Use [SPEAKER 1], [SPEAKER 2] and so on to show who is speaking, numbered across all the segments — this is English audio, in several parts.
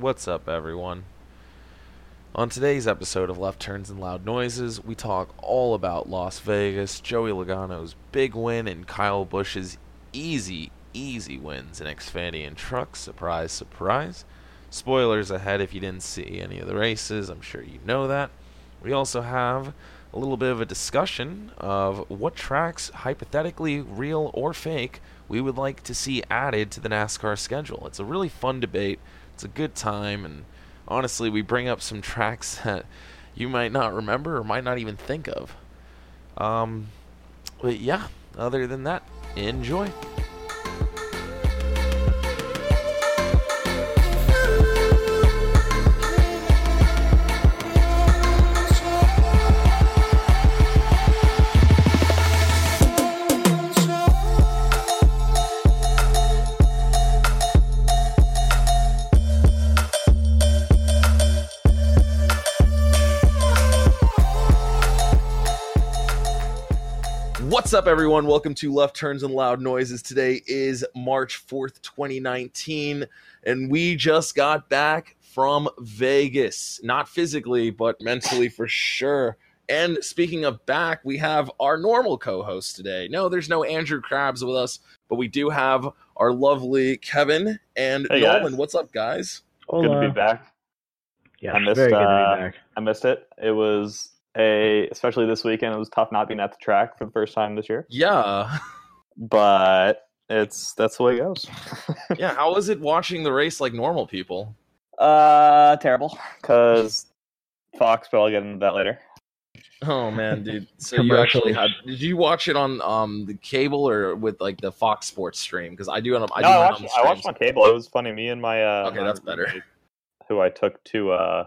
[SPEAKER 1] What's up, everyone? On today's episode of Left Turns and Loud Noises, we talk all about Las Vegas, Joey Logano's big win, and Kyle Busch's easy, easy wins in Xfinity and Truck. Surprise, surprise. Spoilers ahead if you didn't see any of the races, I'm sure you know that. We also have a little bit of a discussion of what tracks, hypothetically real or fake, we would like to see added to the NASCAR schedule. It's a really fun debate it's a good time, and honestly, we bring up some tracks that you might not remember or might not even think of. Um, but yeah, other than that, enjoy. What's up, everyone? Welcome to Left Turns and Loud Noises. Today is March 4th, 2019, and we just got back from Vegas. Not physically, but mentally for sure. And speaking of back, we have our normal co host today. No, there's no Andrew Krabs with us, but we do have our lovely Kevin and
[SPEAKER 2] Hey,
[SPEAKER 1] Nolan.
[SPEAKER 2] guys.
[SPEAKER 1] What's up, guys?
[SPEAKER 2] Good to be back.
[SPEAKER 3] Yeah,
[SPEAKER 2] I missed.
[SPEAKER 3] very good
[SPEAKER 2] uh,
[SPEAKER 3] to be back.
[SPEAKER 2] I missed it. It was a, especially this weekend. It was tough not being at the track for the first time this year.
[SPEAKER 1] Yeah.
[SPEAKER 2] But it's that's the way it goes.
[SPEAKER 1] Yeah. How was it watching the race like normal people?
[SPEAKER 2] uh, terrible. Because Fox, but I'll get into that later.
[SPEAKER 1] Oh man, dude. So you actually had did you watch it on um the cable or with like the Fox Sports stream? Because I do on I
[SPEAKER 2] no,
[SPEAKER 1] do
[SPEAKER 2] I
[SPEAKER 1] mine
[SPEAKER 2] watched,
[SPEAKER 1] on the
[SPEAKER 2] I watched on cable. It was funny. Me and my uh,
[SPEAKER 1] Okay,
[SPEAKER 2] my
[SPEAKER 1] that's better.
[SPEAKER 2] Who I took to uh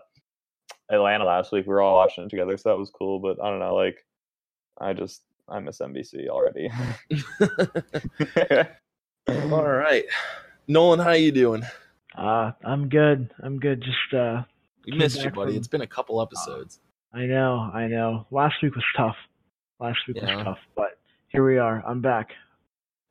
[SPEAKER 2] Atlanta last week. We were all watching it together, so that was cool. But I don't know, like I just I miss NBC already.
[SPEAKER 1] All right. Nolan, how you doing?
[SPEAKER 3] Uh, I'm good. I'm good. Just uh,
[SPEAKER 1] We missed you, buddy.
[SPEAKER 3] from-
[SPEAKER 1] It's been a couple episodes.
[SPEAKER 3] I know, I know. Last week was tough. Last week
[SPEAKER 1] Yeah.
[SPEAKER 3] was tough, but here we are. I'm back.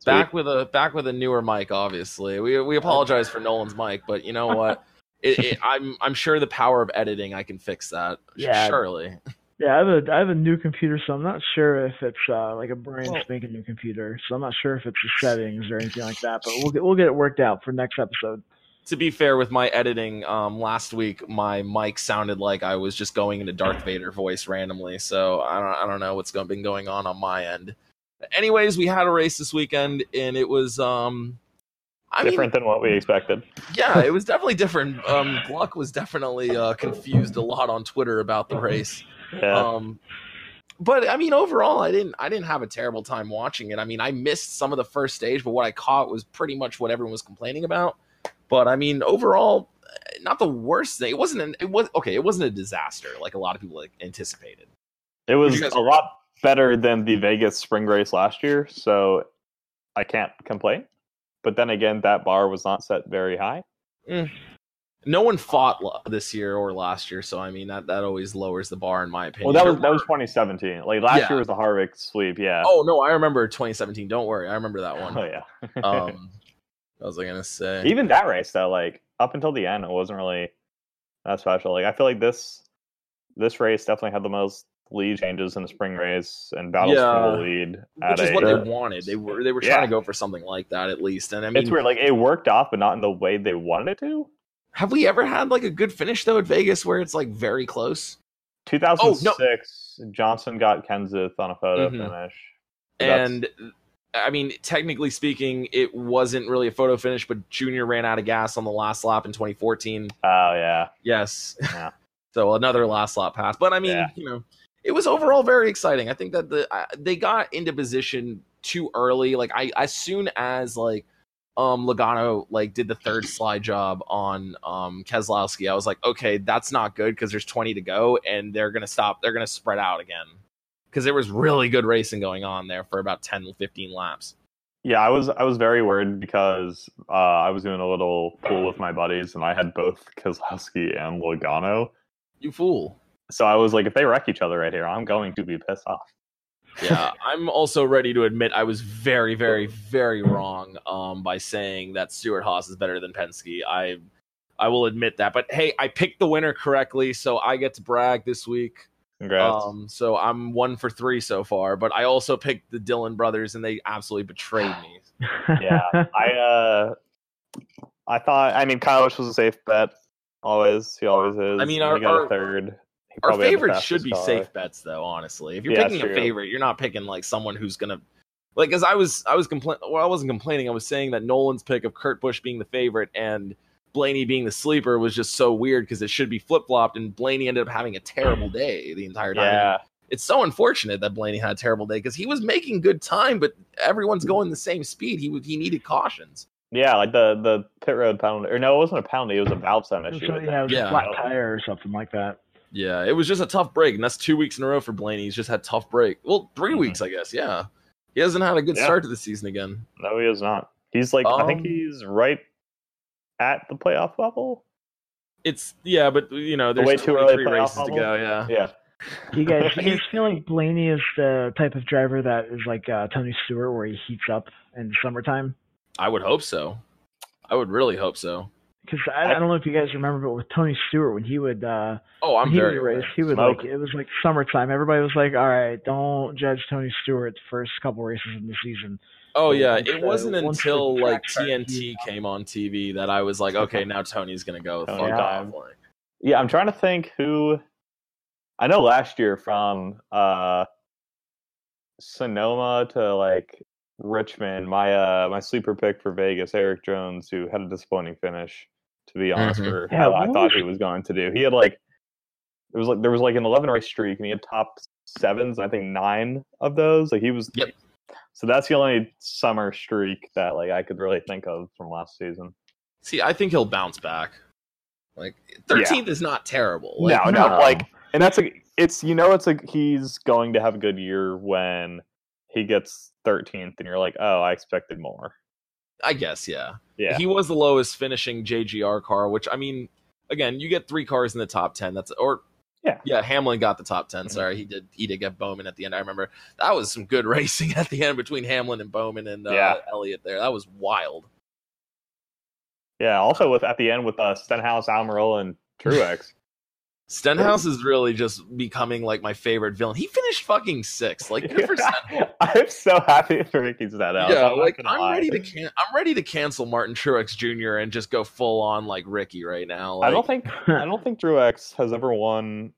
[SPEAKER 1] Back with a back with a newer mic, obviously. We we apologize for Nolan's mic, but you know what? It, it, I'm I'm sure the power of editing, I can fix that.
[SPEAKER 3] Yeah.
[SPEAKER 1] surely.
[SPEAKER 3] Yeah, I have a I have a new computer, so I'm not sure if it's uh, like a brand
[SPEAKER 1] Well-
[SPEAKER 3] spanking new computer. So I'm not sure if it's the settings or anything like that. But we'll get we'll get it worked out for next episode.
[SPEAKER 1] To be fair, with my editing, um, last week my mic sounded like I was just going into Darth Vader voice randomly. So I don't I don't know what's go- been going on on my end. Anyways, we had a race this weekend, and it was um, I mean,
[SPEAKER 2] Different than what we expected.
[SPEAKER 1] yeah, it was definitely different. Um, Gluck was definitely uh, confused a lot on Twitter about the race.
[SPEAKER 2] Yeah.
[SPEAKER 1] Um, but I mean, overall, I didn't I didn't have a terrible time watching it. I mean, I missed some of the first stage, but what I caught was pretty much what everyone was complaining about. But I mean, overall, not the worst thing. It wasn't. An, it was okay. It wasn't a disaster like a lot of people like anticipated.
[SPEAKER 2] It was
[SPEAKER 1] guys-
[SPEAKER 2] a lot better than the Vegas spring race last year, so I can't complain. But then again, that bar was not set very high.
[SPEAKER 1] No one fought this year or last year, so I mean that that always lowers the bar in my opinion.
[SPEAKER 2] Well, that was that was 2017. Like last
[SPEAKER 1] Yeah.
[SPEAKER 2] year was the Harvick sweep. Yeah.
[SPEAKER 1] Oh no, I remember 2017. Don't worry, I remember that one.
[SPEAKER 2] Oh, yeah.
[SPEAKER 1] um, what was I gonna say?
[SPEAKER 2] Even that race though, like up until the end, it wasn't really that special. Like I feel like this this race definitely had the most lead changes in the spring race and battles for the lead. At
[SPEAKER 1] which is
[SPEAKER 2] a,
[SPEAKER 1] what they wanted. They were they were trying
[SPEAKER 2] Yeah.
[SPEAKER 1] to go for something like that at least. And I mean,
[SPEAKER 2] it's weird. Like it worked off, but not in the way they wanted it to.
[SPEAKER 1] Have we ever had like a good finish though at Vegas where it's like very close?
[SPEAKER 2] 2006, Johnson got Kenseth on a photo
[SPEAKER 1] Mhm.
[SPEAKER 2] finish. That's-
[SPEAKER 1] And I mean, technically speaking, it wasn't really a photo finish, but Junior ran out of gas on the last lap in 2014.
[SPEAKER 2] Oh yeah,
[SPEAKER 1] Yes.
[SPEAKER 2] Yeah.
[SPEAKER 1] so another last lap pass. But I mean,
[SPEAKER 2] Yeah.
[SPEAKER 1] you know, it was overall very exciting. I think that the uh, they got into position too early. Like I as soon as like um Logano like did the third slide job on um Keselowski, I was like, okay, that's not good because there's 20 to go and they're gonna stop. They're gonna spread out again because there was really good racing going on there for about 10 15 laps.
[SPEAKER 2] yeah. I was I was very worried because uh, I was doing a little pool with my buddies, and I had both Keselowski and Logano.
[SPEAKER 1] You fool.
[SPEAKER 2] So I was like, if they wreck each other right here, I'm going to be pissed off.
[SPEAKER 1] yeah, I'm also ready to admit I was very, very, very wrong um, by saying that Stewart Haas is better than Penske. I I will admit that, but hey, I picked the winner correctly, so I get to brag this week.
[SPEAKER 2] Congrats.
[SPEAKER 1] Um, so I'm one for three so far, but I also picked the Dillon brothers, and they absolutely betrayed me.
[SPEAKER 2] yeah, I uh, I thought. I mean, Kyle Busch was a safe bet. Always, he always is.
[SPEAKER 1] I mean,
[SPEAKER 2] And
[SPEAKER 1] our-
[SPEAKER 2] he got
[SPEAKER 1] our-
[SPEAKER 2] a third. He
[SPEAKER 1] Our
[SPEAKER 2] probably had the
[SPEAKER 1] favorites should be
[SPEAKER 2] car.
[SPEAKER 1] safe bets, though. Honestly, if you're
[SPEAKER 2] Yeah,
[SPEAKER 1] picking a favorite, you're not picking like someone who's gonna like. Because I was, I was complaining. Well, I wasn't complaining. I was saying that Nolan's pick of Kurt Busch being the favorite and Blaney being the sleeper was just so weird because it should be flip flopped, and Blaney ended up having a terrible mm. day the entire time.
[SPEAKER 2] Yeah,
[SPEAKER 1] It's so unfortunate that Blaney had a terrible day because he was making good time, but everyone's mm. going the same speed. He he needed cautions.
[SPEAKER 2] yeah, like the the pit road penalty, or no, it wasn't a penalty. It was a valve stem issue. I
[SPEAKER 3] yeah, it was
[SPEAKER 1] Yeah.
[SPEAKER 3] a flat tire or something like that.
[SPEAKER 1] Yeah, it was just a tough break, and that's two weeks in a row for Blaney. He's just had tough break. Well, 3
[SPEAKER 2] Mhm.
[SPEAKER 1] weeks, I guess. Yeah, he hasn't had a good
[SPEAKER 2] Yeah.
[SPEAKER 1] start to the season again.
[SPEAKER 2] No, he has not. He's like, I think
[SPEAKER 1] Um,
[SPEAKER 2] he's right at the playoff level.
[SPEAKER 1] It's yeah, but you know, there's
[SPEAKER 2] way too early
[SPEAKER 1] 23
[SPEAKER 2] playoff
[SPEAKER 1] races to go. Yeah,
[SPEAKER 2] Yeah,
[SPEAKER 3] Do you guys, do you guys feel like Blaney is the type of driver that is like uh, Tony Stewart, where he heats up in summertime?
[SPEAKER 1] I would hope so. I would really hope so.
[SPEAKER 3] Because I, I don't know if you guys remember, but with Tony Stewart, when he would uh,
[SPEAKER 1] Oh, I'm
[SPEAKER 3] he
[SPEAKER 1] very
[SPEAKER 3] would race, he would
[SPEAKER 2] Smoke.
[SPEAKER 3] like it was like summertime. Everybody was like, "All right, don't judge Tony Stewart's first couple races in the season."
[SPEAKER 1] Oh yeah,
[SPEAKER 3] Once,
[SPEAKER 1] it
[SPEAKER 3] uh,
[SPEAKER 1] wasn't until like TNT
[SPEAKER 3] heating
[SPEAKER 1] came on TV that I was like, okay, now Tony's gonna go
[SPEAKER 2] Tony
[SPEAKER 1] fuck
[SPEAKER 2] time.
[SPEAKER 1] off. Like,
[SPEAKER 2] yeah. I'm trying to think who. I know last year from uh Sonoma to like Richmond, my uh my sleeper pick for Vegas, Erik Jones, who had a disappointing finish. To be honest,
[SPEAKER 1] Mhm.
[SPEAKER 2] for
[SPEAKER 3] Yeah,
[SPEAKER 2] how I thought he was going to do, he had like it was like there was like an 11 race streak, and he had top sevens. I think nine of those. Like he was.
[SPEAKER 1] Yep.
[SPEAKER 2] So that's the only summer streak that like I could really think of from last season.
[SPEAKER 1] see, I think he'll bounce back. Like 13th is not terrible. Like,
[SPEAKER 2] no, no,
[SPEAKER 3] no.
[SPEAKER 2] like, and that's like it's you know, it's like he's going to have a good year when he gets 13th, and you're like, oh, I expected more.
[SPEAKER 1] I guess yeah.
[SPEAKER 2] Yeah,
[SPEAKER 1] He was the lowest finishing JGR car, which I mean, again, you get three cars in the top ten. That's or
[SPEAKER 2] Yeah.
[SPEAKER 1] yeah. Hamlin got the top 10
[SPEAKER 2] Mhm.
[SPEAKER 1] Sorry, he did. He did get Bowman at the end. I remember that was some good racing at the end between Hamlin and Bowman and uh,
[SPEAKER 2] Yeah.
[SPEAKER 1] Elliott. There, that was wild.
[SPEAKER 2] yeah. Also, with at the end with uh, Stenhouse, Almirola, and Truex.
[SPEAKER 1] Stenhouse is really just becoming like my favorite villain. He finished fucking sixth. Like good for Stenhouse.
[SPEAKER 2] I'm so happy for Ricky Stenhouse.
[SPEAKER 1] Yeah,
[SPEAKER 2] I'm
[SPEAKER 1] like I'm
[SPEAKER 2] lie.
[SPEAKER 1] ready to can- I'm ready to cancel Martin Truex Jr. and just go full on like Ricky right now. Like,
[SPEAKER 2] I don't think I don't think Truex has ever won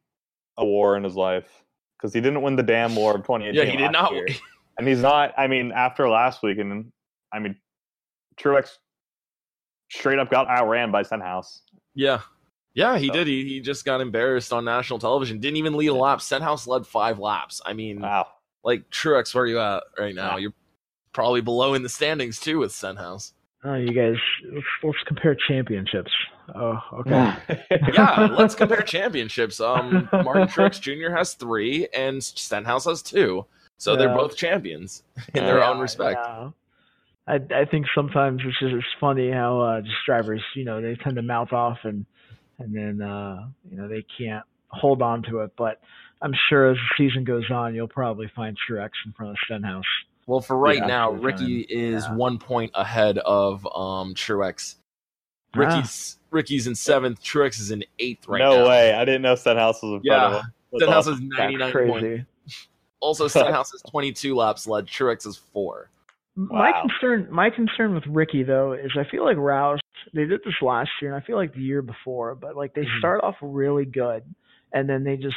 [SPEAKER 2] a war in his life because he didn't win the damn war of 2018.
[SPEAKER 1] Yeah, he did not.
[SPEAKER 2] and he's not. I mean, after last week, and I mean, Truex straight up got outran by Stenhouse.
[SPEAKER 1] Yeah. Yeah, he
[SPEAKER 2] So-
[SPEAKER 1] did. He, he just got embarrassed on national television. Didn't even lead a lap. Stenhouse led five laps. I mean,
[SPEAKER 2] Wow.
[SPEAKER 1] like Truex, where are you at right now?
[SPEAKER 2] Yeah.
[SPEAKER 1] You're probably below in the standings too with Stenhouse.
[SPEAKER 3] Oh, you guys, let's, let's compare championships. Oh, okay.
[SPEAKER 1] Yeah, let's compare championships. Um, Martin Truex Jr. has three, and Stenhouse has two. So they're both champions in their
[SPEAKER 3] Yeah,
[SPEAKER 1] own respect.
[SPEAKER 3] yeah. I I think sometimes it's just it's funny how uh, just drivers, you know, they tend to mouth off and and then uh, you know they can't hold on to it. But I'm sure as the season goes on, you'll probably find Truex in front of Stenhouse.
[SPEAKER 1] Well, for right
[SPEAKER 2] Yeah,
[SPEAKER 1] now,
[SPEAKER 3] absolutely
[SPEAKER 1] Ricky is
[SPEAKER 3] Yeah.
[SPEAKER 1] one point ahead of um Truex.
[SPEAKER 3] Ah.
[SPEAKER 1] Ricky's Ricky's in seventh. Truex is in eighth right
[SPEAKER 2] no
[SPEAKER 1] now.
[SPEAKER 2] No way. I didn't know Stenhouse was in front
[SPEAKER 1] Yeah.
[SPEAKER 2] of him. That's
[SPEAKER 1] Stenhouse
[SPEAKER 2] awesome.
[SPEAKER 1] is ninety nine points. Also, Stenhouse is twenty two laps led. Truex is four.
[SPEAKER 3] My concern, my concern with Ricky though, is I feel like Roush. They did this last year, and I feel like the year before, but like they
[SPEAKER 1] Mhm.
[SPEAKER 3] start off really good, and then they just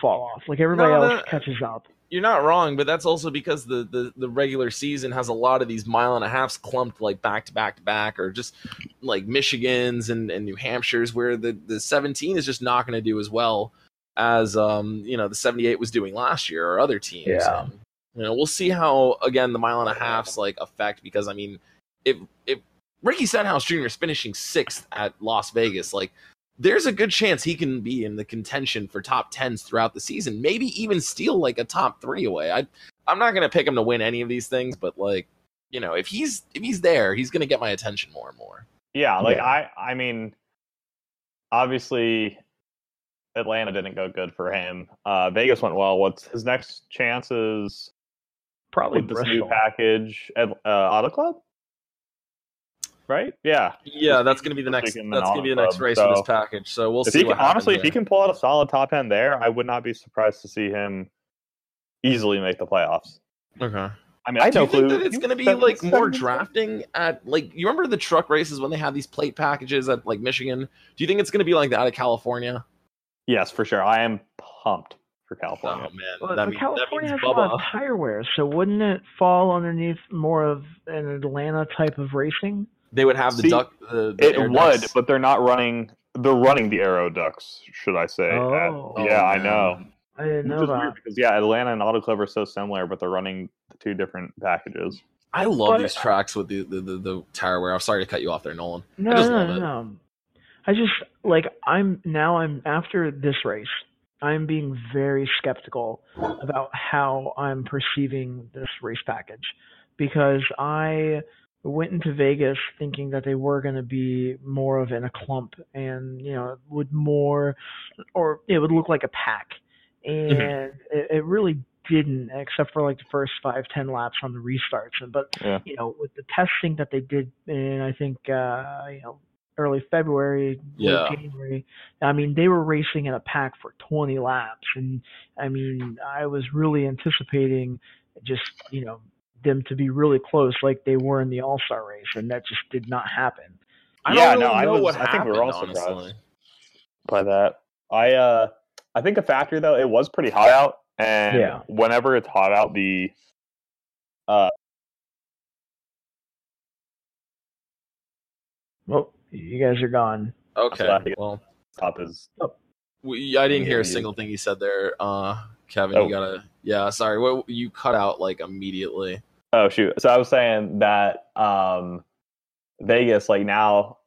[SPEAKER 3] fall off. Like everybody
[SPEAKER 1] No,
[SPEAKER 3] else
[SPEAKER 1] that-
[SPEAKER 3] catches up.
[SPEAKER 1] You're not wrong, but that's also because the, the, the regular season has a lot of these mile and a halfs clumped like back to back to back, or just like Michigans and, and New Hampshires, where the, the 17 is just not going to do as well as um you know the 78 was doing last year or other teams.
[SPEAKER 3] Yeah.
[SPEAKER 1] And, you know, we'll see how again the mile and a halfs like affect because I mean, if if Ricky Stenhouse Jr. is finishing sixth at Las Vegas, like there's a good chance he can be in the contention for top tens throughout the season. Maybe even steal like a top three away. I I'm not gonna pick him to win any of these things, but like you know, if he's if he's there, he's gonna get my attention more and more.
[SPEAKER 2] Yeah, like
[SPEAKER 3] Yeah.
[SPEAKER 2] I I mean obviously Atlanta didn't go good for him. Uh Vegas went well. What's his next chances
[SPEAKER 3] Probably
[SPEAKER 2] with this new package at uh, Auto Club? Right? Yeah.
[SPEAKER 1] Yeah, that's gonna be the next. That's gonna be the next
[SPEAKER 2] non-club,
[SPEAKER 1] race for this package. So we'll
[SPEAKER 2] if
[SPEAKER 1] see.
[SPEAKER 2] he
[SPEAKER 1] what
[SPEAKER 2] can, honestly, if he can pull out a solid top end there, I would not be surprised to see him easily make the playoffs.
[SPEAKER 1] Okay.
[SPEAKER 2] I mean, I
[SPEAKER 1] Do
[SPEAKER 2] know
[SPEAKER 1] you think that it's going to be
[SPEAKER 2] seven-
[SPEAKER 1] like more
[SPEAKER 2] seven-
[SPEAKER 1] drafting at like you remember the truck races when they had these plate packages at like Michigan? Do you think it's going to be like that at California?
[SPEAKER 2] Yes, for sure. I am pumped for
[SPEAKER 1] Oh
[SPEAKER 2] California.
[SPEAKER 1] man,
[SPEAKER 3] Well,
[SPEAKER 1] that,
[SPEAKER 3] but
[SPEAKER 1] mean, that
[SPEAKER 3] California
[SPEAKER 1] means
[SPEAKER 3] has a lot of tire wear, so wouldn't it fall underneath more of an Atlanta type of racing?
[SPEAKER 1] They would have the
[SPEAKER 2] See,
[SPEAKER 1] duck. The, the
[SPEAKER 2] It would,
[SPEAKER 1] ducts.
[SPEAKER 2] but they're not running. They're running the Aero Ducts, should I say?
[SPEAKER 3] Oh.
[SPEAKER 2] at- yeah,
[SPEAKER 1] Oh,
[SPEAKER 2] I know.
[SPEAKER 3] I didn't
[SPEAKER 2] Which
[SPEAKER 3] know that.
[SPEAKER 2] because yeah, Atlanta and Auto Club are so similar, but they're running the two different packages.
[SPEAKER 1] I love
[SPEAKER 3] But-
[SPEAKER 1] these tracks with the the, the, the tire wear. I'm sorry to cut you off there, Nolan.
[SPEAKER 3] No,
[SPEAKER 1] I just
[SPEAKER 3] no,
[SPEAKER 1] love
[SPEAKER 3] no,
[SPEAKER 1] it.
[SPEAKER 3] no. I just like I'm now. I'm after this race. I'm being very skeptical about how I'm perceiving this race package because I went into Vegas thinking that they were going to be more of in a clump and you know would more or it would look like a pack. And it, it really didn't except for like the first five ten laps on the restarts. And but
[SPEAKER 2] Yeah.
[SPEAKER 3] you know with the testing that they did and I think uh you know early February late
[SPEAKER 1] Yeah.
[SPEAKER 3] January I mean they were racing in a pack for 20 laps and I mean I was really anticipating just you know them to be really close like they were in the All-Star race and that just did not happen
[SPEAKER 1] I
[SPEAKER 2] Yeah,
[SPEAKER 1] don't
[SPEAKER 2] no,
[SPEAKER 1] really
[SPEAKER 2] I was-
[SPEAKER 1] what
[SPEAKER 2] I think
[SPEAKER 1] happened.
[SPEAKER 2] we were all surprised. By that, I uh, I think a factor though, it was pretty hot out, and
[SPEAKER 3] Yeah.
[SPEAKER 2] whenever it's hot out, the uh,
[SPEAKER 3] well you guys are gone
[SPEAKER 1] okay. Well,
[SPEAKER 2] top is
[SPEAKER 1] we, I didn't hear
[SPEAKER 2] Yeah,
[SPEAKER 1] a
[SPEAKER 2] you-
[SPEAKER 1] single thing you said there, uh, Kevin.
[SPEAKER 2] Oh.
[SPEAKER 1] You gotta. Yeah, sorry. What you cut out like immediately.
[SPEAKER 2] Oh shoot! So I was saying that um, Vegas, like now,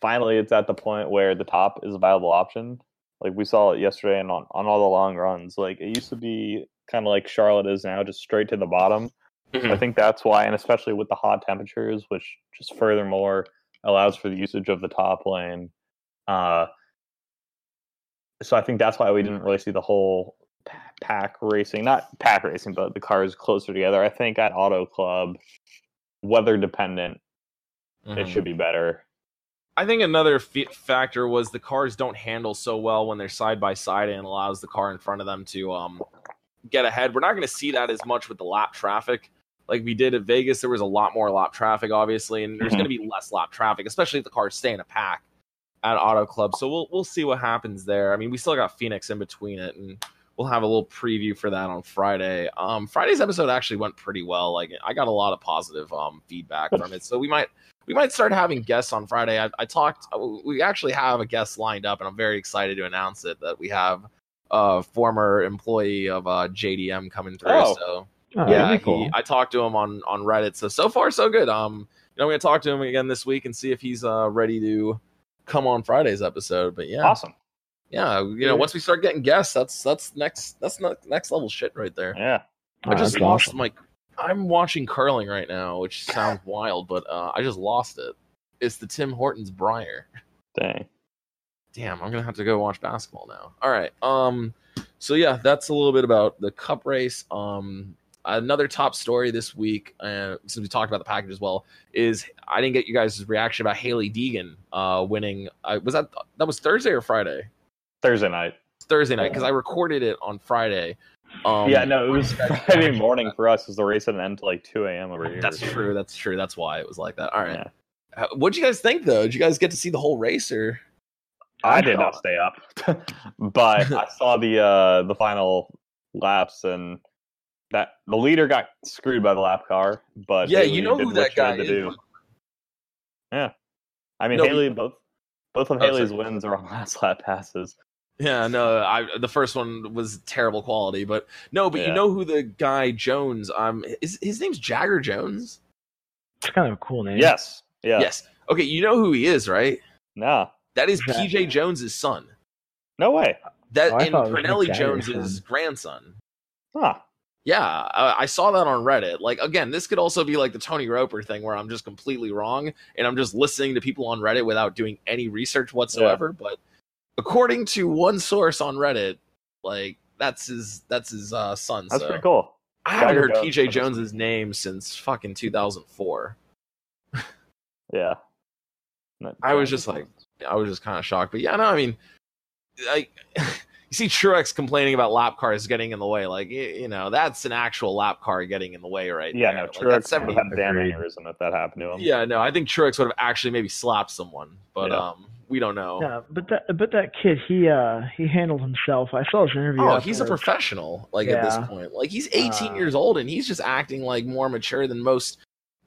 [SPEAKER 2] finally, it's at the point where the top is a viable option. Like we saw it yesterday, and on on all the long runs, like it used to be kind of like Charlotte is now, just straight to the bottom. I think that's why, and especially with the hot temperatures, which just furthermore allows for the usage of the top lane. Uh, so I think that's why we didn't really see the whole pack racing, not pack racing, but the cars closer together. I think at Auto Club, weather dependent,
[SPEAKER 1] Mhm.
[SPEAKER 2] it should be better.
[SPEAKER 1] I think another f- factor was the cars don't handle so well when they're side by side and allows the car in front of them to um, get ahead. We're not going to see that as much with the lap traffic. Like we did at Vegas, there was a lot more lap traffic, obviously, and there's
[SPEAKER 2] Mhm.
[SPEAKER 1] going to be less lap traffic, especially if the cars stay in a pack at Auto Club. So we'll we'll see what happens there. I mean, we still got Phoenix in between it, and we'll have a little preview for that on Friday. Um, Friday's episode actually went pretty well. Like I got a lot of positive um feedback from it, so we might we might start having guests on Friday. I, I talked. uh, We actually have a guest lined up, and I'm very excited to announce it that we have a former employee of uh, JDM coming through.
[SPEAKER 2] Oh.
[SPEAKER 1] So
[SPEAKER 3] Oh,
[SPEAKER 1] yeah,
[SPEAKER 3] that'd
[SPEAKER 1] he- I talked to him on on Reddit. So so far so good. Um, you know, I'm gonna talk to him again this week and see if he's uh ready to come on Friday's episode. But yeah,
[SPEAKER 2] Awesome.
[SPEAKER 1] yeah, you know, once we start getting guests, that's that's next that's not next level shit right there.
[SPEAKER 2] Yeah.
[SPEAKER 3] Oh,
[SPEAKER 1] I just
[SPEAKER 3] that's
[SPEAKER 1] lost
[SPEAKER 3] awesome.
[SPEAKER 1] my. I'm watching curling right now, which sounds wild, but uh, I just lost it. It's the Tim Hortons Brier.
[SPEAKER 2] Dang.
[SPEAKER 1] Damn, I'm gonna have to go watch basketball now. All right. Um. So yeah, that's a little bit about the Cup race. Um. Another top story this week, uh, since we talked about the package as well, is I didn't get you guys' reaction about Hailie Deegan uh, winning. Uh, was that that was Thursday or Friday?
[SPEAKER 2] Thursday night.
[SPEAKER 1] Thursday night because I recorded it on Friday. Um,
[SPEAKER 2] yeah, no, it was Friday morning for us because the race didn't end until like 2 a.m. over here.
[SPEAKER 1] That's true. That's true. That's why it was like that. All right.
[SPEAKER 2] Yeah.
[SPEAKER 1] What'd you guys think though? Did you guys get to see the whole race or?
[SPEAKER 2] I did not stay up, but I saw the uh the final laps and that the leader got screwed by the lap car. But
[SPEAKER 1] Yeah,
[SPEAKER 2] Hailie
[SPEAKER 1] you know
[SPEAKER 2] did
[SPEAKER 1] who
[SPEAKER 2] what
[SPEAKER 1] that
[SPEAKER 2] had
[SPEAKER 1] guy
[SPEAKER 2] to
[SPEAKER 1] is.
[SPEAKER 2] do. Yeah, I mean
[SPEAKER 1] No,
[SPEAKER 2] Hailie both both of
[SPEAKER 1] Oh,
[SPEAKER 2] Hailie's
[SPEAKER 1] sorry.
[SPEAKER 2] wins are on last lap passes.
[SPEAKER 1] Yeah, no, I the first one was terrible quality, but no, but you know who the guy Jones? Um, is his name's Jagger Jones?
[SPEAKER 3] It's kind of a cool name.
[SPEAKER 2] Yes, yeah,
[SPEAKER 1] Yes. Okay, you know who he is, right?
[SPEAKER 2] no,
[SPEAKER 1] That is
[SPEAKER 3] Exactly.
[SPEAKER 1] PJ Jones's son.
[SPEAKER 2] no way,
[SPEAKER 1] That
[SPEAKER 3] Oh, I
[SPEAKER 1] and
[SPEAKER 3] thought
[SPEAKER 1] Parnelli
[SPEAKER 3] Mick
[SPEAKER 1] Jones's
[SPEAKER 3] son.
[SPEAKER 1] grandson.
[SPEAKER 2] huh?
[SPEAKER 1] Yeah, I, I saw that on Reddit. Like again, this could also be like the Tony Roper thing, where I'm just completely wrong and I'm just listening to people on Reddit without doing any research whatsoever. But according to one source on Reddit, like that's his that's his uh, son.
[SPEAKER 2] That's
[SPEAKER 1] so.
[SPEAKER 2] pretty cool.
[SPEAKER 1] I haven't heard
[SPEAKER 2] Jones
[SPEAKER 1] PJ Jones's name since fucking 2004.
[SPEAKER 2] Yeah,
[SPEAKER 1] I was just like, I was just kind of shocked. But yeah, no, I mean, like, you see Truex complaining about lap cars getting in the way. Like, you know, that's an actual lap car getting in the way right
[SPEAKER 2] yeah,
[SPEAKER 1] there.
[SPEAKER 2] no, Truex
[SPEAKER 1] that's 70
[SPEAKER 2] would have a damn aneurysm if that happened to him.
[SPEAKER 1] Yeah, no, I think Truex would have actually maybe slapped someone, but
[SPEAKER 2] Yeah.
[SPEAKER 1] um, we don't know.
[SPEAKER 3] Yeah, but that but that kid, he uh he handled himself. I saw his interview.
[SPEAKER 1] Oh, he's a professional. Like at this point, like he's 18
[SPEAKER 3] Uh,
[SPEAKER 1] years old and he's just acting like more mature than most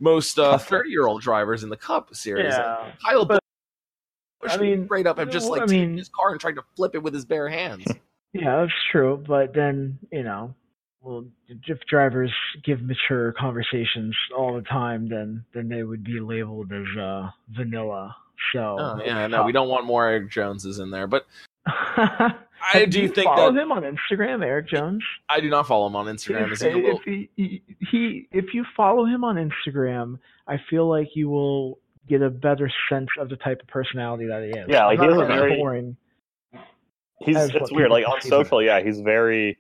[SPEAKER 1] most uh 30 year old drivers in the Cup series. Like,
[SPEAKER 3] Yeah,
[SPEAKER 1] Kyle
[SPEAKER 3] but-
[SPEAKER 1] Busch
[SPEAKER 3] I mean,
[SPEAKER 1] straight up have just like
[SPEAKER 3] I mean-
[SPEAKER 1] his car and tried to flip it with his bare hands.
[SPEAKER 3] yeah, that's true. But then you know, well, if drivers give mature conversations all the time, then then they would be labeled as uh vanilla. So
[SPEAKER 1] Oh, yeah, no, we don't want more Erik Joneses in there. But
[SPEAKER 3] I
[SPEAKER 1] do think
[SPEAKER 3] follow
[SPEAKER 1] that
[SPEAKER 3] him on Instagram, Erik Jones.
[SPEAKER 1] I do not follow him on Instagram. He
[SPEAKER 3] If,
[SPEAKER 1] little,
[SPEAKER 3] he, he if you follow him on Instagram, I feel like you will get a better sense of the type of personality that he is.
[SPEAKER 2] Yeah, like,
[SPEAKER 3] Not
[SPEAKER 2] he has a very-
[SPEAKER 3] boring.
[SPEAKER 2] he's
[SPEAKER 3] As
[SPEAKER 2] it's weird. Like on
[SPEAKER 3] perceive him.
[SPEAKER 2] social, yeah, he's very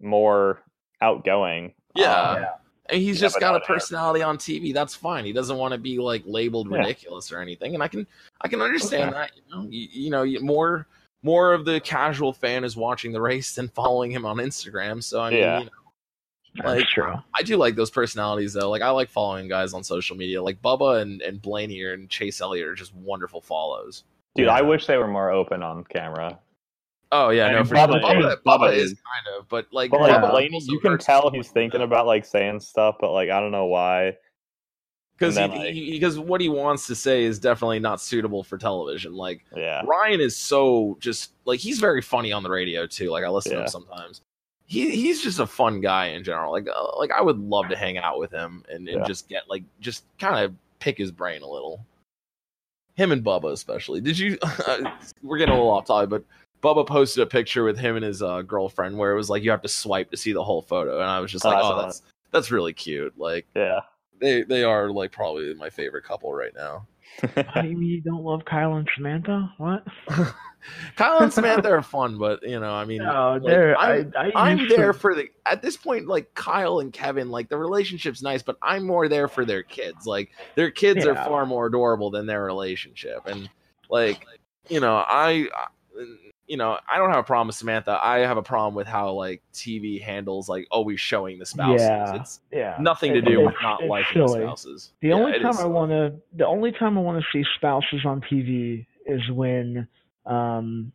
[SPEAKER 2] more outgoing.
[SPEAKER 1] Yeah.
[SPEAKER 2] Um,
[SPEAKER 1] and he's
[SPEAKER 2] Yeah,
[SPEAKER 1] just got a personality on TV. That's fine. He doesn't want to be like labeled
[SPEAKER 2] Yeah.
[SPEAKER 1] ridiculous or anything. And I can I can understand
[SPEAKER 2] Okay.
[SPEAKER 1] that. You know, you, you know, you- more more of the casual fan is watching the race than following him on Instagram. So I mean,
[SPEAKER 2] Yeah.
[SPEAKER 1] you know,
[SPEAKER 3] That's
[SPEAKER 1] Like,
[SPEAKER 3] true.
[SPEAKER 1] I do like those personalities though. Like I like following guys on social media. Like Bubba and, and Blaney and Chase Elliott are just wonderful follows.
[SPEAKER 2] Dude,
[SPEAKER 3] Yeah.
[SPEAKER 2] I wish they were more open on camera.
[SPEAKER 1] Oh yeah,
[SPEAKER 2] I
[SPEAKER 1] no,
[SPEAKER 2] mean,
[SPEAKER 1] for sure.
[SPEAKER 2] Bubba
[SPEAKER 1] Bubba,
[SPEAKER 2] is-
[SPEAKER 1] Bubba,
[SPEAKER 2] Bubba
[SPEAKER 1] is
[SPEAKER 2] is-
[SPEAKER 1] kind of, but like
[SPEAKER 2] But like
[SPEAKER 3] Yeah.
[SPEAKER 2] Blaney, you can tell he's thinking
[SPEAKER 1] that.
[SPEAKER 2] about like saying stuff, but like I don't know why.
[SPEAKER 1] because
[SPEAKER 2] and
[SPEAKER 1] he,
[SPEAKER 2] then, like-
[SPEAKER 1] because what he wants to say is definitely not suitable for television. Like
[SPEAKER 2] Yeah.
[SPEAKER 1] Ryan is so just like he's very funny on the radio too. Like I listen to him sometimes. He he's just a fun guy in general. Like uh, like I would love to hang out with him and, and
[SPEAKER 2] Yeah.
[SPEAKER 1] just get like just kind of pick his brain a little. Him and Bubba especially. Did you? we're getting a little off topic, but Bubba posted a picture with him and his uh, girlfriend where it was like you have to swipe to see the whole photo, and I was just
[SPEAKER 2] Oh,
[SPEAKER 1] like, oh, that's that's really cute. Like
[SPEAKER 2] Yeah.
[SPEAKER 1] they they are like probably my favorite couple right now.
[SPEAKER 3] You mean you don't love Kyle and Samantha? What?
[SPEAKER 1] Kyle and Samantha are fun, but you know, I mean,
[SPEAKER 3] No,
[SPEAKER 1] like. I'm,
[SPEAKER 3] I, I
[SPEAKER 1] I'm there
[SPEAKER 3] to-
[SPEAKER 1] for the at this point, like Kyle and Kevin, like the relationship's nice, but I'm more there for their kids. Like their kids are far more adorable than their relationship, and like you know, I. You know, I don't have a problem with Samantha. I have a problem with how like TV handles like always showing the spouses.
[SPEAKER 3] Yeah.
[SPEAKER 1] It's
[SPEAKER 3] Yeah.
[SPEAKER 1] nothing to
[SPEAKER 3] It-
[SPEAKER 1] do with not liking the spouses.
[SPEAKER 3] The
[SPEAKER 1] Yeah,
[SPEAKER 3] only time I want to, the only time I want to see spouses on TV is when, um,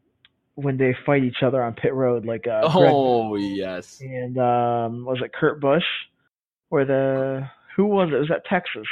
[SPEAKER 3] when they fight each other on pit road, like uh, Greg
[SPEAKER 1] Oh yes,
[SPEAKER 3] and um, was it Kurt Busch, or the who was it? It was at Texas,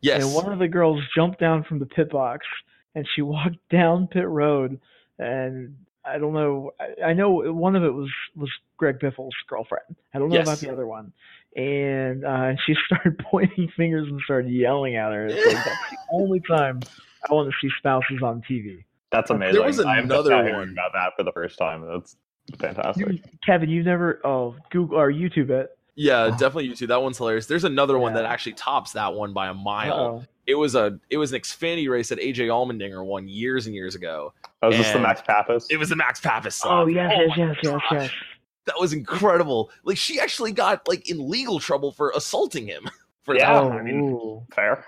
[SPEAKER 1] yes.
[SPEAKER 3] and one of the girls jumped down from the pit box and she walked down pit road, and I don't know, I, I know one of it was was Greg Biffle's girlfriend. I don't know
[SPEAKER 1] Yes.
[SPEAKER 3] about the other one. And uh, she started pointing fingers and started yelling at her. It's like, that's the only time I want to see spouses on TV.
[SPEAKER 2] That's amazing.
[SPEAKER 1] There
[SPEAKER 2] amazing.
[SPEAKER 1] was
[SPEAKER 2] I'm just
[SPEAKER 1] another one.
[SPEAKER 2] about that for the first time. That's fantastic.
[SPEAKER 3] You, Kevin, you've never oh Google or YouTube it.
[SPEAKER 1] Yeah, definitely YouTube. That one's hilarious. There's another one that actually tops that one by a mile.
[SPEAKER 3] Uh-oh.
[SPEAKER 1] It was a it was an Xfinity race that AJ Allmendinger won years and years ago.
[SPEAKER 2] Oh, is this the Max Papis?
[SPEAKER 1] It was the Max Papis.
[SPEAKER 3] Oh yes,
[SPEAKER 1] Oh
[SPEAKER 3] yes, yes, yes, yes.
[SPEAKER 1] That was incredible. Like she actually got like in legal trouble for assaulting him. For
[SPEAKER 2] Yeah.
[SPEAKER 1] that.
[SPEAKER 2] I mean,
[SPEAKER 3] oh.
[SPEAKER 2] Fair.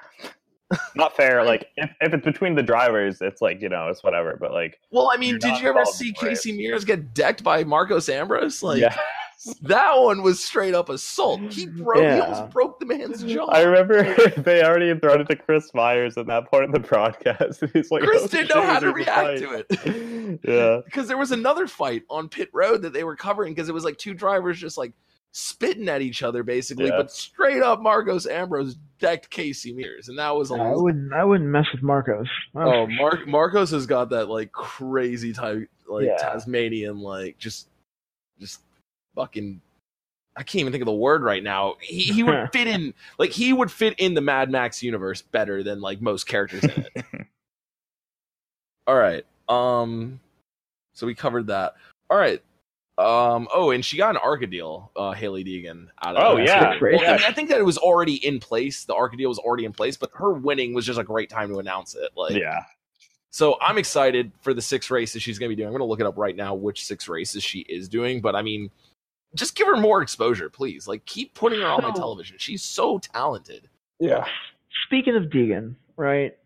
[SPEAKER 2] not fair. Like if, if it's between the drivers, it's like you know it's whatever. But like
[SPEAKER 1] Well, I mean, did you ever see
[SPEAKER 2] in the race.
[SPEAKER 1] Casey Mears get decked by Marcos Ambrose? Like
[SPEAKER 2] yeah,
[SPEAKER 1] that one was straight up assault. He broke. He almost broke the man's mm-hmm. jaw.
[SPEAKER 2] I remember they already had thrown it to Chris Myers at that point in the broadcast. He's like,
[SPEAKER 1] Chris
[SPEAKER 2] "Oh,
[SPEAKER 1] didn't know how to react
[SPEAKER 2] fight."
[SPEAKER 1] to it.
[SPEAKER 2] yeah,
[SPEAKER 1] because there was another fight on pit road that they were covering because it was like two drivers just like spitting at each other basically
[SPEAKER 2] Yeah.
[SPEAKER 1] but straight up marcos ambrose decked casey mears and that was a
[SPEAKER 3] I wouldn't. I wouldn't mess with Marcos.
[SPEAKER 1] oh Mar- marcos has got that like crazy type like
[SPEAKER 3] Yeah.
[SPEAKER 1] tasmanian like just just fucking i can't even think of the word right now he, he would fit in like he would fit in the mad max universe better than like most characters in it All right. Um so we covered that. All right. Um oh, and she got an ARCA deal, uh Hailie Deegan out of
[SPEAKER 2] Oh,
[SPEAKER 1] that.
[SPEAKER 2] yeah.
[SPEAKER 1] Well,
[SPEAKER 2] Yeah.
[SPEAKER 1] I, mean, I think that it was already in place. The ARCA deal was already in place, but her winning was just a great time to announce it. Like
[SPEAKER 2] yeah.
[SPEAKER 1] so I'm excited for the six races she's gonna be doing. I'm gonna look it up right now which six races she is doing, but I mean just give her more exposure, please. Like keep putting her on my television. She's so talented.
[SPEAKER 2] Yeah.
[SPEAKER 3] Speaking of Deegan, right?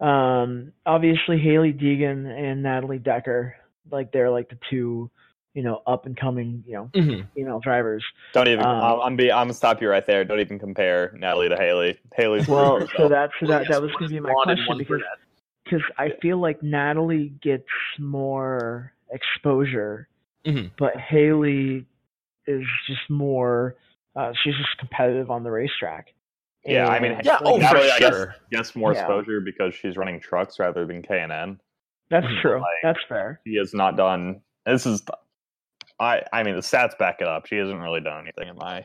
[SPEAKER 3] Um, obviously Hailie Deegan and Natalie Decker, like they're like the two, you know, up and coming, you know,
[SPEAKER 1] Mhm.
[SPEAKER 3] female drivers.
[SPEAKER 2] Don't even.
[SPEAKER 3] Um,
[SPEAKER 2] I'm, I'm be. I'm gonna stop you right there. Don't even compare Natalie to Hailie. Hailie's
[SPEAKER 3] Well,
[SPEAKER 2] herself.
[SPEAKER 3] so that so that
[SPEAKER 1] Yes,
[SPEAKER 3] that was going to be my question because because I feel like Natalie gets more exposure,
[SPEAKER 1] Mhm.
[SPEAKER 3] but Hailie is just more. Uh, she's just competitive on the racetrack.
[SPEAKER 2] Yeah, I mean,
[SPEAKER 3] And,
[SPEAKER 1] Yeah,
[SPEAKER 3] like,
[SPEAKER 1] oh, for
[SPEAKER 2] Natalie, I guess,
[SPEAKER 1] sure.
[SPEAKER 2] gets more
[SPEAKER 3] Yeah.
[SPEAKER 2] exposure because she's running trucks rather than K and N.
[SPEAKER 3] that's
[SPEAKER 1] Mhm.
[SPEAKER 3] true.
[SPEAKER 2] Like-
[SPEAKER 3] that's fair.
[SPEAKER 2] She has not done. This is. I. I mean, the stats back it up. She hasn't really done anything in my.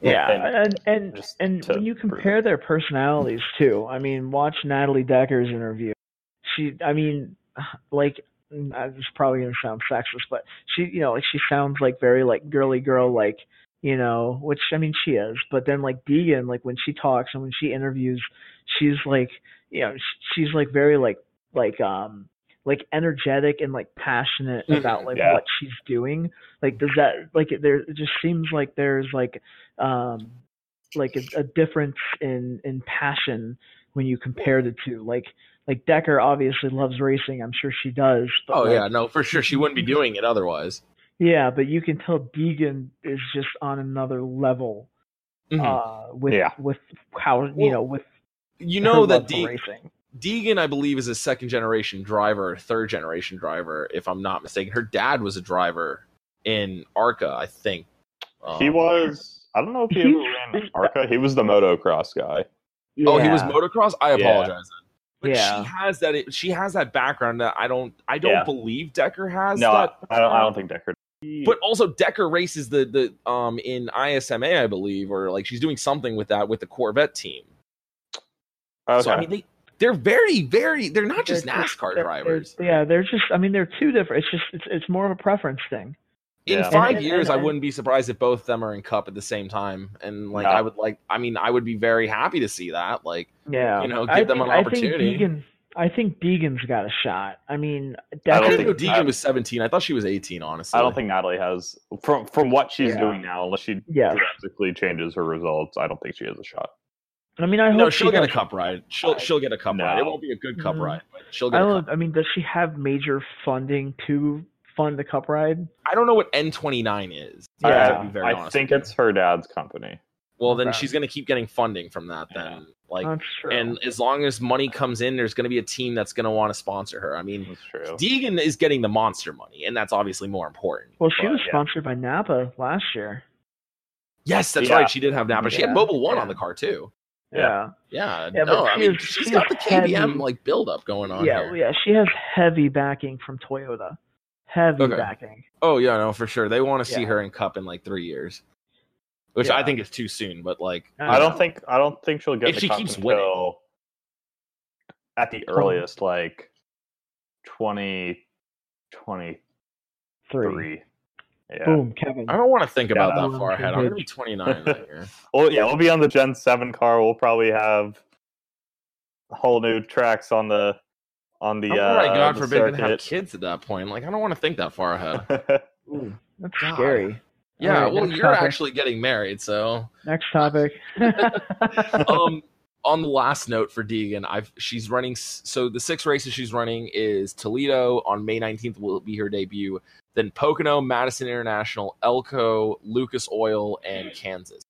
[SPEAKER 3] Yeah,
[SPEAKER 2] and
[SPEAKER 3] and and and when you
[SPEAKER 2] prove
[SPEAKER 3] compare their personalities too, I mean, watch Natalie Decker's interview. She, I mean, like, I was probably gonna sound sexist, but she, you know, like she sounds like very like girly girl, like, you know, which I mean she is. But then like Deegan, like when she talks and when she interviews, she's like, you know, she's like very like like um like energetic and like passionate
[SPEAKER 1] Mhm,
[SPEAKER 3] about like
[SPEAKER 2] yeah.
[SPEAKER 3] what she's doing like does that like it- there it just seems like there's like um like a, a difference in in passion when you compare the two like like decker obviously loves racing i'm sure she does but
[SPEAKER 1] Oh
[SPEAKER 3] like,
[SPEAKER 1] yeah, no, for sure. She wouldn't be doing it otherwise.
[SPEAKER 3] yeah but you can tell deegan is just on another level
[SPEAKER 1] Mhm.
[SPEAKER 3] uh with
[SPEAKER 2] Yeah.
[SPEAKER 3] with how you
[SPEAKER 1] Well,
[SPEAKER 3] know with
[SPEAKER 1] you know that
[SPEAKER 3] for
[SPEAKER 1] De-
[SPEAKER 3] racing
[SPEAKER 1] Deegan, I believe, is a second generation driver, third generation driver, if I'm not mistaken. Her dad was a driver in ARCA, I think.
[SPEAKER 2] He
[SPEAKER 1] Um,
[SPEAKER 2] was. I don't know if he ever ran ARCA. He was the motocross guy.
[SPEAKER 1] Oh, he was motocross. I
[SPEAKER 2] Yeah.
[SPEAKER 1] apologize. Then. But
[SPEAKER 3] Yeah.
[SPEAKER 1] she has that. She has that background that I don't. I don't
[SPEAKER 2] Yeah.
[SPEAKER 1] believe Decker has.
[SPEAKER 2] No, I, I don't. I don't think Decker.
[SPEAKER 1] But also Decker races the the um in IMSA, I believe, or like she's doing something with that with the Corvette team.
[SPEAKER 2] Okay.
[SPEAKER 1] So I mean, they they're very very. They're not just
[SPEAKER 3] They're
[SPEAKER 1] NASCAR
[SPEAKER 3] they're-
[SPEAKER 1] drivers.
[SPEAKER 3] they're- yeah they're just i mean they're two different it's just it's, it's more of a preference thing
[SPEAKER 1] in
[SPEAKER 2] Yeah.
[SPEAKER 1] five
[SPEAKER 3] And-
[SPEAKER 1] years,
[SPEAKER 3] and-
[SPEAKER 1] I wouldn't be surprised if both of them are in Cup at the same time, and like
[SPEAKER 2] No.
[SPEAKER 1] I would like. I mean, I would be very happy to see that. Like,
[SPEAKER 3] Yeah,
[SPEAKER 1] You know,
[SPEAKER 3] I
[SPEAKER 1] give them
[SPEAKER 3] think,
[SPEAKER 1] an
[SPEAKER 3] I
[SPEAKER 1] opportunity.
[SPEAKER 3] think Deegan, I think Deegan's got a shot. I mean,
[SPEAKER 1] I,
[SPEAKER 2] don't
[SPEAKER 1] didn't know
[SPEAKER 2] think-
[SPEAKER 1] Deegan
[SPEAKER 2] I-
[SPEAKER 1] was seventeen. I thought she was eighteen. Honestly,
[SPEAKER 2] I don't think Natalie has from from what she's
[SPEAKER 3] Yeah.
[SPEAKER 2] doing now, unless she
[SPEAKER 3] Yes.
[SPEAKER 2] drastically changes her results. I don't think she has a shot.
[SPEAKER 3] I mean, I hope
[SPEAKER 1] No,
[SPEAKER 3] she
[SPEAKER 1] she'll get a cup ride. She'll she'll get a cup
[SPEAKER 2] No.
[SPEAKER 1] ride. It won't be a good cup
[SPEAKER 3] Mhm.
[SPEAKER 1] ride, but she'll get a
[SPEAKER 3] don't.
[SPEAKER 1] cup.
[SPEAKER 3] I mean, does she have major funding to fund the cup ride?
[SPEAKER 1] I don't know what N twenty nine is.
[SPEAKER 3] Yeah.
[SPEAKER 1] to be very
[SPEAKER 2] I
[SPEAKER 1] honest
[SPEAKER 2] think it's her dad's company.
[SPEAKER 1] well. Then
[SPEAKER 3] Okay.
[SPEAKER 1] she's gonna keep getting funding from that. Then like,
[SPEAKER 3] That's true.
[SPEAKER 1] and as long as money comes in, there's gonna be a team that's gonna want to sponsor her. I mean,
[SPEAKER 2] That's true.
[SPEAKER 1] Deegan is getting the monster money, and that's obviously more important.
[SPEAKER 3] well, she
[SPEAKER 1] But-
[SPEAKER 3] was
[SPEAKER 2] yeah.
[SPEAKER 3] sponsored by Napa last year.
[SPEAKER 1] Yes, that's
[SPEAKER 2] Yeah.
[SPEAKER 1] right. She did have Napa. She had Mobil One
[SPEAKER 3] Yeah.
[SPEAKER 1] on the car too.
[SPEAKER 2] Yeah.
[SPEAKER 1] Yeah,
[SPEAKER 3] Yeah, but
[SPEAKER 1] no, I
[SPEAKER 3] she
[SPEAKER 1] mean
[SPEAKER 3] is-
[SPEAKER 1] she's
[SPEAKER 3] she
[SPEAKER 1] got the
[SPEAKER 3] is
[SPEAKER 1] KBM
[SPEAKER 3] heavy.
[SPEAKER 1] like build up going on
[SPEAKER 3] yeah,
[SPEAKER 1] here.
[SPEAKER 3] yeah. She has heavy backing from Toyota. Heavy
[SPEAKER 1] Okay.
[SPEAKER 3] backing.
[SPEAKER 1] Oh yeah, no, for sure. They want to see her in Cup in like three years, which I think is too soon. But like,
[SPEAKER 2] I don't think I don't think she'll get
[SPEAKER 1] If
[SPEAKER 2] the
[SPEAKER 1] she
[SPEAKER 2] cup
[SPEAKER 1] keeps
[SPEAKER 2] until
[SPEAKER 1] winning.
[SPEAKER 2] at the earliest, like twenty twenty
[SPEAKER 3] Three.
[SPEAKER 2] three. Yeah.
[SPEAKER 3] Boom, Kevin.
[SPEAKER 1] I don't want to think about
[SPEAKER 2] Yeah.
[SPEAKER 1] that far ahead. I'm gonna be 29 that year.
[SPEAKER 2] Well, yeah, we'll be on the Gen Seven car. We'll probably have whole new tracks on the on the.
[SPEAKER 1] Oh
[SPEAKER 2] uh,
[SPEAKER 1] my God,
[SPEAKER 2] the
[SPEAKER 1] forbid to have kids at that point. Like, I don't want to think that far ahead.
[SPEAKER 3] Ooh, that's
[SPEAKER 1] God.
[SPEAKER 3] scary.
[SPEAKER 1] Yeah,
[SPEAKER 3] All right,
[SPEAKER 1] well, you're
[SPEAKER 3] topic.
[SPEAKER 1] actually getting married, so.
[SPEAKER 3] Next topic.
[SPEAKER 1] Um, on the last note for Deegan, I've she's running. So the six races she's running is Toledo on May 19th will be her debut. Then Pocono, Madison International, Elko, Lucas Oil, and Kansas.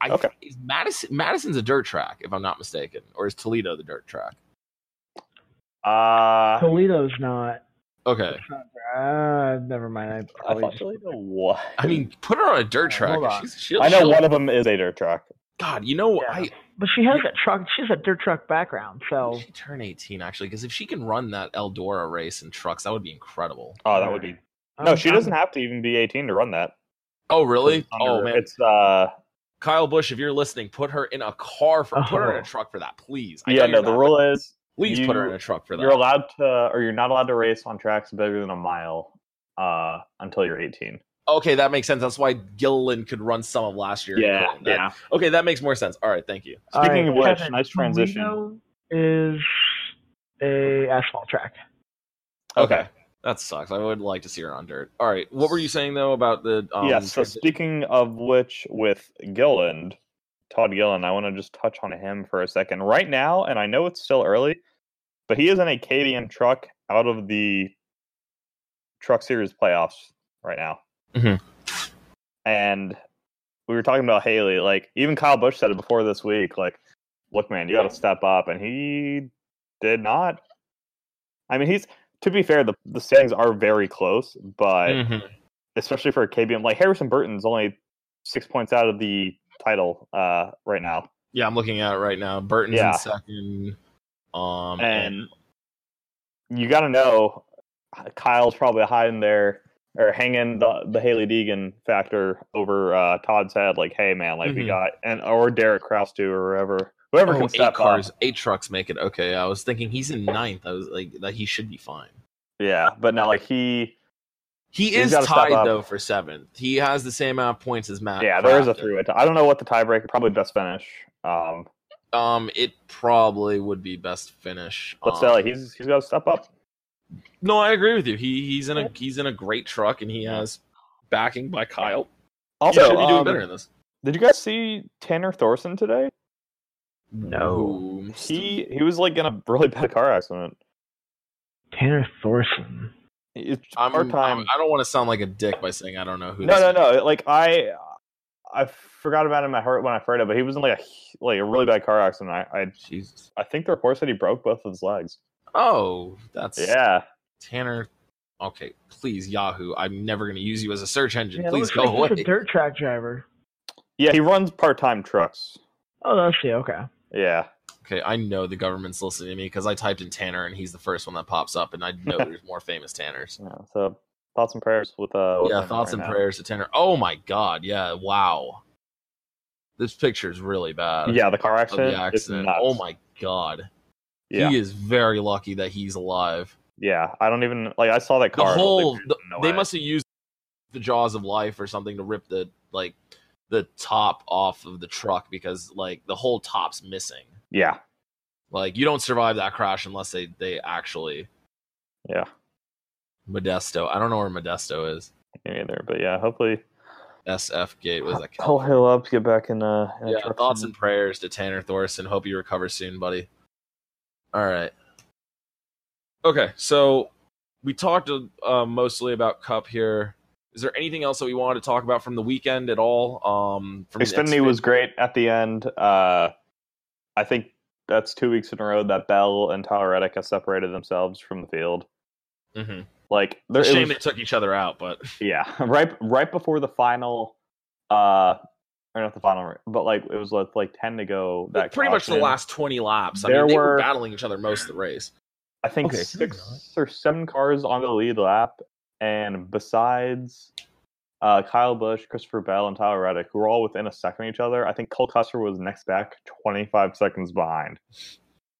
[SPEAKER 1] I
[SPEAKER 2] Okay.
[SPEAKER 1] is Madison Madison's a dirt track, if I'm not mistaken, or is Toledo the dirt track?
[SPEAKER 2] Uh,
[SPEAKER 3] Toledo's not.
[SPEAKER 1] Okay,
[SPEAKER 3] Uh, never mind. I
[SPEAKER 2] I
[SPEAKER 3] probably
[SPEAKER 2] thought Toledo was.
[SPEAKER 1] I mean, put her on a dirt track.
[SPEAKER 3] Hold on.
[SPEAKER 1] She's, she'll,
[SPEAKER 2] I know
[SPEAKER 1] she'll-
[SPEAKER 2] one of them is a dirt track.
[SPEAKER 1] God, you know,
[SPEAKER 3] Yeah.
[SPEAKER 1] I
[SPEAKER 3] But she has that truck. She has a dirt truck background, so
[SPEAKER 1] she turn 18 actually, because if she can run that Eldora race in trucks, that would be incredible.
[SPEAKER 2] Oh, that would be. No,
[SPEAKER 3] I'm-
[SPEAKER 2] she doesn't have to even be 18 to run that.
[SPEAKER 1] Oh, really?
[SPEAKER 2] Under-
[SPEAKER 1] Oh man,
[SPEAKER 2] It's uh,
[SPEAKER 1] Kyle Busch, if you're listening, put her in a car for put her in
[SPEAKER 3] Oh.
[SPEAKER 1] a truck for that, please. I
[SPEAKER 2] yeah.
[SPEAKER 1] know
[SPEAKER 2] No, the rule is
[SPEAKER 1] please put her
[SPEAKER 2] you-
[SPEAKER 1] in a truck for that.
[SPEAKER 2] you're allowed to, or you're not allowed to race on tracks bigger than a mile, uh, until you're 18.
[SPEAKER 1] Okay, that makes sense. That's why Gilliland could run some of last year. Yeah, That- Okay, that makes more sense. All right, thank you.
[SPEAKER 3] All
[SPEAKER 2] Speaking of which,
[SPEAKER 3] Kevin,
[SPEAKER 2] nice transition.
[SPEAKER 3] Is a asphalt track.
[SPEAKER 1] Okay. That sucks. I would like to see her on dirt. All right. What were you saying though about the um
[SPEAKER 2] yes. So
[SPEAKER 1] transition?
[SPEAKER 2] speaking of which, with Gilliland, Todd Gilliland, I want to just touch on him for a second. Right now, and I know it's still early, but he is in a KBM truck out of the Truck Series playoffs right now.
[SPEAKER 1] Mhm.
[SPEAKER 2] And we were talking about Hailie. Like even Kyle Busch said it before this week. Like, look, man, you got to step up, and he did not. I mean, he's to be fair, the the standings are very close, but
[SPEAKER 1] Mhm.
[SPEAKER 2] especially for a KBM. Like Harrison Burton's only six points out of the title uh, right now,
[SPEAKER 1] Yeah, I'm looking at it right now. Burton's
[SPEAKER 2] Yeah.
[SPEAKER 1] in second. Um
[SPEAKER 2] and you got to know Kyle's probably hiding there or hanging the the Hailie Deegan factor over uh, Todd's head. Like, hey man, like we
[SPEAKER 1] Mhm.
[SPEAKER 2] got and or Derek Kraus too or whoever whoever
[SPEAKER 1] Oh,
[SPEAKER 2] can
[SPEAKER 1] eight
[SPEAKER 2] step
[SPEAKER 1] cars,
[SPEAKER 2] up.
[SPEAKER 1] eight trucks make it. Okay, I was thinking he's in ninth. I was like that he should be fine.
[SPEAKER 2] Yeah, but now like he
[SPEAKER 1] He is tied though for seventh. He has the same amount of points as Matt.
[SPEAKER 2] yeah there is a three way. tie. I don't know what the tiebreaker. Probably best finish. Um,
[SPEAKER 1] Um, it probably would be best finish.
[SPEAKER 2] but
[SPEAKER 1] um,
[SPEAKER 2] still, like, he's he's got to step up.
[SPEAKER 1] No, I agree with you. He he's in a he's in a great truck and he has backing by Kyle.
[SPEAKER 2] Also,
[SPEAKER 1] he should be doing
[SPEAKER 2] um,
[SPEAKER 1] better in this.
[SPEAKER 2] Did you guys see Tanner Thorson today?
[SPEAKER 3] No.
[SPEAKER 2] He he was like in a really bad car accident.
[SPEAKER 3] Tanner Thorson.
[SPEAKER 2] It's
[SPEAKER 1] I'm,
[SPEAKER 2] part time.
[SPEAKER 1] I'm- I don't want to sound like a dick by saying I don't know who.
[SPEAKER 2] No,
[SPEAKER 1] this
[SPEAKER 2] no,
[SPEAKER 1] is.
[SPEAKER 2] no. Like I, I forgot about him. I heard when I heard it, but he was in like a like a really bad car accident. I I,
[SPEAKER 1] Jesus.
[SPEAKER 2] I think the report said he broke both of his legs.
[SPEAKER 1] Oh, that's
[SPEAKER 2] Yeah,
[SPEAKER 1] Tanner. Okay, please Yahoo. I'm never going to use you as a search engine.
[SPEAKER 3] Yeah,
[SPEAKER 1] please go
[SPEAKER 3] like
[SPEAKER 1] away.
[SPEAKER 3] he's a dirt track driver.
[SPEAKER 2] yeah. He runs part time trucks.
[SPEAKER 3] Oh, that's yeah. Okay.
[SPEAKER 2] Yeah,
[SPEAKER 1] Okay, I know the government's listening to me because I typed in Tanner and he's the first one that pops up, and I know there's more famous Tanners.
[SPEAKER 2] yeah. So thoughts and prayers with uh. with
[SPEAKER 1] yeah, thoughts
[SPEAKER 2] right
[SPEAKER 1] and
[SPEAKER 2] now.
[SPEAKER 1] prayers to Tanner. Oh my God, yeah, wow. This picture is really bad.
[SPEAKER 2] Yeah, the car accident.
[SPEAKER 1] the accident. Oh my God,
[SPEAKER 2] Yeah,
[SPEAKER 1] he is very lucky that he's alive.
[SPEAKER 2] yeah. I don't even like. I saw that
[SPEAKER 1] The
[SPEAKER 2] car. was
[SPEAKER 1] whole, the-
[SPEAKER 2] no
[SPEAKER 1] they
[SPEAKER 2] way.
[SPEAKER 1] must have used the jaws of life or something to rip the like the top off of the truck because like the whole top's missing.
[SPEAKER 2] Yeah,
[SPEAKER 1] Like you don't survive that crash unless they they actually
[SPEAKER 2] yeah.
[SPEAKER 1] Modesto. I don't know where Modesto is.
[SPEAKER 2] Me neither. But yeah, hopefully
[SPEAKER 1] SF Gate was that?
[SPEAKER 2] he'll heal up, get back in uh. In
[SPEAKER 1] Yeah. Thoughts and prayers to Tanner Thorson. Hope you recover soon, buddy. All right. Okay, so we talked uh, mostly about Cup here. Is there anything else that we wanted to talk about from the weekend at all? Um, from
[SPEAKER 2] Xfinity was great at the end. Uh, I think that's two weeks in a row that Bell and Tyler Reddick have separated themselves from the field.
[SPEAKER 1] Mhm.
[SPEAKER 2] Like, there,
[SPEAKER 1] It's a
[SPEAKER 2] it
[SPEAKER 1] shame
[SPEAKER 2] was-
[SPEAKER 1] they took each other out, but
[SPEAKER 2] yeah, right, right before the final, uh, or not the final, but like it was like, like ten to go. That
[SPEAKER 1] pretty much the last twenty laps. I
[SPEAKER 2] There
[SPEAKER 1] mean, they were
[SPEAKER 2] were-
[SPEAKER 1] battling each other most of the race.
[SPEAKER 2] I think
[SPEAKER 1] Okay.
[SPEAKER 2] six or seven cars on the lead lap, and besides uh, Kyle Busch, Christopher Bell, and Tyler Reddick, who were all within a second of each other, I think Cole Custer was next back, twenty five seconds behind.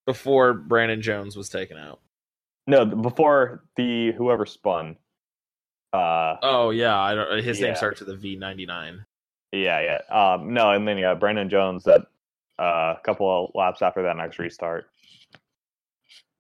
[SPEAKER 1] Before Brandon Jones was taken out.
[SPEAKER 2] No, before the whoever spun. Uh,
[SPEAKER 1] Oh yeah, I don't. His name starts with a V ninety nine.
[SPEAKER 2] yeah, yeah. Um, no, and then yeah, Brandon Jones that uh, a couple of laps after that next restart.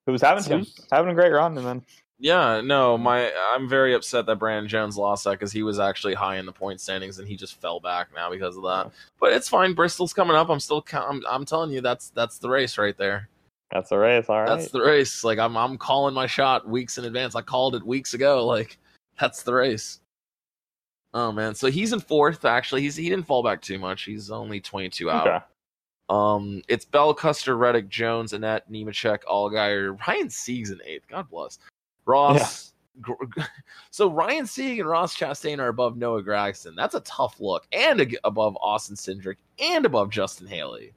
[SPEAKER 2] who's having who's having a great run, and then
[SPEAKER 1] Yeah, no, my I'm very upset that Brandon Jones lost that because he was actually high in the point standings and he just fell back now because of that. But it's fine. Bristol's coming up. I'm still. I'm, I'm telling you, that's that's the race right there.
[SPEAKER 2] That's the race. All right.
[SPEAKER 1] That's the race. Like I'm I'm calling my shot weeks in advance. I called it weeks ago. Like that's the race. Oh man, so he's in fourth. Actually, he's he didn't fall back too much. He's only 22 out.
[SPEAKER 2] okay.
[SPEAKER 1] Um, it's Bell, Custer, Reddick, Jones, Annette, Nemechek, Allgaier, Ryan Sieg's in eighth. God bless. Ross. Gr- So Ryan Sieg and Ross Chastain are above Noah Gragson. That's a tough look, and ag- above Austin Cindric, and above Justin Haley,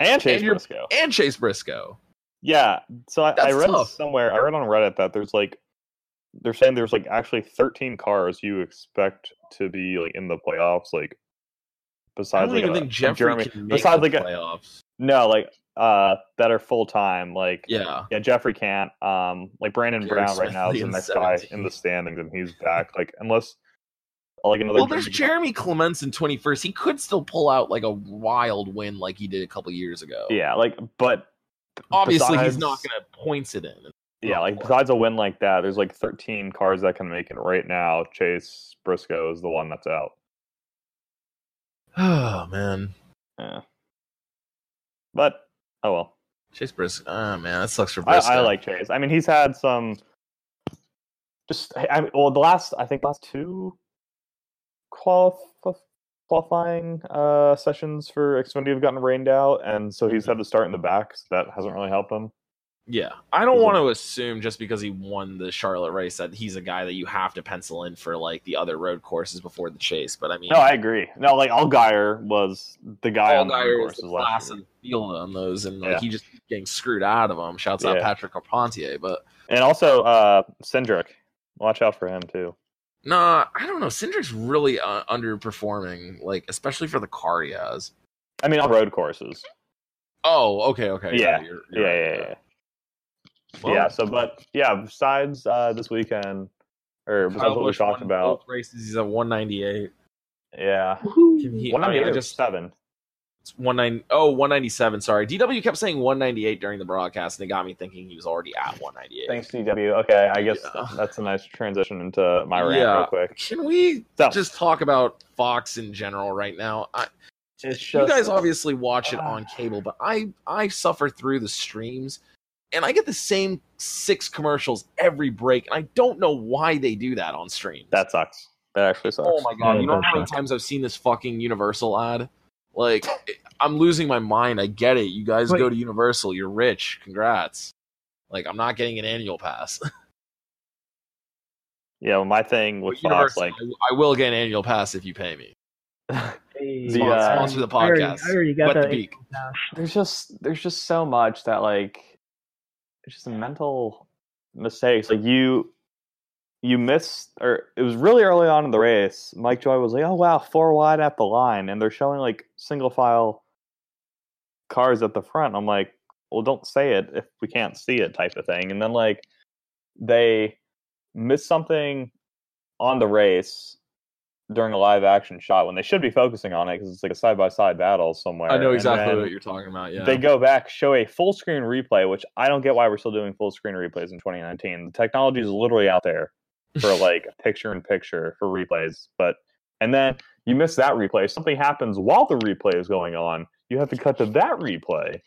[SPEAKER 2] And Chase
[SPEAKER 1] And
[SPEAKER 2] Briscoe.
[SPEAKER 1] and Chase Briscoe.
[SPEAKER 2] Yeah. So I, I read
[SPEAKER 1] tough.
[SPEAKER 2] somewhere. I read on Reddit that there's like they're saying there's like actually 13 cars you expect to be like in the playoffs. Like
[SPEAKER 1] I
[SPEAKER 2] besides
[SPEAKER 1] don't
[SPEAKER 2] like
[SPEAKER 1] even
[SPEAKER 2] a-
[SPEAKER 1] think Jeffrey
[SPEAKER 2] Jeremy,
[SPEAKER 1] can make
[SPEAKER 2] besides
[SPEAKER 1] the
[SPEAKER 2] like a,
[SPEAKER 1] playoffs.
[SPEAKER 2] no like uh that are full time. Like
[SPEAKER 1] Yeah,
[SPEAKER 2] Yeah, Jeffrey can't. Um, like Brandon
[SPEAKER 1] Garrett
[SPEAKER 2] Brown right now is the next guy in the standings, and he's back. Like unless like another.
[SPEAKER 1] well, there's Jeremy Clements in 21st. He could still pull out like a wild win like he did a couple years ago.
[SPEAKER 2] Yeah, like but
[SPEAKER 1] obviously he's not going to points it in.
[SPEAKER 2] Yeah, like besides a win like that, there's like 13 cars that can make it right now. Chase Briscoe is the one that's out.
[SPEAKER 1] Oh man,
[SPEAKER 2] Yeah. But oh well.
[SPEAKER 1] Chase Briscoe. Oh ah, man, that sucks for
[SPEAKER 2] I,
[SPEAKER 1] Briscoe.
[SPEAKER 2] I like Chase. I mean, he's had some. Just I mean, well, the last I think last two qualif- qualifying uh sessions for Xfinity have gotten rained out, and so he's had to start in the back. So that hasn't really helped him.
[SPEAKER 1] Yeah, I don't want to assume just because he won the Charlotte race that he's a guy that you have to pencil in for like the other road courses before the chase. But I mean,
[SPEAKER 2] No, I agree. No, like Allgaier was the guy on the
[SPEAKER 1] Allgaier is
[SPEAKER 2] courses
[SPEAKER 1] the
[SPEAKER 2] last
[SPEAKER 1] class
[SPEAKER 2] year.
[SPEAKER 1] and field on those, and like
[SPEAKER 2] Yeah.
[SPEAKER 1] he just getting screwed out of them. Shouts out Patrick Carpentier, but
[SPEAKER 2] and also uh Cindric. Watch out for him too.
[SPEAKER 1] Nah, I don't know. Cindric's really uh, underperforming, like especially for the car he has.
[SPEAKER 2] I mean, on road courses.
[SPEAKER 1] Oh, okay, okay,
[SPEAKER 2] Yeah.
[SPEAKER 1] you're,
[SPEAKER 2] Yeah,
[SPEAKER 1] you're
[SPEAKER 2] yeah,
[SPEAKER 1] right,
[SPEAKER 2] yeah.
[SPEAKER 1] Well,
[SPEAKER 2] yeah. So, but yeah, besides uh this weekend, or besides
[SPEAKER 1] Kyle
[SPEAKER 2] what we
[SPEAKER 1] Busch
[SPEAKER 2] talked about,
[SPEAKER 1] races. He's at 198.
[SPEAKER 2] yeah,
[SPEAKER 1] Can he,
[SPEAKER 2] one
[SPEAKER 1] I, mean, just
[SPEAKER 2] seven.
[SPEAKER 1] It's 19 oh 197 sorry dw kept saying 198 during the broadcast and it got me thinking he was already at 198
[SPEAKER 2] Thanks, DW. Okay, I guess
[SPEAKER 1] Yeah.
[SPEAKER 2] that's a nice transition into my rant
[SPEAKER 1] Yeah.
[SPEAKER 2] real quick.
[SPEAKER 1] can we
[SPEAKER 2] So-
[SPEAKER 1] just talk about fox in general right now I,
[SPEAKER 2] It's
[SPEAKER 1] you guys obviously watch it on ah. cable but i i suffer through the streams and i get the same six commercials every break and i don't know why they do that on streams
[SPEAKER 2] that sucks. That actually sucks.
[SPEAKER 1] oh my god you know how many times i've seen this fucking universal ad like i'm losing my mind. I get it. You guys
[SPEAKER 3] Wait.
[SPEAKER 1] go to universal. You're rich. Congrats. Like i'm not getting an annual pass.
[SPEAKER 2] Yeah, well, my thing with
[SPEAKER 1] But
[SPEAKER 2] Fox,
[SPEAKER 1] Universal,
[SPEAKER 2] like,
[SPEAKER 1] I, I will get an annual pass if you pay me.
[SPEAKER 3] Hey,
[SPEAKER 2] The, uh,
[SPEAKER 1] sponsor the
[SPEAKER 3] I already,
[SPEAKER 1] podcast.
[SPEAKER 3] I already got
[SPEAKER 1] the beak.
[SPEAKER 2] there's just there's just so much that like it's just a mental mistakes. Like you you missed or it was really early on in the race. Mike Joy was like, "Oh wow, four wide at the line," and they're showing like single file cars at the front. I'm like, "Well, don't say it if we can't see it," type of thing. And then like they missed something on the race during a live action shot when they should be focusing on it because it's like a side by side battle somewhere.
[SPEAKER 1] i know exactly what you're talking about yeah
[SPEAKER 2] they go back, show a full screen replay, which I don't get why we're still doing full screen replays in 2019. The technology is literally out there for like picture in picture for replays, but and then you miss that replay. Something happens while the replay is going on. You have to cut to that replay.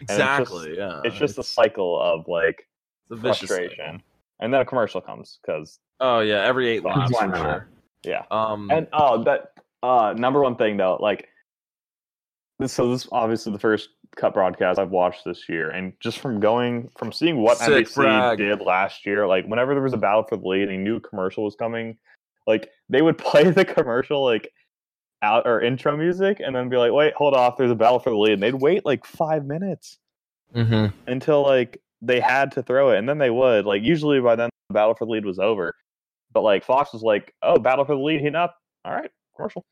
[SPEAKER 1] exactly yeah
[SPEAKER 2] It's just a cycle of like
[SPEAKER 1] it's
[SPEAKER 2] frustration, and then a commercial comes because
[SPEAKER 1] oh yeah every eight laps sure
[SPEAKER 2] yeah.
[SPEAKER 1] um
[SPEAKER 2] And oh, that uh, number one thing though, like. So this is obviously the first cut broadcast I've watched this year, and just from going from seeing what
[SPEAKER 1] Sick
[SPEAKER 2] NBC
[SPEAKER 1] brag.
[SPEAKER 2] did last year, like whenever there was a battle for the lead, and a new commercial was coming, like they would play the commercial like out or intro music, and then be like, "Wait, hold off, there's a battle for the lead," and they'd wait like five minutes
[SPEAKER 1] mhm.
[SPEAKER 2] until like they had to throw it, and then they would. Like usually by then the battle for the lead was over, but like Fox was like, "Oh, battle for the lead, heat up." All right, commercial.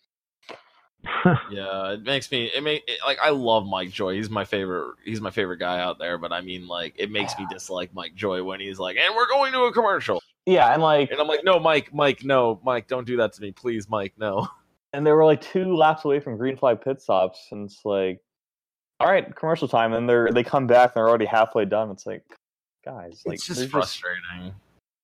[SPEAKER 1] yeah it makes me it make it, like i love mike joy he's my favorite he's my favorite guy out there but i mean like it makes me dislike mike joy when he's like and we're going to a commercial
[SPEAKER 2] Yeah, and like
[SPEAKER 1] and i'm like no mike mike no mike don't do that to me please mike no
[SPEAKER 2] and they were like two laps away from green flag pit stops, and it's like, all right, commercial time, and they're they come back and they're already halfway done. It's like, guys, like
[SPEAKER 1] it's just frustrating.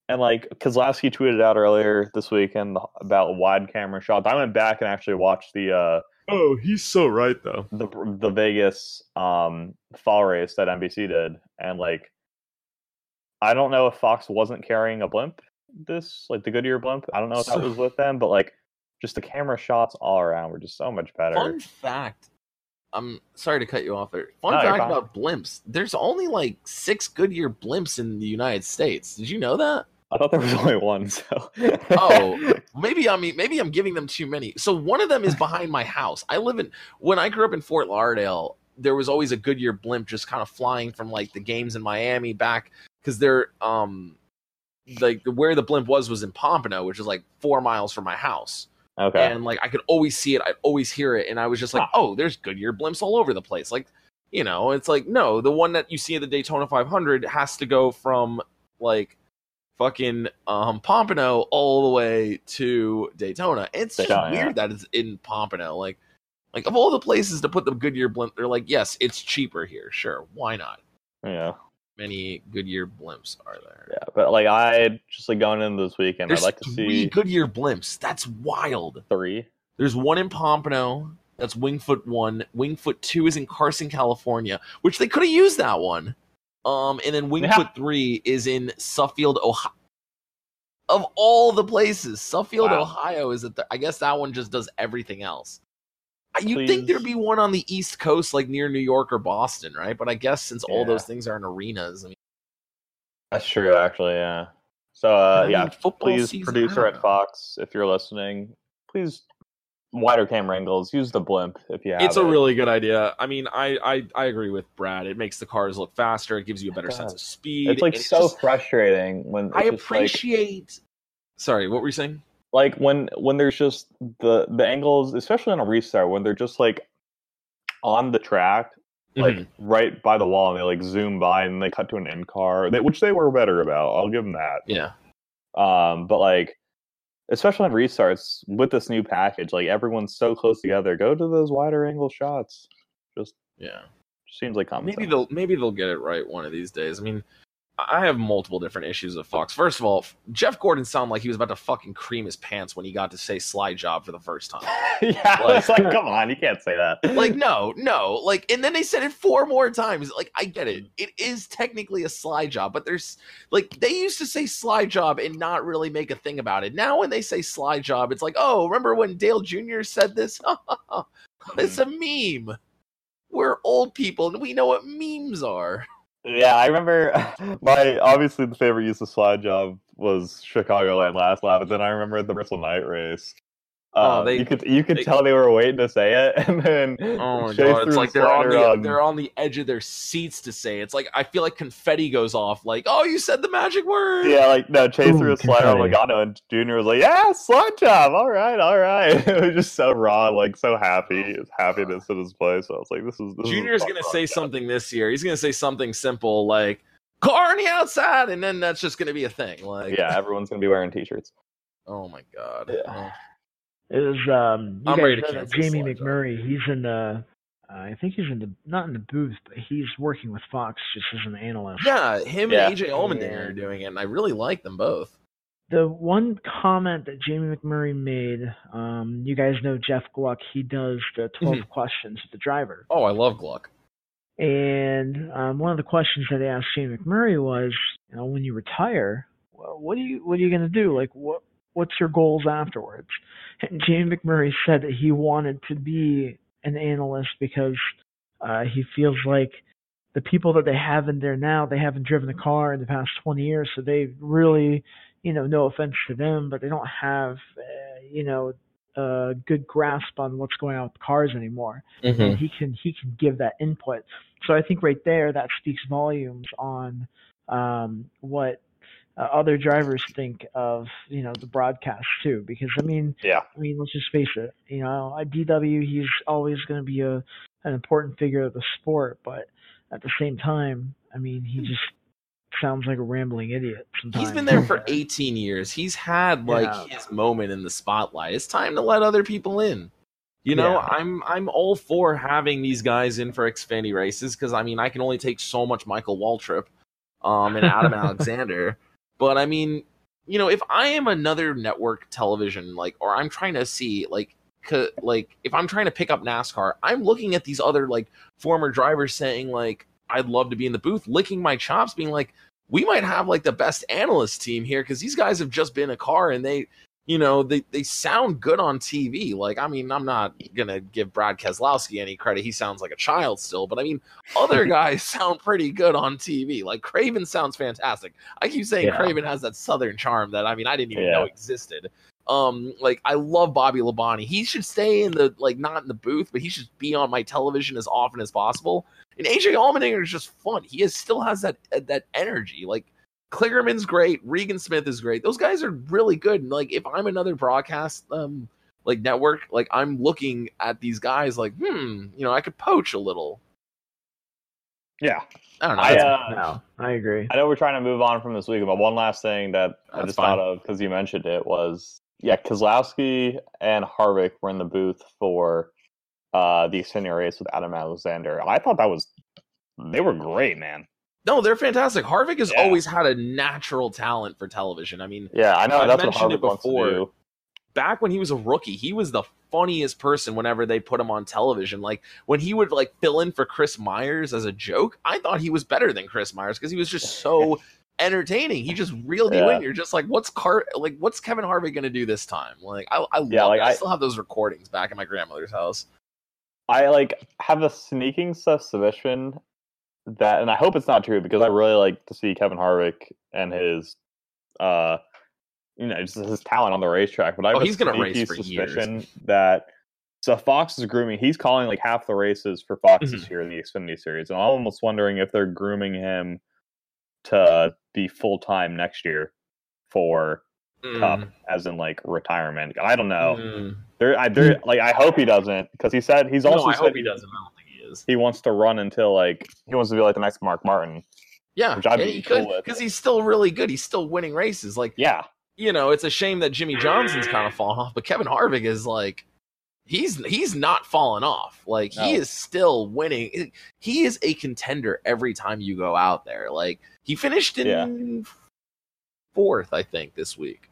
[SPEAKER 2] And like Keselowski tweeted out earlier this weekend about wide camera shots. I went back and actually watched the uh
[SPEAKER 1] Oh, he's so right though.
[SPEAKER 2] the the Vegas um fall race that NBC did, and like I don't know if Fox wasn't carrying a blimp this like the Goodyear blimp. I don't know if that was with them, but like just the camera shots all around were just so much better.
[SPEAKER 1] Fun fact. I'm sorry to cut you off there. Fun
[SPEAKER 2] No,
[SPEAKER 1] fact about blimps. There's only like six Goodyear blimps in the United States. Did you know that?
[SPEAKER 2] I thought there was only one. So
[SPEAKER 1] Oh, maybe I mean maybe I'm giving them too many. So one of them is behind my house. I live in when I grew up in Fort Lauderdale, there was always a Goodyear blimp just kind of flying from like the games in Miami back because they're um like where the blimp was was in Pompano, which is like four miles from my house.
[SPEAKER 2] okay.
[SPEAKER 1] And like I could always see it, I'd always hear it, and I was just like, oh, there's Goodyear blimps all over the place. Like, you know, it's like no, the one that you see at the Daytona 500 has to go from like fucking um Pompano all the way to Daytona. It's just
[SPEAKER 2] Daytona,
[SPEAKER 1] weird that it's in Pompano. Like, like of all the places to put the Goodyear blimp, they're like, yes, it's cheaper here. Sure, why not?
[SPEAKER 2] yeah.
[SPEAKER 1] Many Goodyear blimps are there.
[SPEAKER 2] Yeah. But like I just like going into this weekend,
[SPEAKER 1] There's
[SPEAKER 2] I'd like to
[SPEAKER 1] three
[SPEAKER 2] see
[SPEAKER 1] Goodyear blimps. That's wild.
[SPEAKER 2] three.
[SPEAKER 1] There's one in Pompano. That's Wingfoot one. Wingfoot two is in Carson, California, which they could have used that one. Um, and then Wingfoot
[SPEAKER 2] Yeah.
[SPEAKER 1] three is in Suffield, Ohio. Of all the places, Suffield,
[SPEAKER 2] Wow.
[SPEAKER 1] Ohio is at the. I guess that one just does everything else. You'd think there'd be one on the East Coast, like near New York or Boston, right? But I guess since all those things are in arenas, I mean,
[SPEAKER 2] That's true, actually. Yeah. So uh,
[SPEAKER 1] I
[SPEAKER 2] yeah,
[SPEAKER 1] football
[SPEAKER 2] please,
[SPEAKER 1] season,
[SPEAKER 2] producer at. Fox, if you're listening, please wider camera angles. Use the blimp if you have.
[SPEAKER 1] it's a
[SPEAKER 2] it.
[SPEAKER 1] really good idea. I mean, I, I I agree with Brad. It makes the cars look faster. It gives you a better
[SPEAKER 2] It
[SPEAKER 1] sense of speed.
[SPEAKER 2] It's like
[SPEAKER 1] and
[SPEAKER 2] so
[SPEAKER 1] just-
[SPEAKER 2] frustrating when
[SPEAKER 1] I
[SPEAKER 2] it's just, like-
[SPEAKER 1] appreciate. Sorry, what were you saying?
[SPEAKER 2] like when when there's just the the angles, especially on a restart, when they're just like on the track, like
[SPEAKER 1] Mm-hmm.
[SPEAKER 2] right by the wall, and they like zoom by and they cut to an end car, they, which they were better about. I'll give them that.
[SPEAKER 1] Yeah,
[SPEAKER 2] Um, but like, especially on restarts with this new package, like everyone's so close together. Go to those wider angle shots. Just
[SPEAKER 1] yeah.
[SPEAKER 2] seems like common
[SPEAKER 1] Maybe
[SPEAKER 2] sense.
[SPEAKER 1] they'll maybe they'll get it right one of these days. I mean, I have multiple different issues with Fox. First of all, Jeff Gordon sounded like he was about to fucking cream his pants when he got to say slide job for the first time.
[SPEAKER 2] yeah,
[SPEAKER 1] Like-
[SPEAKER 2] it's like, come on, you can't say that.
[SPEAKER 1] like no no like and then they said it four more times like i get it it is technically a slide job but there's like they used to say slide job and not really make a thing about it now when they say slide job it's like oh remember when dale jr said this it's a meme we're old people and we know what memes are
[SPEAKER 2] Yeah, I remember my obviously the favorite use of slide job was Chicagoland last lap, but then I remember the Bristol Night race.
[SPEAKER 1] Oh,
[SPEAKER 2] Uh,
[SPEAKER 1] they-
[SPEAKER 2] you could you could
[SPEAKER 1] they-
[SPEAKER 2] tell they were waiting to say it, and then
[SPEAKER 1] oh my
[SPEAKER 2] Chase
[SPEAKER 1] god it's
[SPEAKER 2] threw
[SPEAKER 1] like
[SPEAKER 2] a
[SPEAKER 1] they're on
[SPEAKER 2] slider
[SPEAKER 1] the
[SPEAKER 2] on-
[SPEAKER 1] they're on the edge of their seats to say it. it's like i feel like confetti goes off like oh you said the magic word
[SPEAKER 2] Yeah, like no, Chase
[SPEAKER 3] Ooh,
[SPEAKER 2] threw a slider on. Logano, and Junior was like, "Yeah, slide job. All right, all right." it was just so raw, like so happy, his happiness in his play. So I was like, "This is this
[SPEAKER 1] Junior's
[SPEAKER 2] is
[SPEAKER 1] gonna say something this year. He's gonna say something simple like "car on the outside," and then that's just gonna be a thing. Like,
[SPEAKER 2] Yeah, everyone's gonna be wearing t-shirts.
[SPEAKER 1] Oh my god.
[SPEAKER 2] Yeah.
[SPEAKER 1] Oh.
[SPEAKER 3] It was um you
[SPEAKER 1] I'm
[SPEAKER 3] guys
[SPEAKER 1] ready to
[SPEAKER 3] know that Jamie
[SPEAKER 1] Slide Job.
[SPEAKER 3] McMurray, he's in the uh, I think he's in the not in the booth, but he's working with Fox just as an analyst.
[SPEAKER 1] Yeah, him
[SPEAKER 2] Yeah.
[SPEAKER 1] and AJ Allmendinger are doing it, and I really like them both.
[SPEAKER 3] The one comment that Jamie McMurray made, um, you guys know Jeff Gluck, he does the 12
[SPEAKER 1] Mhm.
[SPEAKER 3] questions with the driver.
[SPEAKER 1] Oh, I love Gluck.
[SPEAKER 3] And um, one of the questions that they asked Jamie McMurray was, you know, when you retire, well, what do you what are you going to do? Like, what what's your goals afterwards? And Jamie McMurray said that he wanted to be an analyst because uh, he feels like the people that they have in there now, they haven't driven a car in the past 20 years, so they really, you know, no offense to them, but they don't have, uh, you know, a good grasp on what's going on with cars anymore and he can he can give that input. So I think right there that speaks volumes on um, what uh, other drivers think of you know the broadcast too. Because I mean,
[SPEAKER 2] Yeah.
[SPEAKER 3] I mean let's just face it. You know, at DW he's always going to be a an important figure of the sport, but at the same time, I mean he just sounds like a rambling idiot sometimes.
[SPEAKER 1] He's been there for 18 years. He's had like
[SPEAKER 3] Yeah.
[SPEAKER 1] his moment in the spotlight. It's time to let other people in. You know,
[SPEAKER 3] Yeah.
[SPEAKER 1] I'm I'm all for having these guys in for Xfinity races because I mean I can only take so much Michael Waltrip. um, and Adam Alexander. But I mean, you know, if I am another network television, like, or I'm trying to see, like, like if I'm trying to pick up NASCAR, I'm looking at these other like former drivers saying like, I'd love to be in the booth, licking my chops, being like, we might have like the best analyst team here because these guys have just been a car and they you know they, they sound good on tv like i mean i'm not gonna give brad keselowski any credit. He sounds like a child still but i mean other guys sound pretty good on tv like craven sounds fantastic. I keep saying
[SPEAKER 2] Yeah.
[SPEAKER 1] craven has that southern charm that i mean i didn't even
[SPEAKER 2] Yeah.
[SPEAKER 1] know existed. Um like i love bobby labonte. He should stay in the like not in the booth but he should be on my television as often as possible. And aj allmendinger is just fun. He is, still has that that energy. Like Kligerman's great. Regan Smith is great. Those guys are really good. And like, if I'm another broadcast um like network, like I'm looking at these guys like, hmm, you know, I could poach a little.
[SPEAKER 2] Yeah.
[SPEAKER 1] I don't know.
[SPEAKER 2] I, uh,
[SPEAKER 3] No, I agree.
[SPEAKER 2] I know we're trying to move on from this week, but one last thing that I just
[SPEAKER 1] fine.
[SPEAKER 2] thought of because you mentioned it was yeah, Keselowski and Harvick were in the booth for uh the Xfinity race with Adam Alexander. I thought that was they were great, man.
[SPEAKER 1] No, they're fantastic. Harvick has
[SPEAKER 2] Yeah.
[SPEAKER 1] always had a natural talent for television. I mean,
[SPEAKER 2] Yeah, I know
[SPEAKER 1] I've
[SPEAKER 2] that's what
[SPEAKER 1] mentioned it
[SPEAKER 2] Harvick wants to
[SPEAKER 1] before. back when he was a rookie, he was the funniest person whenever they put him on television. Like when he would like fill in for Chris Myers as a joke, I thought he was better than Chris Myers because he was just so entertaining. He just reeled you
[SPEAKER 2] Yeah.
[SPEAKER 1] in. You're just like, what's Car like what's Kevin Harvick gonna do this time? Like I, I
[SPEAKER 2] Yeah,
[SPEAKER 1] love
[SPEAKER 2] like.
[SPEAKER 1] I,
[SPEAKER 2] I-
[SPEAKER 1] still have those recordings back in my grandmother's house.
[SPEAKER 2] I like have a sneaking suspicion that, and I hope it's not true because I really like to see Kevin Harvick and his, uh, you know, just his talent on the racetrack. But I
[SPEAKER 1] Oh, he's gonna
[SPEAKER 2] sneaky
[SPEAKER 1] race for years.
[SPEAKER 2] suspicion that so Fox is grooming. He's calling like half the races for Fox this
[SPEAKER 1] Mhm.
[SPEAKER 2] year in the Xfinity Series, and I'm almost wondering if they're grooming him to be full time next year for Cup, as in like retirement. I don't know.
[SPEAKER 1] Mm.
[SPEAKER 2] There, I there, like I hope he doesn't because he said he's also
[SPEAKER 1] No, I
[SPEAKER 2] said
[SPEAKER 1] hope he doesn't. I don't think he is.
[SPEAKER 2] he wants to run until like he wants to be like the next Mark Martin.
[SPEAKER 1] Yeah,
[SPEAKER 2] Which I'd be
[SPEAKER 1] he
[SPEAKER 2] cool
[SPEAKER 1] could because he's still really good. He's still winning races. Like
[SPEAKER 2] Yeah,
[SPEAKER 1] you know, it's a shame that Jimmie Johnson's kind of fallen off, but Kevin Harvick is like he's he's not fallen off. Like he is still winning. He is a contender every time you go out there. Like he finished in fourth, I think, this week.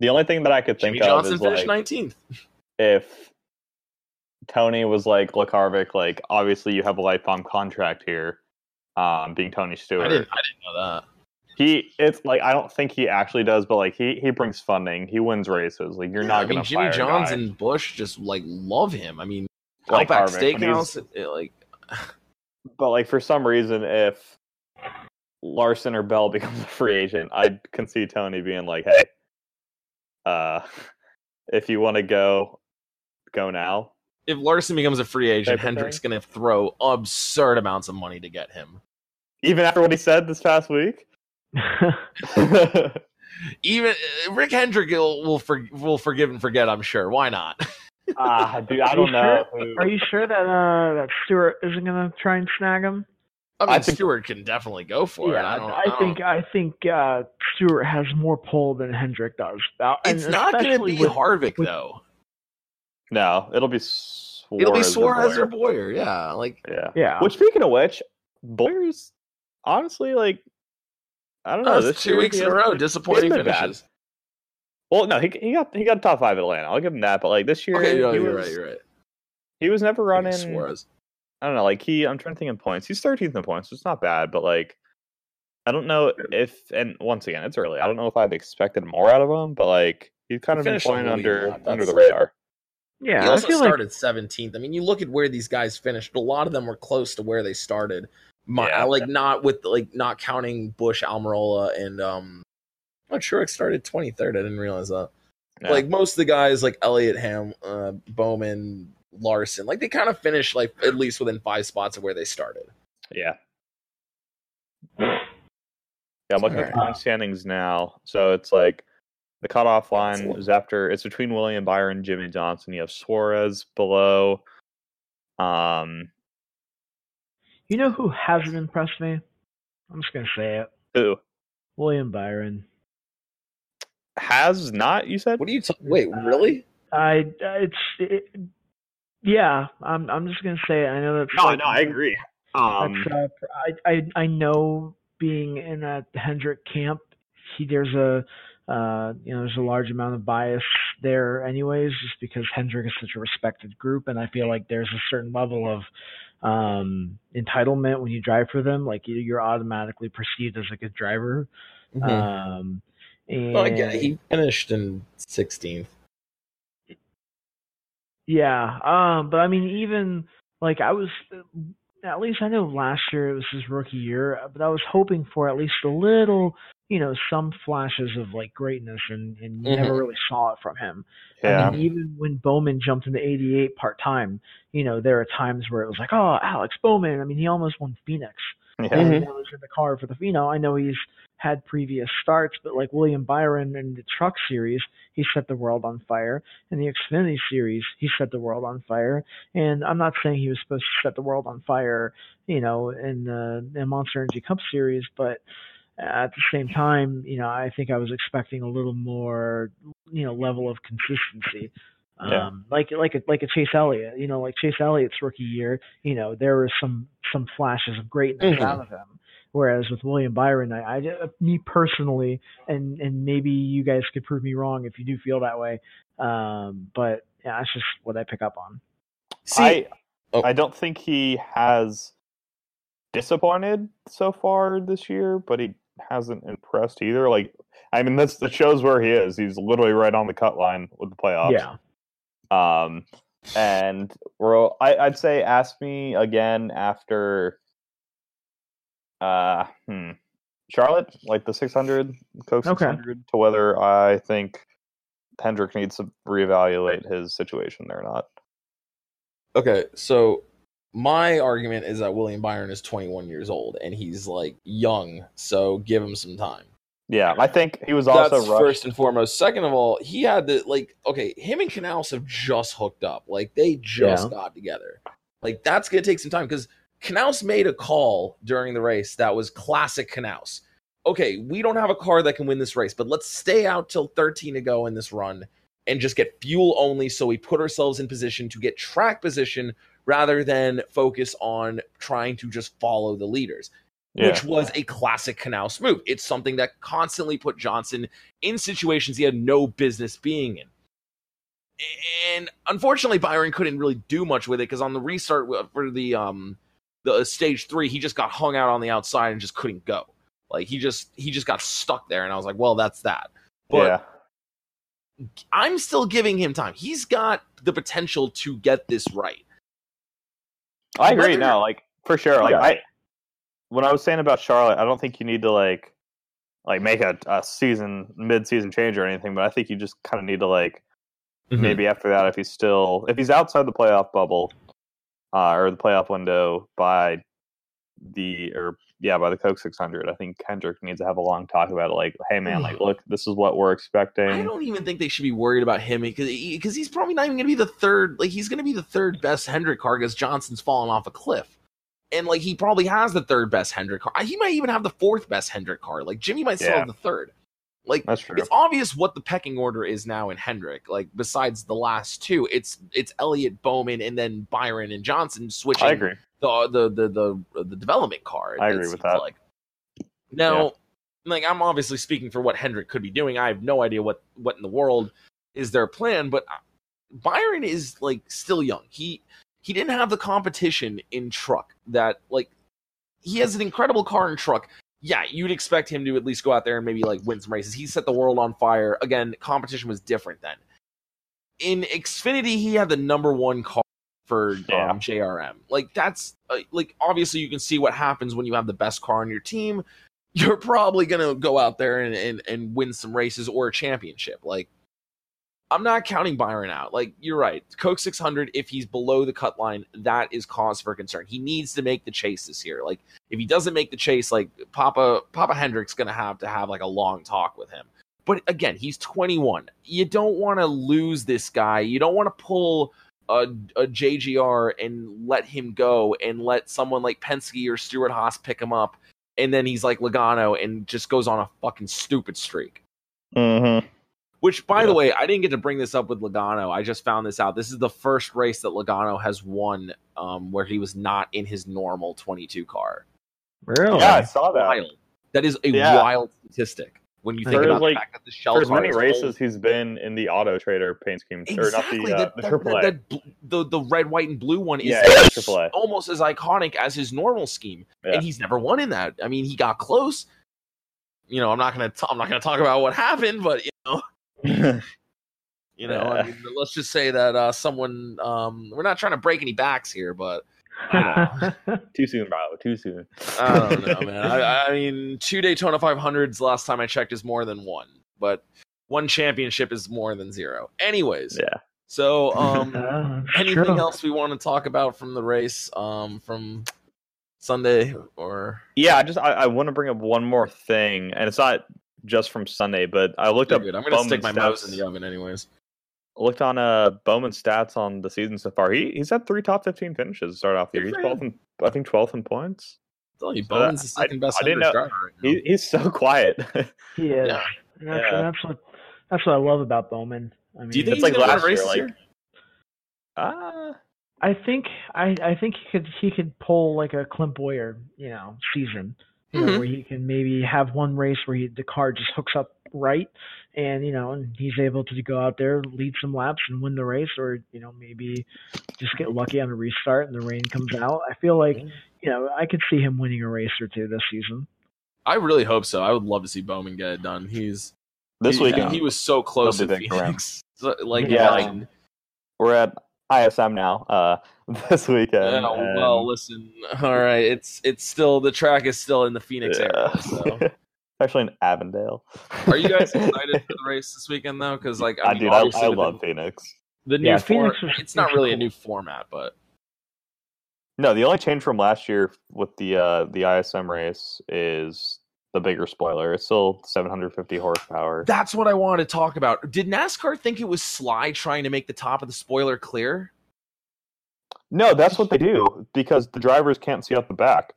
[SPEAKER 2] the only thing that I could think
[SPEAKER 1] Jimmy
[SPEAKER 2] of
[SPEAKER 1] Johnson
[SPEAKER 2] is
[SPEAKER 1] finished
[SPEAKER 2] like
[SPEAKER 1] nineteenth.
[SPEAKER 2] if Tony was like, "Look, Harvick, like obviously you have a lifetime contract here." Um, being Tony Stewart,
[SPEAKER 1] I didn't I didn't know that.
[SPEAKER 2] he it's like I don't think he actually does, but like he he brings funding, he wins races. Like you're
[SPEAKER 1] Yeah,
[SPEAKER 2] not
[SPEAKER 1] I mean,
[SPEAKER 2] gonna
[SPEAKER 1] Jimmy Johns and Busch just like love him. I mean,
[SPEAKER 2] like
[SPEAKER 1] Outback
[SPEAKER 2] Harvick, but he's-
[SPEAKER 1] Steakhouse, it, like
[SPEAKER 2] But like for some reason, if Larson or Bell becomes a free agent, I can see Tony being like, "Hey, uh, if you want to go, go now."
[SPEAKER 1] If Larson becomes a free agent, Hendrick's going to throw absurd amounts of money to get him.
[SPEAKER 2] Even after what he said this past week.
[SPEAKER 1] Even uh, Rick Hendrick will will, for, will forgive and forget. I'm sure. Why not?
[SPEAKER 2] Ah, dude, I
[SPEAKER 3] Are you
[SPEAKER 2] don't know.
[SPEAKER 3] sure- Are you sure that uh that Stewart isn't gonna try and snag him?
[SPEAKER 1] I mean,
[SPEAKER 2] I think-
[SPEAKER 1] Stewart can definitely go for
[SPEAKER 3] yeah,
[SPEAKER 1] it. I don't.
[SPEAKER 3] I,
[SPEAKER 1] don't-
[SPEAKER 3] think I think uh, Stewart has more pull than Hendrick does. And
[SPEAKER 1] it's not going to be
[SPEAKER 3] with-
[SPEAKER 1] Harvick
[SPEAKER 3] with-
[SPEAKER 1] though.
[SPEAKER 2] No, it'll be Suarez.
[SPEAKER 1] It'll be
[SPEAKER 2] or
[SPEAKER 1] Suarez
[SPEAKER 2] Bowyer.
[SPEAKER 1] or Bowyer. Yeah, like
[SPEAKER 2] Yeah.
[SPEAKER 3] Yeah.
[SPEAKER 2] Which, speaking of which, Bowyer's honestly like, I don't know.
[SPEAKER 1] oh,
[SPEAKER 2] this
[SPEAKER 1] two
[SPEAKER 2] year
[SPEAKER 1] weeks in a row, disappointing
[SPEAKER 2] been bad.
[SPEAKER 1] finishes.
[SPEAKER 2] Well, no, he he got he got top five at Atlanta. I'll give him that. But like this year,
[SPEAKER 1] Okay, no,
[SPEAKER 2] he
[SPEAKER 1] you're
[SPEAKER 2] was,
[SPEAKER 1] right. You're right.
[SPEAKER 2] He was never running.
[SPEAKER 1] Suarez.
[SPEAKER 2] I don't know. Like he, I'm trying to think in points. He's 13th in points. So it's not bad, but like, I don't know if. And once again, it's early. I don't know if I've expected more out of him, but like he's kind
[SPEAKER 1] He
[SPEAKER 2] of been
[SPEAKER 1] finished
[SPEAKER 2] playing
[SPEAKER 1] the lead a
[SPEAKER 2] under under the
[SPEAKER 1] That's-
[SPEAKER 2] radar.
[SPEAKER 3] Yeah,
[SPEAKER 1] he
[SPEAKER 3] I
[SPEAKER 1] also
[SPEAKER 3] feel
[SPEAKER 1] started 17th. I mean, you look at where these guys finished. A lot of them were close to where they started. My,
[SPEAKER 2] Yeah.
[SPEAKER 1] like not with like not counting Busch, Almirola, and um. I'm not sure it started 23rd. I didn't realize that.
[SPEAKER 2] Yeah.
[SPEAKER 1] Like most of the guys, like Elliott, Ham, uh, Bowman, Larson, like they kind of finished like at least within five spots of where they started.
[SPEAKER 2] Yeah. Yeah, I'm looking at the standings now. So it's like the cutoff line
[SPEAKER 1] Excellent.
[SPEAKER 2] is after it's between William Byron Jimmie Johnson. You have Suarez below. Um
[SPEAKER 3] you know who hasn't impressed me. I'm just gonna say it.
[SPEAKER 2] who
[SPEAKER 3] William Byron.
[SPEAKER 2] has not, you said?
[SPEAKER 1] What are you? T- wait, really?
[SPEAKER 3] I it's it, yeah. I'm I'm just gonna say it. I know that's
[SPEAKER 2] No,
[SPEAKER 3] like,
[SPEAKER 2] no, I agree. Um
[SPEAKER 3] uh, I, I I know being in that Hendrick camp, he there's a uh, you know there's a large amount of bias there anyways, just because Hendrick is such a respected group, and I feel like there's a certain level of um, entitlement when you drive for them. Like you're automatically perceived as a good driver. Mm-hmm. Um, and
[SPEAKER 1] well, it. He finished in 16th.
[SPEAKER 3] Yeah, um, but I mean, even like I was, at least I know last year it was his rookie year, but I was hoping for at least a little, you know, some flashes of like greatness, and and you mm-hmm. never really saw it from him. Yeah. I mean, even when Bowman jumped into 88 part time, you know, there are times where it was like, oh, Alex Bowman. I mean, he almost won Phoenix. Yeah. And mm-hmm. was in the car for the, you know, I know he's had previous starts, but like William Byron in the Truck Series, he set the world on fire. In the Xfinity Series, he set the world on fire. And I'm not saying he was supposed to set the world on fire, you know, in the in Monster Energy Cup Series, but at the same time, you know, I think I was expecting a little more, you know, level of consistency. Yeah. Um, like like a, like a Chase Elliott, you know, like Chase Elliott's rookie year, you know, there were some some flashes of greatness mm-hmm. out of him. Whereas with William Byron, I, I, me personally, and and maybe you guys could prove me wrong if you do feel that way. Um, but yeah, that's just what I pick up on.
[SPEAKER 2] See, I oh. I don't think he has disappointed so far this year, but he hasn't impressed either. Like, I mean, that's the shows where he is. He's literally right on the cut line with the playoffs.
[SPEAKER 3] Yeah.
[SPEAKER 2] Um, and well, I, I'd say ask me again after uh, hmm. Charlotte, like the 600, Coke 600, okay. to whether I think Hendrick needs to reevaluate his situation there or not.
[SPEAKER 1] Okay, so my argument is that William Byron is 21 years old and he's like young, so give him some time.
[SPEAKER 2] Yeah, I think he was also That's
[SPEAKER 1] first and foremost. Second of all, he had the like okay, him and Knaus have just hooked up. Like they just yeah. got together. Like that's gonna take some time because Knaus made a call during the race that was classic Knaus. Okay, we don't have a car that can win this race, but let's stay out till 13 to go in this run and just get fuel only so we put ourselves in position to get track position rather than focus on trying to just follow the leaders. Yeah. Which was a classic Knaus move. It's something that constantly put Johnson in situations he had no business being in. And unfortunately, Byron couldn't really do much with it because on the restart for the um, the stage three, he just got hung out on the outside and just couldn't go. Like he just he just got stuck there, and I was like, well, that's that. But yeah. I'm still giving him time. He's got the potential to get this right.
[SPEAKER 2] I agree. Whether, no, like for sure. Like yeah. I, when I was saying about Charlotte, I don't think you need to like, like make a, a season mid-season change or anything. But I think you just kind of need to like, mm-hmm. maybe after that, if he's still if he's outside the playoff bubble, uh, or the playoff window by the or yeah by the Coke 600. I think Hendrick needs to have a long talk about it. Like, hey man, like look, this is what we're expecting. I
[SPEAKER 1] don't even think they should be worried about him because because he's probably not even going to be the third. Like he's going to be the third best Hendrick car because Johnson's fallen off a cliff. And like he probably has the third best Hendrick car. He might even have the fourth best Hendrick car. Like Jimmy might still yeah. have the third. Like that's it's obvious what the pecking order is now in Hendrick. Like besides the last two, it's it's Elliott, Bowman, and then Byron and Johnson switching. I
[SPEAKER 2] agree.
[SPEAKER 1] The the the the, the development car.
[SPEAKER 2] I agree with that.
[SPEAKER 1] Like now, yeah. like I'm obviously speaking for what Hendrick could be doing. I have no idea what what in the world is their plan, but uh, Byron is like still young. He he didn't have the competition in truck that like he has an incredible car and truck yeah, you'd expect him to at least go out there and maybe like win some races. He set the world on fire. Again, competition was different then. In Xfinity, he had the number one car for yeah. um, JRM. Like that's uh, like obviously you can see what happens when you have the best car on your team. You're probably gonna go out there and, and, and win some races or a championship. Like I'm not counting Byron out. Like you're right. Coke 600 if he's below the cut line, that is cause for concern. He needs to make the chase this year. Like if he doesn't make the chase, like Papa Papa Hendrick's going to have to have like a long talk with him. But again, he's 21. You don't want to lose this guy. You don't want to pull a, a JGR and let him go and let someone like Penske or Stewart-Haas pick him up and then he's like Logano and just goes on a fucking stupid streak.
[SPEAKER 2] Mm-hmm.
[SPEAKER 1] Which, by yeah. the way, I didn't get to bring this up with Logano. I just found this out. This is the first race that Logano has won um, where he was not in his normal 22 car.
[SPEAKER 3] Really?
[SPEAKER 2] Yeah, I saw that. Wild.
[SPEAKER 1] That is a
[SPEAKER 2] Yeah.
[SPEAKER 1] wild statistic when you think about
[SPEAKER 2] like,
[SPEAKER 1] the fact that the
[SPEAKER 2] For
[SPEAKER 1] shell
[SPEAKER 2] as many races, he's been in the Auto Trader paint scheme, or not
[SPEAKER 1] Exactly.
[SPEAKER 2] the uh,
[SPEAKER 1] that,
[SPEAKER 2] the AAA.
[SPEAKER 1] the the red, white, and blue one is
[SPEAKER 2] Yeah, yeah,
[SPEAKER 1] almost as iconic as his normal scheme,
[SPEAKER 2] Yeah.
[SPEAKER 1] and he's never won in that. I mean, he got close. You know, I'm not gonna t- I'm not gonna talk about what happened, but you know, you know, I mean, let's just say that uh, someone. Um, we're not trying to break any backs here, but
[SPEAKER 2] too soon, bro. Too soon.
[SPEAKER 1] I don't know, man. I, I mean, two Daytona 500s last time I checked is more than one, but one championship is more than zero. Anyways,
[SPEAKER 2] Yeah.
[SPEAKER 1] So, um,
[SPEAKER 3] Uh,
[SPEAKER 1] anything
[SPEAKER 3] true.
[SPEAKER 1] else we want to talk about from the race, um, from Sunday or?
[SPEAKER 2] Yeah, I just I, I want to bring up one more thing, and it's not just from Sunday, but I looked up.
[SPEAKER 1] Good. I'm gonna stick my mouse in the oven, anyways.
[SPEAKER 2] Looked on uh Bowman stats on the season so far. He he's had three top fifteen finishes to start off the year. He's twelfth in I think twelfth in points.
[SPEAKER 1] tell you,
[SPEAKER 2] So that-
[SPEAKER 1] Bowman's the
[SPEAKER 2] I-
[SPEAKER 1] second best
[SPEAKER 2] I didn't know-
[SPEAKER 1] driver right now.
[SPEAKER 2] He, he's so quiet.
[SPEAKER 3] He is.
[SPEAKER 1] Yeah.
[SPEAKER 3] And That's,
[SPEAKER 2] Yeah.
[SPEAKER 3] that's what that's what I love about Bowman. I mean,
[SPEAKER 1] Do you think
[SPEAKER 2] It's
[SPEAKER 1] he's
[SPEAKER 2] like
[SPEAKER 1] gonna win
[SPEAKER 2] last
[SPEAKER 1] race
[SPEAKER 2] year, like-
[SPEAKER 1] year?
[SPEAKER 2] Ah,
[SPEAKER 3] I think I I think he could he could pull like a Clint Bowyer, you know, season. You know,
[SPEAKER 1] Mhm.
[SPEAKER 3] where he can maybe have one race where he, the car just hooks up right, and you know, and he's able to go out there, lead some laps, and win the race, or you know, maybe just get lucky on a restart and the rain comes out. I feel like you know I could see him winning a race or two this season.
[SPEAKER 1] I really hope so. I would love to see Bowman get it done. He's
[SPEAKER 2] this
[SPEAKER 1] he,
[SPEAKER 2] weekend
[SPEAKER 1] he was so close to
[SPEAKER 2] to.
[SPEAKER 1] Phoenix. So, like,
[SPEAKER 2] Yeah.
[SPEAKER 1] like,
[SPEAKER 2] we're at ISM now. Uh, this weekend.
[SPEAKER 1] Yeah,
[SPEAKER 2] and-
[SPEAKER 1] well, listen. All right, it's it's still the track is still in the Phoenix
[SPEAKER 2] yeah.
[SPEAKER 1] area. So,
[SPEAKER 2] Actually, in Avondale.
[SPEAKER 1] are you guys excited for the race this weekend though? Because like, I
[SPEAKER 2] I
[SPEAKER 1] mean,
[SPEAKER 2] dude, I,
[SPEAKER 1] obviously
[SPEAKER 2] I
[SPEAKER 1] with
[SPEAKER 2] love
[SPEAKER 1] the,
[SPEAKER 2] Phoenix.
[SPEAKER 1] the new
[SPEAKER 3] Yeah,
[SPEAKER 1] form.
[SPEAKER 3] Phoenix was-
[SPEAKER 1] It's not
[SPEAKER 3] was
[SPEAKER 1] really a new format, but
[SPEAKER 2] No, the only change from last year with the uh, the ISM race is the bigger spoiler. It's still 750 horsepower.
[SPEAKER 1] that's what I wanted to talk about. Did NASCAR think it was Sly trying to make the top of the spoiler clear?
[SPEAKER 2] No, that's what they do because the drivers can't see out the back.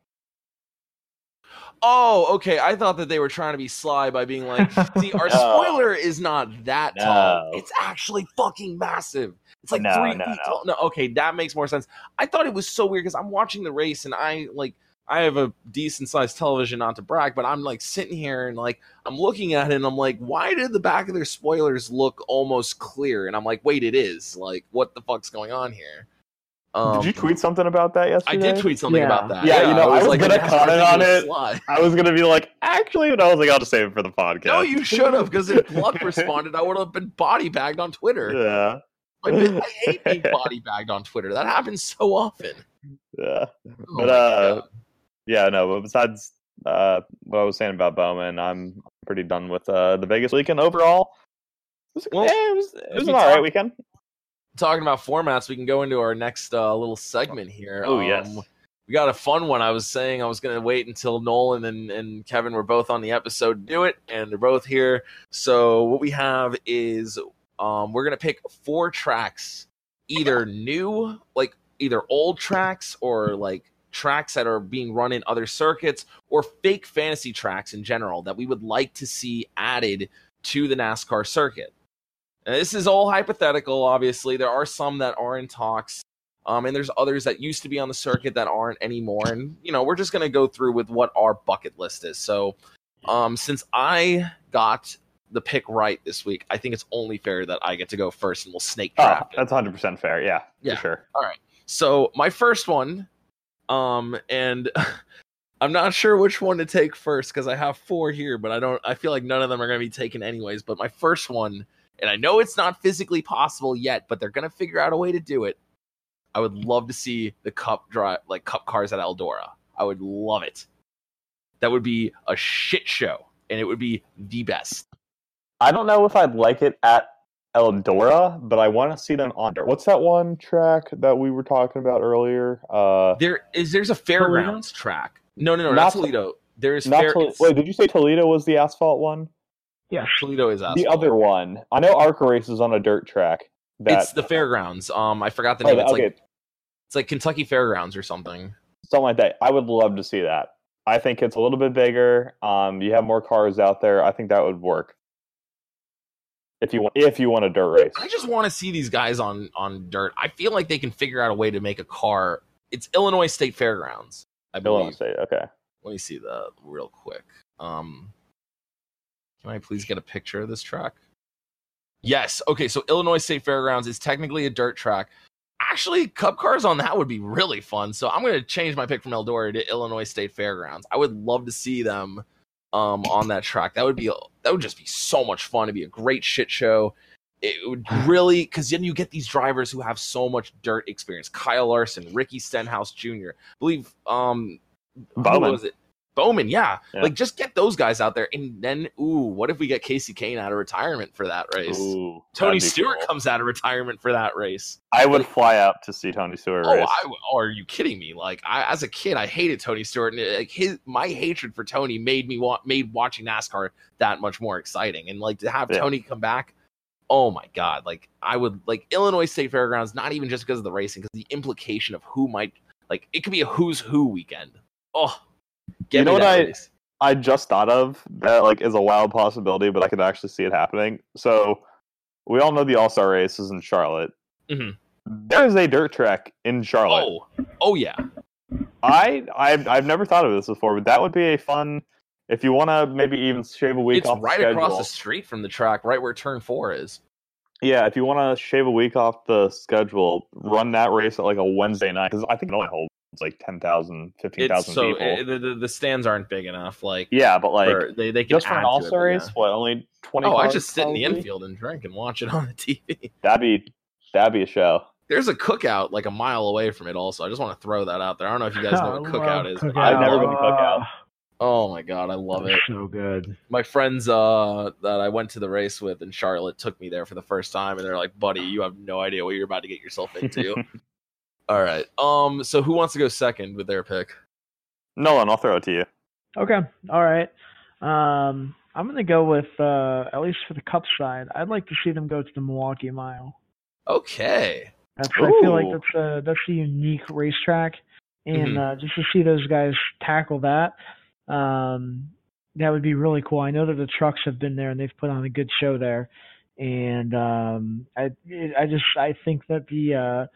[SPEAKER 1] Oh, okay. I thought that they were trying to be sly by being like, see, our
[SPEAKER 2] No.
[SPEAKER 1] spoiler is not that tall. It's actually fucking massive. It's like
[SPEAKER 2] No,
[SPEAKER 1] three
[SPEAKER 2] no,
[SPEAKER 1] feet
[SPEAKER 2] no.
[SPEAKER 1] tall. No, okay, that makes more sense. I thought it was so weird because I'm watching the race and I like I have a decent sized television, not to brag, but I'm like sitting here and like I'm looking at it and I'm like, why did the back of their spoilers look almost clear? And I'm like, wait, it is. Like, what the fuck's going on here? Um,
[SPEAKER 2] Did you tweet something about that yesterday?
[SPEAKER 1] I did tweet something
[SPEAKER 3] Yeah.
[SPEAKER 1] about that.
[SPEAKER 2] Yeah, you know, I was gonna comment on it.
[SPEAKER 1] Sly.
[SPEAKER 2] I was gonna be like, actually, but I was like, I'll just save it for the podcast.
[SPEAKER 1] No, you should have, because if Gluck responded, I would have been body bagged on Twitter.
[SPEAKER 2] Yeah,
[SPEAKER 1] Like, I hate being body bagged on Twitter. That happens so often.
[SPEAKER 2] yeah.
[SPEAKER 1] Oh
[SPEAKER 2] But,
[SPEAKER 1] my
[SPEAKER 2] uh,
[SPEAKER 1] God.
[SPEAKER 2] Yeah, no, but besides uh, what I was saying about Bowman, I'm pretty done with uh, the Vegas weekend overall. It was,
[SPEAKER 1] Well,
[SPEAKER 2] eh, it was, it was an all right weekend.
[SPEAKER 1] Talking about formats, we can go into our next uh, little segment here.
[SPEAKER 2] Oh, yes.
[SPEAKER 1] we got a fun one. I was saying I was going to wait until Nolan and, and Kevin were both on the episode to do it, and they're both here. So what we have is um, we're going to pick four tracks, either new, like either old tracks or like tracks that are being run in other circuits or fake fantasy tracks in general that we would like to see added to the NASCAR circuit. And this is all hypothetical, obviously. There are some that are in talks, um, and there's others that used to be on the circuit that aren't anymore. And, you know, we're just going to go through with what our bucket list is. So, um, since I got the pick right this week, I think it's only fair that I get to go first and we'll snake
[SPEAKER 2] Oh,
[SPEAKER 1] draft it.
[SPEAKER 2] that's 100 percent fair. Yeah,
[SPEAKER 1] Yeah.
[SPEAKER 2] for sure. All right.
[SPEAKER 1] So my first one, um, and I'm not sure which one to take first because I have four here, but I don't. I feel like none of them are going to be taken anyways. But my first one, and I know it's not physically possible yet, but they're going to figure out a way to do it. I would love to see the cup drive, like cup cars at Eldora. I would love it. That would be a shit show, and it would be the best.
[SPEAKER 2] I don't know if I'd like it at Eldora, but I want to see them on dirt. What's that one track that we were talking about earlier? Uh,
[SPEAKER 1] There is there's a fairgrounds track. No, no, no,
[SPEAKER 2] Not
[SPEAKER 1] not Toledo. There is
[SPEAKER 2] not
[SPEAKER 1] fair.
[SPEAKER 2] Tol- wait, did you say Toledo was the asphalt one?
[SPEAKER 3] Yes.
[SPEAKER 1] Toledo is asphalt.
[SPEAKER 2] The other one. I know Arca Race is on a dirt track. That,
[SPEAKER 1] it's the fairgrounds. Um, I forgot the
[SPEAKER 2] Oh,
[SPEAKER 1] name.
[SPEAKER 2] the-
[SPEAKER 1] it's
[SPEAKER 2] okay,
[SPEAKER 1] like it's like Kentucky Fairgrounds or something.
[SPEAKER 2] something like that. I would love to see that. I think it's a little bit bigger. Um, you have more cars out there. I think that would work. If you want, if you want a dirt race,
[SPEAKER 1] I just want to see these guys on on dirt. I feel like they can figure out a way to make a car. It's Illinois State Fairgrounds, I
[SPEAKER 2] Illinois
[SPEAKER 1] believe.
[SPEAKER 2] State. Okay.
[SPEAKER 1] Let me see the real quick. Um, can I please get a picture of this track? Yes. Okay. So Illinois State Fairgrounds is technically a dirt track. Actually, Cup cars on that would be really fun. So I'm going to change my pick from Eldora to Illinois State Fairgrounds. I would love to see them um, on that track. That would be that would just be so much fun. It'd be a great shit show. It would really because then you get these drivers who have so much dirt experience. Kyle Larson, Ricky Stenhouse Jr. I believe um, who
[SPEAKER 2] Bowman.
[SPEAKER 1] was it? Bowman, yeah.
[SPEAKER 2] Yeah.
[SPEAKER 1] Like just get those guys out there, and then ooh, what if we get Kasey Kahne out of retirement for that race?
[SPEAKER 2] Ooh,
[SPEAKER 1] Tony Stewart
[SPEAKER 2] cool.
[SPEAKER 1] comes out of retirement for that race.
[SPEAKER 2] I would fly out to see Tony Stewart
[SPEAKER 1] Oh,
[SPEAKER 2] race.
[SPEAKER 1] I, are you kidding me? Like, I, as a kid, I hated Tony Stewart, and like his my hatred for Tony made me want made watching NASCAR that much more exciting. And like to have
[SPEAKER 2] Yeah.
[SPEAKER 1] Tony come back, oh my god! Like I would like Illinois State Fairgrounds, not even just because of the racing, because the implication of who might like it could be a who's who weekend. Oh, get
[SPEAKER 2] You know what I-
[SPEAKER 1] race.
[SPEAKER 2] I just thought of that like is a wild possibility, but I could actually see it happening. So we all know the All Star race is in Charlotte.
[SPEAKER 1] Mhm.
[SPEAKER 2] There's a dirt track in Charlotte.
[SPEAKER 1] Oh, oh yeah.
[SPEAKER 2] I I've, I've never thought of this before, but that would be a fun if you want to maybe even shave a week
[SPEAKER 1] It's
[SPEAKER 2] off. the
[SPEAKER 1] right across
[SPEAKER 2] schedule.
[SPEAKER 1] the street from the track, right where turn four is.
[SPEAKER 2] Yeah, if you want to shave a week off the schedule, run that race at like a Wednesday night because I think it only holds like 10,000, 15,000
[SPEAKER 1] so
[SPEAKER 2] people.
[SPEAKER 1] uh, the, the the stands aren't big enough. Like
[SPEAKER 2] yeah, but like
[SPEAKER 1] for- they they can
[SPEAKER 2] just for an All
[SPEAKER 1] but
[SPEAKER 2] Star
[SPEAKER 1] yeah.
[SPEAKER 2] race, what only twenty?
[SPEAKER 1] Oh, I just sit in the infield and drink and watch it on the TV.
[SPEAKER 2] That'd be that'd be a show.
[SPEAKER 1] There's a cookout like a mile away from it. Also, I just want to throw that out there. I don't know if you guys know what
[SPEAKER 3] love
[SPEAKER 1] cookout is.
[SPEAKER 3] Cookout.
[SPEAKER 1] I
[SPEAKER 2] I've never been to. Cookout.
[SPEAKER 1] Oh my god, I love it.
[SPEAKER 3] So good.
[SPEAKER 1] My friends uh, that I went to the race with in Charlotte took me there for the first time, and they're like, "Buddy, you have no idea what you're about to get yourself into." All right. Um. So who wants to go second with their pick?
[SPEAKER 2] Nolan, I'll throw it to you.
[SPEAKER 3] Okay. All right. Um, I'm gonna go with uh, at least for the Cup side. I'd like to see them go to the Milwaukee Mile.
[SPEAKER 1] Okay.
[SPEAKER 3] That's I feel like that's a that's a unique racetrack, and
[SPEAKER 1] Mhm.
[SPEAKER 3] uh, just to see those guys tackle that, um, that would be really cool. I know that the trucks have been there and they've put on a good show there, and um, I I just I think that the uh,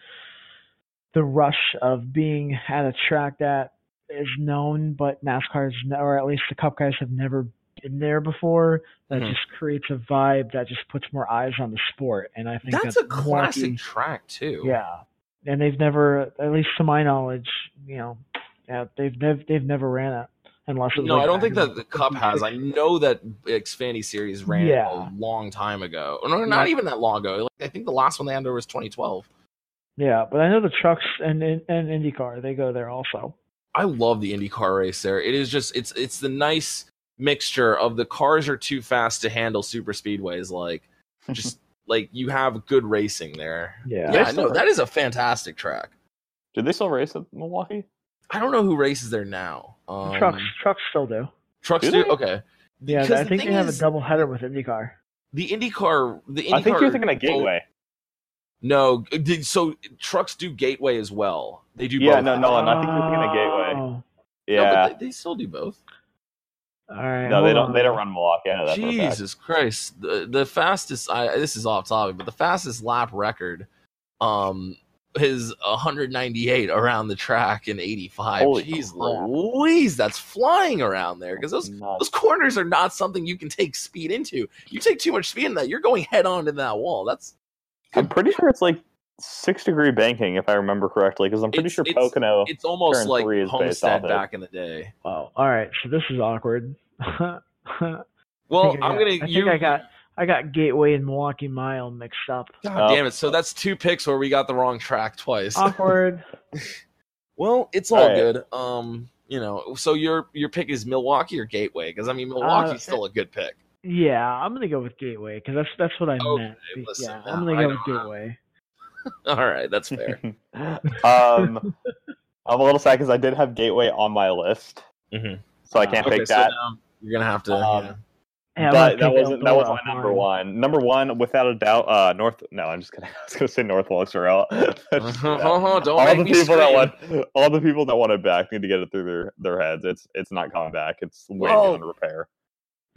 [SPEAKER 3] the rush of being at a track that is known, but NASCAR's or at least the Cup guys have never been there before. That
[SPEAKER 1] Mhm.
[SPEAKER 3] just creates a vibe that just puts more eyes on the sport, and I think
[SPEAKER 1] That's
[SPEAKER 3] that
[SPEAKER 1] a classic track too.
[SPEAKER 3] yeah, and they've never, at least to my knowledge, you know, yeah, they've never they've never ran it unless it
[SPEAKER 1] No,
[SPEAKER 3] like
[SPEAKER 1] I don't think that the Cup has. I know that Xfinity Series ran
[SPEAKER 3] Yeah.
[SPEAKER 1] a long time ago. No, not
[SPEAKER 3] Yeah.
[SPEAKER 1] even that long ago. Like, I think the last one they had there was 2012.
[SPEAKER 3] Yeah, but I know the trucks and and, and IndyCar they go there also.
[SPEAKER 1] I love the IndyCar race there. It is just it's it's the nice mixture of the cars are too fast to handle super speedways. Like just like you have good racing there.
[SPEAKER 3] Yeah,
[SPEAKER 1] Yeah,
[SPEAKER 2] still
[SPEAKER 1] no, that is a fantastic track.
[SPEAKER 2] Did they still race at Milwaukee?
[SPEAKER 1] I don't know who races there now. Um,
[SPEAKER 3] trucks trucks still do.
[SPEAKER 1] trucks
[SPEAKER 2] Do
[SPEAKER 1] do okay.
[SPEAKER 3] Yeah,
[SPEAKER 1] Because
[SPEAKER 3] I
[SPEAKER 1] the
[SPEAKER 3] think
[SPEAKER 1] thing
[SPEAKER 3] they have a double header with IndyCar.
[SPEAKER 1] The IndyCar, the IndyCar.
[SPEAKER 2] I think you're thinking of
[SPEAKER 1] boat-
[SPEAKER 2] Gateway.
[SPEAKER 1] No, so trucks do Gateway as well. They do.
[SPEAKER 2] Yeah,
[SPEAKER 1] both.
[SPEAKER 2] no, no, and I think you're thinking of Gateway.
[SPEAKER 3] Oh,
[SPEAKER 1] No,
[SPEAKER 2] Yeah,
[SPEAKER 1] but they, they still do both.
[SPEAKER 3] all right.
[SPEAKER 2] no, they
[SPEAKER 3] hold
[SPEAKER 2] don't.
[SPEAKER 3] on.
[SPEAKER 2] They don't run Milwaukee. I know that for a fact.
[SPEAKER 1] Jesus Christ! The the fastest. I, this is off topic, but the fastest lap record, um, is 198 around the track in 85.
[SPEAKER 2] Holy
[SPEAKER 1] Jeez
[SPEAKER 2] crap.
[SPEAKER 1] Louise, that's flying around there because those
[SPEAKER 2] Nuts.
[SPEAKER 1] those corners are not something you can take speed into. You take too much speed in that, you're going head on to that wall. That's
[SPEAKER 2] I'm pretty sure it's like six degree banking, if I remember correctly, because I'm pretty
[SPEAKER 1] It's-
[SPEAKER 2] sure
[SPEAKER 1] it's-
[SPEAKER 2] Pocono.
[SPEAKER 1] it's almost like
[SPEAKER 2] three is
[SPEAKER 1] Homestead
[SPEAKER 2] off it.
[SPEAKER 1] back in the day.
[SPEAKER 3] Wow. All right, so this is awkward.
[SPEAKER 1] Well,
[SPEAKER 3] I
[SPEAKER 1] I'm
[SPEAKER 3] got-
[SPEAKER 1] gonna.
[SPEAKER 3] I think
[SPEAKER 1] you,
[SPEAKER 3] I got I got Gateway and Milwaukee Mile mixed up.
[SPEAKER 1] God
[SPEAKER 2] Oh.
[SPEAKER 1] damn it! So that's two picks where we got the wrong track twice.
[SPEAKER 3] Awkward.
[SPEAKER 1] Well, it's all
[SPEAKER 2] Alright.
[SPEAKER 1] good. Um, you know, so your your pick is Milwaukee or Gateway? Because I mean, Milwaukee's
[SPEAKER 3] Uh,
[SPEAKER 1] still a good pick.
[SPEAKER 3] Yeah, I'm gonna go with Gateway because that's that's what I
[SPEAKER 1] Okay,
[SPEAKER 3] meant.
[SPEAKER 1] Listen,
[SPEAKER 3] yeah,
[SPEAKER 1] now
[SPEAKER 3] I'm gonna go with
[SPEAKER 1] don't-
[SPEAKER 3] Gateway.
[SPEAKER 1] All right, that's fair.
[SPEAKER 2] um, I'm a little sad because I did have Gateway on my list,
[SPEAKER 1] Mhm.
[SPEAKER 2] so I can't
[SPEAKER 1] okay,
[SPEAKER 2] pick
[SPEAKER 1] so
[SPEAKER 2] that.
[SPEAKER 1] now you're gonna have to.
[SPEAKER 2] Um,
[SPEAKER 1] yeah.
[SPEAKER 3] Yeah,
[SPEAKER 2] but that wasn't that was
[SPEAKER 3] Eldora
[SPEAKER 2] my number one. Number one, without a doubt, uh, North. No, I'm just gonna. I was gonna say North Wilkesboro.
[SPEAKER 1] Uh-huh, don't
[SPEAKER 2] all
[SPEAKER 1] make
[SPEAKER 2] the
[SPEAKER 1] me
[SPEAKER 2] people that want, all the people that want it back need to get it through their their heads. It's it's not coming back. It's way
[SPEAKER 1] Well,
[SPEAKER 2] beyond repair.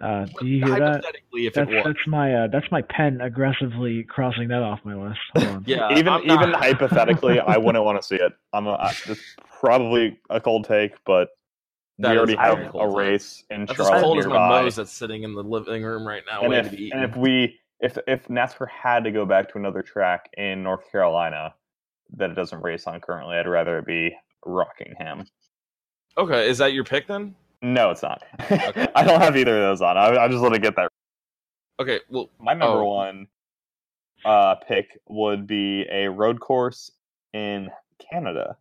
[SPEAKER 3] Uh, do you hear that?
[SPEAKER 1] If
[SPEAKER 3] That's
[SPEAKER 1] it was,
[SPEAKER 3] that's my uh, that's my pen aggressively crossing that off my list. Hold on.
[SPEAKER 1] yeah,
[SPEAKER 2] even
[SPEAKER 1] I'm
[SPEAKER 2] even
[SPEAKER 1] not-
[SPEAKER 2] hypothetically, I wouldn't want to see it. I'm a, I, it's probably a cold take, but
[SPEAKER 1] That
[SPEAKER 2] we already have a
[SPEAKER 1] cold time.
[SPEAKER 2] race in
[SPEAKER 1] That's as
[SPEAKER 2] Charlotte
[SPEAKER 1] cold as my
[SPEAKER 2] nearby.
[SPEAKER 1] Moe's that's sitting in the living room right now
[SPEAKER 2] and if,
[SPEAKER 1] to be
[SPEAKER 2] and if we if if NASCAR had to go back to another track in North Carolina that it doesn't race on currently, I'd rather it be Rockingham.
[SPEAKER 1] Okay, is that your pick then?
[SPEAKER 2] No, it's not. I don't have either of those on. I, I just want to get that.
[SPEAKER 1] Okay, well,
[SPEAKER 2] My number
[SPEAKER 1] Oh.
[SPEAKER 2] one uh, pick would be a road course in Canada.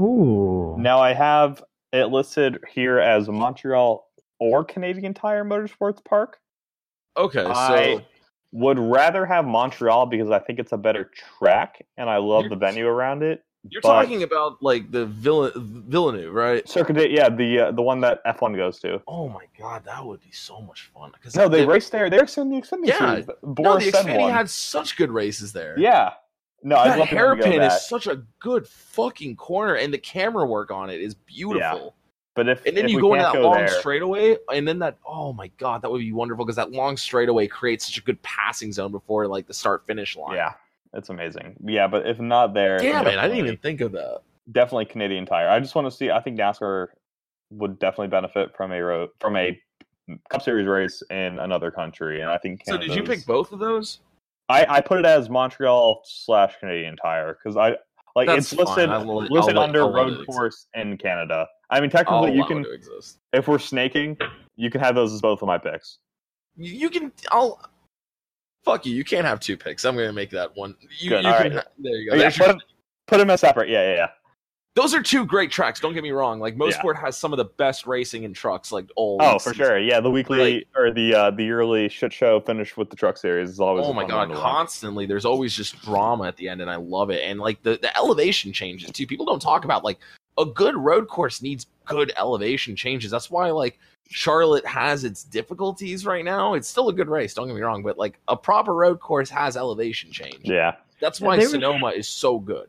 [SPEAKER 3] Ooh.
[SPEAKER 2] Now I have it listed here as Montreal or Canadian Tire Motorsports Park.
[SPEAKER 1] okay, so
[SPEAKER 2] I would rather have Montreal because I think it's a better track and I love the
[SPEAKER 1] You're-
[SPEAKER 2] venue around it.
[SPEAKER 1] You're
[SPEAKER 2] but-
[SPEAKER 1] talking about like the Villen- Villeneuve, right?
[SPEAKER 2] Circuit, yeah, the uh, the one that F1 goes to.
[SPEAKER 1] Oh my god, that would be so much fun. Because
[SPEAKER 2] No, they race there. They're in the Xfinity
[SPEAKER 1] Yeah.
[SPEAKER 2] series.
[SPEAKER 1] No, the Xfinity had such good races there.
[SPEAKER 2] Yeah. No,
[SPEAKER 1] that
[SPEAKER 2] love for to go
[SPEAKER 1] hairpin is such a good fucking corner, and the camera work on it is beautiful.
[SPEAKER 2] But if
[SPEAKER 1] And then
[SPEAKER 2] if
[SPEAKER 1] you go into
[SPEAKER 2] can't
[SPEAKER 1] that
[SPEAKER 2] go
[SPEAKER 1] long
[SPEAKER 2] there,
[SPEAKER 1] straightaway, and then that oh my god, that would be wonderful because that long straightaway creates such a good passing zone before like the start finish line.
[SPEAKER 2] yeah, it's amazing. Yeah, but if not there,
[SPEAKER 1] Damn it, I didn't even think of that.
[SPEAKER 2] definitely Canadian Tire. I just want to see. I think NASCAR would definitely benefit from a road from a Cup Series race in another country, and I think.
[SPEAKER 1] So did you pick both of those?
[SPEAKER 2] I, I put it as Montreal slash Canadian Tire because I like
[SPEAKER 1] That's
[SPEAKER 2] it's listed.
[SPEAKER 1] I'll
[SPEAKER 2] listed
[SPEAKER 1] I'll
[SPEAKER 2] under
[SPEAKER 1] I'll
[SPEAKER 2] road course in Canada. I mean,
[SPEAKER 1] I'll
[SPEAKER 2] technically, you can
[SPEAKER 1] exist.
[SPEAKER 2] if we're snaking, you can have those as both of my picks.
[SPEAKER 1] You can. I'll. Fuck you. You can't have two picks. I'm gonna make that one. You,
[SPEAKER 2] Good,
[SPEAKER 1] you
[SPEAKER 2] all
[SPEAKER 1] can,
[SPEAKER 2] right.
[SPEAKER 1] There you go.
[SPEAKER 2] Yeah, put, them, put them as separate. Yeah, yeah, yeah.
[SPEAKER 1] those are two great tracks. Don't get me wrong. Like Mosport has some of the best racing in trucks. Like all.
[SPEAKER 2] Oh, for sure. Yeah, the weekly
[SPEAKER 1] Like-
[SPEAKER 2] or the uh, the yearly shit show finish with the truck series is always.
[SPEAKER 1] Oh my god!
[SPEAKER 2] to.
[SPEAKER 1] Constantly, there's always just drama at the end, and I love it. And like the the elevation changes too. People don't talk about like a good road course needs good elevation changes. That's why like Charlotte has its difficulties right now. It's still a good race. Don't get me wrong, but like a proper road course has elevation change.
[SPEAKER 2] Yeah,
[SPEAKER 1] That's
[SPEAKER 3] Yeah,
[SPEAKER 1] why
[SPEAKER 3] were-
[SPEAKER 1] Sonoma is so good.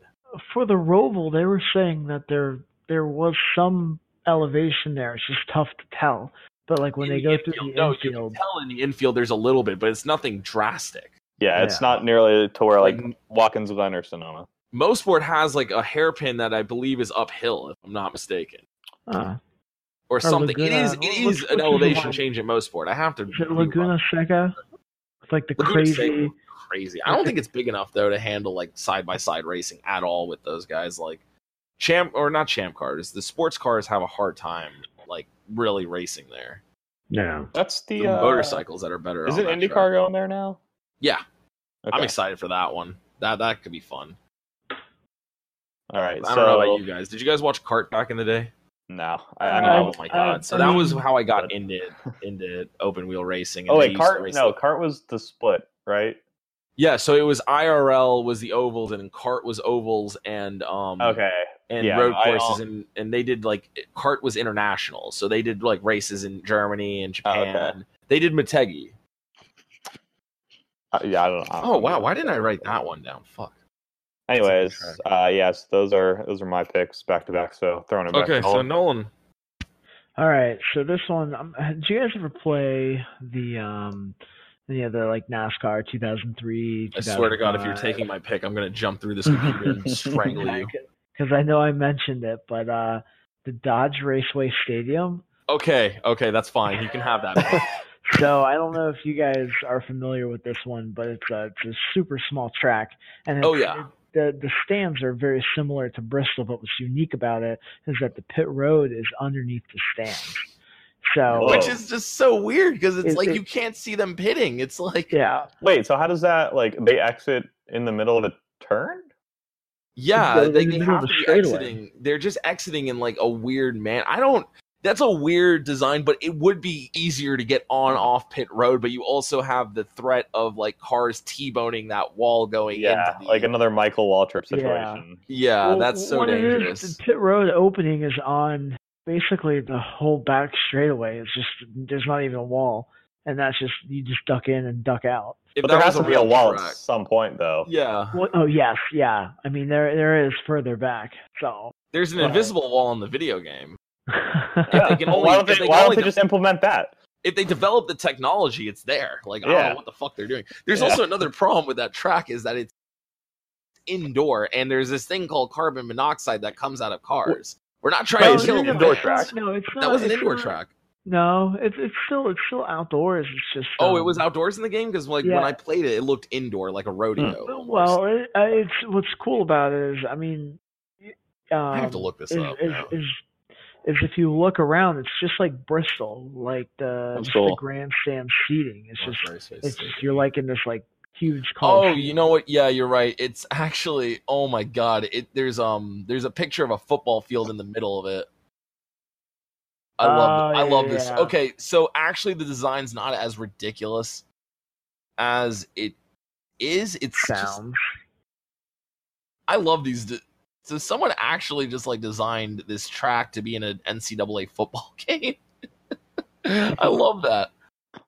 [SPEAKER 3] For the Roval, they were saying that there there was some elevation there. It's just tough to tell. But like when
[SPEAKER 1] In
[SPEAKER 3] they
[SPEAKER 1] the
[SPEAKER 3] go through
[SPEAKER 1] infield,
[SPEAKER 3] the
[SPEAKER 1] no, you can
[SPEAKER 3] infield,
[SPEAKER 1] tell in the infield there's a little bit, but it's nothing drastic.
[SPEAKER 2] yeah. It's
[SPEAKER 3] Yeah.
[SPEAKER 2] not nearly to where like
[SPEAKER 1] Like-
[SPEAKER 2] Watkins Glen or Sonoma.
[SPEAKER 1] Mosport has like a hairpin that I believe is uphill, if I'm not mistaken.
[SPEAKER 3] uh,
[SPEAKER 1] or something. it
[SPEAKER 3] Laguna-
[SPEAKER 1] is it
[SPEAKER 3] what's-
[SPEAKER 1] is an
[SPEAKER 3] the
[SPEAKER 1] elevation change at Mosport. I have to.
[SPEAKER 3] is it. Laguna Seca? It's like the
[SPEAKER 1] Laguna
[SPEAKER 3] crazy.
[SPEAKER 1] Seca. Crazy. I don't think it's big enough though to handle like side by side racing at all with those guys. Like champ or not champ cars. The sports cars have a hard time like really racing there.
[SPEAKER 3] No.
[SPEAKER 2] That's the,
[SPEAKER 1] The
[SPEAKER 2] uh,
[SPEAKER 1] motorcycles that are better.
[SPEAKER 2] Is it IndyCar
[SPEAKER 1] track.
[SPEAKER 2] going there now?
[SPEAKER 1] Yeah, I'm excited for that one. That that could be fun.
[SPEAKER 2] All right.
[SPEAKER 1] I don't know about you guys. Did you guys watch CART back in the day?
[SPEAKER 2] no, I, I
[SPEAKER 3] Uh,
[SPEAKER 2] know.
[SPEAKER 1] oh my
[SPEAKER 3] I-
[SPEAKER 1] god! so that was how I got into into open wheel racing. and
[SPEAKER 2] Oh
[SPEAKER 1] they
[SPEAKER 2] wait, CART. No,
[SPEAKER 1] the-
[SPEAKER 2] CART was the split, right?
[SPEAKER 1] Yeah, so it was IRL was the ovals and CART was ovals and um
[SPEAKER 2] Okay.
[SPEAKER 1] and
[SPEAKER 2] Yeah,
[SPEAKER 1] road
[SPEAKER 2] no, I
[SPEAKER 1] courses and and they did like CART was international. So they did like races in Germany and
[SPEAKER 2] Oh, okay.
[SPEAKER 1] Japan. They did Motegi.
[SPEAKER 2] Uh, yeah, I don't know.
[SPEAKER 1] Oh wow, why didn't I write that one down? Fuck.
[SPEAKER 2] Anyways, uh, yes, those are those are my picks back to back. So throwing it back.
[SPEAKER 1] Okay,
[SPEAKER 2] to
[SPEAKER 1] so
[SPEAKER 2] Nolan.
[SPEAKER 1] Nolan.
[SPEAKER 3] All right, so this one, um, did you guys ever play the um, any of the like NASCAR 2003?
[SPEAKER 1] I swear to God, if you're taking my pick, I'm gonna jump through this computer and strangle you.
[SPEAKER 3] because I know I mentioned it, but uh, the Dodge Raceway Stadium.
[SPEAKER 1] Okay, okay, that's fine. You can have that.
[SPEAKER 3] So I don't know if you guys are familiar with this one, but it's a, it's a super small track, and it's,
[SPEAKER 1] Oh, yeah.
[SPEAKER 3] The the stands are very similar to Bristol. But what's unique about it is that the pit road is underneath the stands. So
[SPEAKER 1] Which is just so weird because it's
[SPEAKER 3] It-
[SPEAKER 1] like
[SPEAKER 3] it-
[SPEAKER 1] you can't see them pitting. It's like
[SPEAKER 3] yeah,
[SPEAKER 2] Wait, so how does that like they exit in the middle of a turn?
[SPEAKER 1] Yeah,
[SPEAKER 3] They're
[SPEAKER 1] they, they have
[SPEAKER 3] of
[SPEAKER 1] to be
[SPEAKER 3] straightaway.
[SPEAKER 1] exiting. They're just exiting in like a weird man. I don't. That's a weird design, but it would be easier to get on off pit road. But you also have the threat of like cars t-boning that wall going
[SPEAKER 2] Yeah,
[SPEAKER 1] into the,
[SPEAKER 2] like another Michael Waltrip situation.
[SPEAKER 1] yeah.
[SPEAKER 3] Well,
[SPEAKER 1] that's so
[SPEAKER 3] what it is,
[SPEAKER 1] dangerous.
[SPEAKER 3] the pit road opening is on basically the whole back straightaway. It's just there's not even a wall, and that's just you just duck in and duck out.
[SPEAKER 1] If
[SPEAKER 2] But there has to be a wall
[SPEAKER 1] track-
[SPEAKER 2] at some point, though.
[SPEAKER 1] Yeah,
[SPEAKER 3] Well, oh yes, yeah. I mean there there is further back. So
[SPEAKER 1] there's an
[SPEAKER 3] Right.
[SPEAKER 1] invisible wall in the video game.
[SPEAKER 2] Yeah.
[SPEAKER 1] they only-
[SPEAKER 2] why don't
[SPEAKER 1] if
[SPEAKER 2] they,
[SPEAKER 1] they
[SPEAKER 2] why
[SPEAKER 1] can
[SPEAKER 2] don't
[SPEAKER 1] only
[SPEAKER 2] they
[SPEAKER 1] de-
[SPEAKER 2] just implement that?
[SPEAKER 1] If they develop the technology, it's there. Like I don't know what the fuck they're doing. There's
[SPEAKER 2] Yeah.
[SPEAKER 1] also another problem with that track is that it's indoor and there's this thing called carbon monoxide that comes out of cars. We're not trying
[SPEAKER 2] Wait,
[SPEAKER 1] to kill
[SPEAKER 2] an
[SPEAKER 1] them.
[SPEAKER 2] indoor
[SPEAKER 1] fans.
[SPEAKER 2] track?
[SPEAKER 3] No, it's not.
[SPEAKER 1] That was an
[SPEAKER 3] it's
[SPEAKER 1] indoor
[SPEAKER 3] not-
[SPEAKER 1] track.
[SPEAKER 3] No, it's it's still it's still outdoors. It's just.
[SPEAKER 1] Oh, it
[SPEAKER 3] um,
[SPEAKER 1] was outdoors in the game because like when. I played it, it looked indoor like a rodeo. almost.
[SPEAKER 3] Well, it, uh, it's what's cool about it is, I mean, um,
[SPEAKER 1] I have to look this
[SPEAKER 3] is,
[SPEAKER 1] up.
[SPEAKER 3] Is, is, is if you look around, it's just like Bristol, like the just
[SPEAKER 2] cool.
[SPEAKER 3] the grandstand seating. It's
[SPEAKER 1] North
[SPEAKER 3] just it's
[SPEAKER 1] Stadium.
[SPEAKER 3] you're like in this like huge.
[SPEAKER 1] Car.
[SPEAKER 3] Oh,
[SPEAKER 1] you know what? Yeah, you're right. It's actually oh my god. It there's um there's a picture of a football field in the middle of it. I love
[SPEAKER 3] Oh,
[SPEAKER 1] I love this.
[SPEAKER 3] yeah.
[SPEAKER 1] Okay, so actually the design's not as ridiculous as it is. It's just
[SPEAKER 3] sounds.
[SPEAKER 1] I love these. So someone actually just like designed this track to be in an NCAA football game. I love that.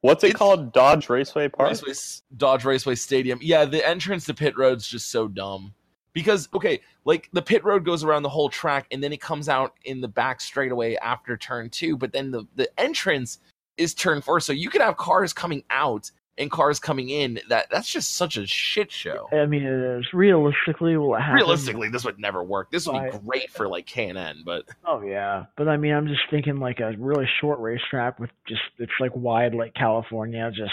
[SPEAKER 2] What's it
[SPEAKER 1] It's-
[SPEAKER 2] called? Dodge Raceway Park.
[SPEAKER 1] Raceway, Dodge Raceway Stadium. Yeah, the entrance to pit road's just so dumb. Because okay, like the pit road goes around the whole track and then it comes out in the back straightaway after turn two, but then the, the entrance is turn four. So you could have cars coming out and cars coming in. That that's just such a shit show.
[SPEAKER 3] I mean, it is realistically will it happen?
[SPEAKER 1] Realistically, this would never work. This would be great for like K and N, but
[SPEAKER 3] Oh yeah, but I mean, I'm just thinking like a really short racetrack with just it's like wide like California. Just